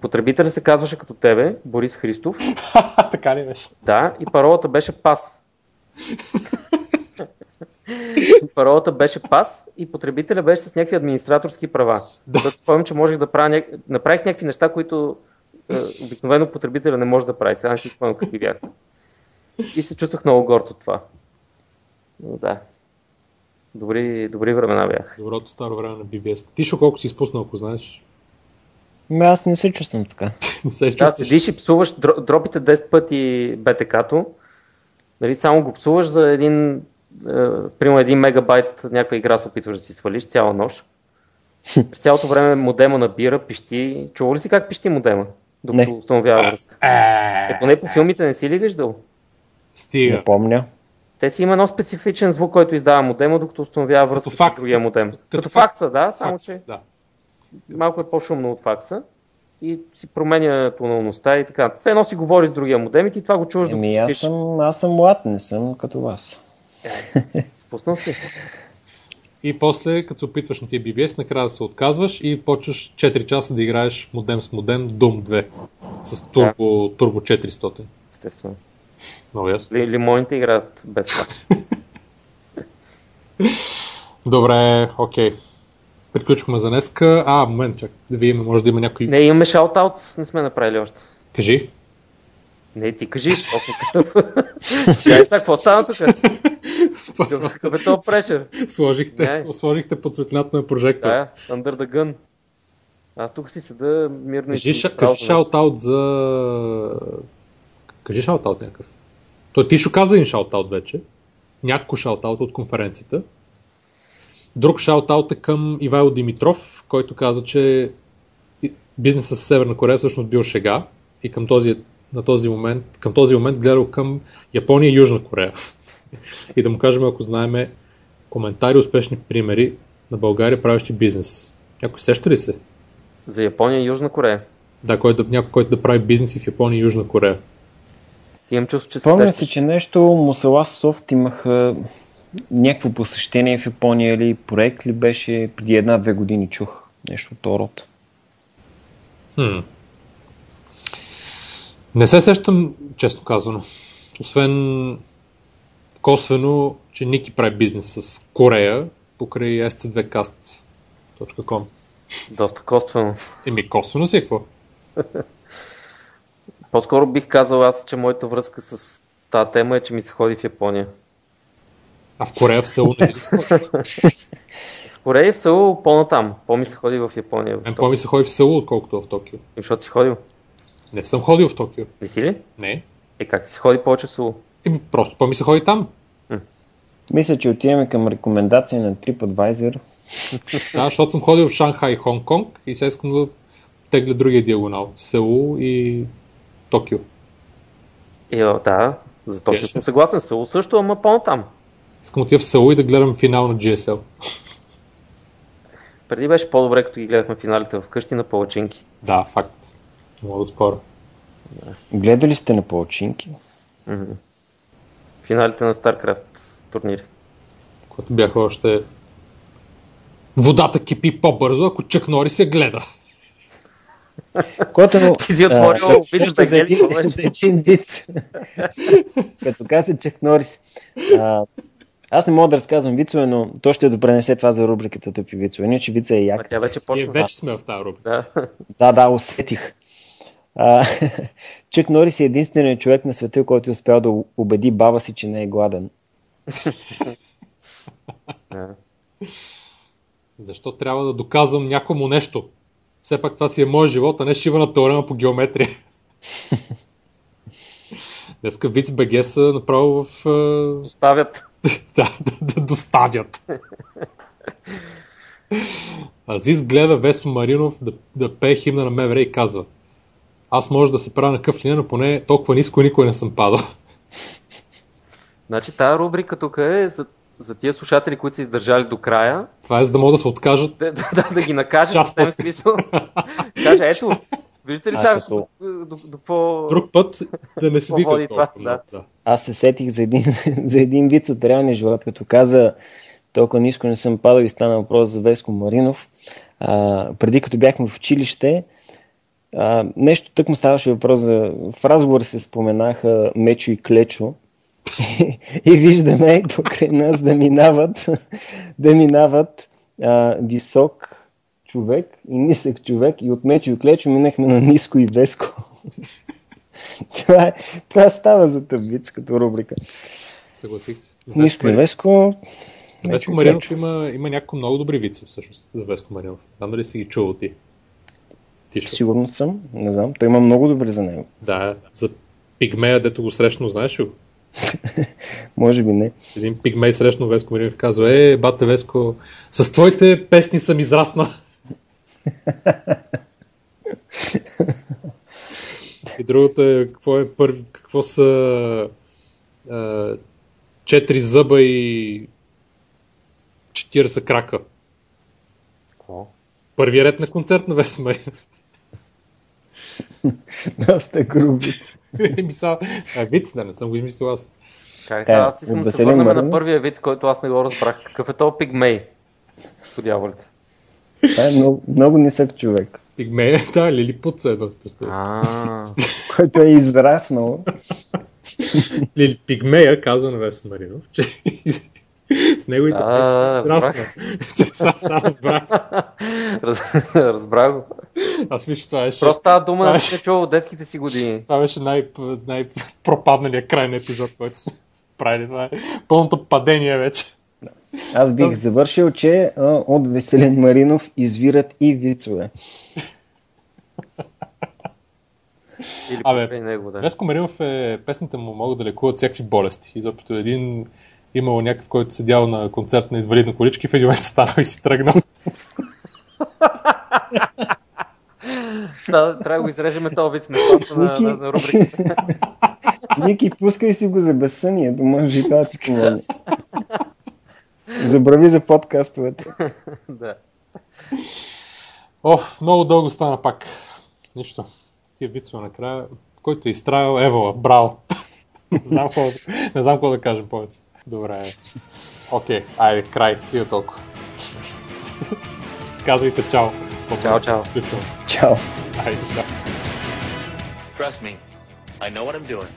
Потребителя се казваше като тебе, Борис Христов. така ли беше? Да, и паролата беше пас. Паролата беше пас и потребителя беше с някакви администраторски права. Да. Да спомням, че можех да правя няк... направих някакви неща, които е, обикновено потребителя не може да прави. Сега не си спомням какви бяха. И се чувствах много горд от това. Но да. Добри, добри времена бях. Доброто старо време на BBS. Ти шо колко си изпуснал, ако знаеш? Ме, аз не се чувствам така. не се да, седиш и псуваш, дропите 10 пъти БТК-то, нали, само го псуваш за един примерно един мегабайт някаква игра се опитваш да си свалиш цяла нощ. През цялото време модема набира, пищи. Чува ли си как пищи модема? Докато не. установява връзка. Е, поне по филмите не си ли виждал? Стига. Не помня. Те си има едно специфичен звук, който издава модема, докато установява връзка с другия модем. Като, като факса, да, само факс, че да. малко е по-шумно от факса и си променя тоналността и така. Все едно си говори с другия модем и ти това го чуваш Еми, аз съм, аз съм млад, не съм като вас. Спуснал си. И после, като се опитваш на тия BBS, накрая да се отказваш и почваш 4 часа да играеш модем с модем Doom 2 с турбо, да. турбо 400. Естествено. Много ясно. Ли, лимоните играят без това. Добре, окей. Приключваме за днеска. А, момент, чак да видим, може да има някой... Не, имаме шаутаут, не сме направили още. Кажи. Не, ти кажи. Сега какво стана тук? Какъв е прешер? Сложихте, сложихте под светлината на прожектора. Да, under the gun. Аз тук си седа мирно кажи, и си Кажи шаут-аут за... Кажи шаут-аут някакъв. Той ти ще каза един шаут-аут вече. Няколко шаут-аут от конференцията. Друг шаут-аут е към Ивайло Димитров, който каза, че бизнесът с Северна Корея всъщност бил шега и към този, на този момент, към този момент гледал към Япония и Южна Корея. и да му кажем, ако знаеме коментари, успешни примери на България, правещи бизнес. Някой сеща ли се? За Япония и Южна Корея? Да, който, някой, който да прави бизнес в Япония и Южна Корея. Ти имам чувство, че Спомням си, че нещо Мусала Софт имаха някакво посещение в Япония или проект ли беше преди една-две години чух нещо от род. Хм. Не се сещам, честно казано. Освен косвено, че Ники прави бизнес с Корея покрай sc2cast.com. Доста косвено. Еми, косвено си е какво? По-скоро бих казал аз, че моята връзка с тази тема е, че ми се ходи в Япония. А в Корея в Сеул не ли В Корея и в Сеул по-натам. По-ми се ходи в Япония. Мен по-ми се ходи в Сеул, отколкото в Токио. И защото си ходил? Не съм ходил в Токио. Не си ли? Не. Е, как ти се ходи повече в Сеул? Еми, просто по-ми се ходи там. Мисля, че отиваме към рекомендации на TripAdvisor. да, защото съм ходил в Шанхай и Хонг-Конг и сега искам да тегля другия диагонал. Сеул и Токио. Е, да, за Токио съм съгласен. Сеул също, ама по-там. Искам отива в Сеул и да гледам финал на GSL. Преди беше по-добре, като ги гледахме финалите вкъщи на палачинки. Да, факт. Мога да споря. Да. Гледали сте на палачинки? Mm-hmm. Финалите на StarCraft турнири. Когато бяха още... Водата кипи по-бързо, ако Чък Нори се гледа. Който, Ти си отворил видео за, един, за един вид. Като каза Чък Норис. А, аз не мога да разказвам вицове, но то ще допренесе това за рубриката Тъпи вицове. Не, че вица е як. А тя вече почва. Ние вече сме в тази рубрика. Да, да, да усетих. А, Чък Норис е единственият човек на света, който е успял да убеди баба си, че не е гладен. Защо трябва да доказвам някому нещо? Все пак това си е моят живот, а не шивана теорема по геометрия. Днеска Виц БГ са направо в... Доставят. да, да, да доставят. Азиз гледа Весо Маринов да, да пее химна на МВР и казва аз може да се правя на къв линия, но поне толкова ниско никой не съм падал. Значи тази рубрика тук е за, за тия слушатели, които са издържали до края. Това е за да могат да се откажат. Да, да, да, да ги накажа съвсем смисъл. Кажа, ето, виждате ли сега до, до, до, по... Друг път да не се вика това. Да. да. Аз се сетих за един, за един вид от реалния живот, като каза толкова ниско не съм падал и стана въпрос за Веско Маринов. А, преди като бяхме в училище, а, нещо тък му ставаше въпрос за... В разговора се споменаха Мечо и Клечо. и виждаме покрай нас да минават, да минават а, висок човек и нисък човек и от Мечо и Клечо минахме на ниско и веско. това, е, това става за тъбиц като рубрика. Съгласих се. Ниско и веско. Веско Маринов има, има някакво много добри вици всъщност за Веско Маринов. Знам дали си ги чувал ти. Ти Сигурно съм, не знам. Той има много добри за него. Да, за пигмея, дето го срещно, знаеш ли? Може би не. Един пигмей срещна Веско Маринов и казва, е, бате Веско, с твоите песни съм израснал. и другото е, какво е първи, какво са а, четири зъба и 40 крака. Какво? Първият ред на концерт на Веско Доста груб вид. Са, виц, да не съм го измислил аз. Как сега, аз искам да се върнем на първия вид, който аз не го разбрах. Какъв е то пигмей? По дяволите. Това е много, много нисък човек. Пигмей, да, Лилипут се едно Който е израснал. Лили, пигмея, казва на Весо Маринов, че С неговите А, песни. Сега разбрах. Раз- Разбрах го. Аз мисля, това беше... Просто тази дума не се чува от детските си години. това беше най- най-пропадналия край на епизод, който сме правили. Това е пълното падение вече. Аз бих завършил, че от Веселин Маринов извират и вицове. Или Абе, него, да. Маринов е, песните му могат да лекуват всякакви болести. Изобщо един имал някакъв, който седял на концерт на инвалидна колички, в един момент станал и си тръгнал. Да, трябва да го изрежеме този вид на Ники. на, на рубриката. Ники, пускай си го за безсънието, може и това ти помогне. Забрави за подкастовете. да. Оф, много дълго стана пак. Нищо. С тия вицове накрая. Който е изтравил, евола, браво. не знам какво да кажем повече. Добре. Окей, айде, край, стига толкова. Казвайте чао. Чао, чао. Чао. Айде, чао. Trust me, I know what I'm doing.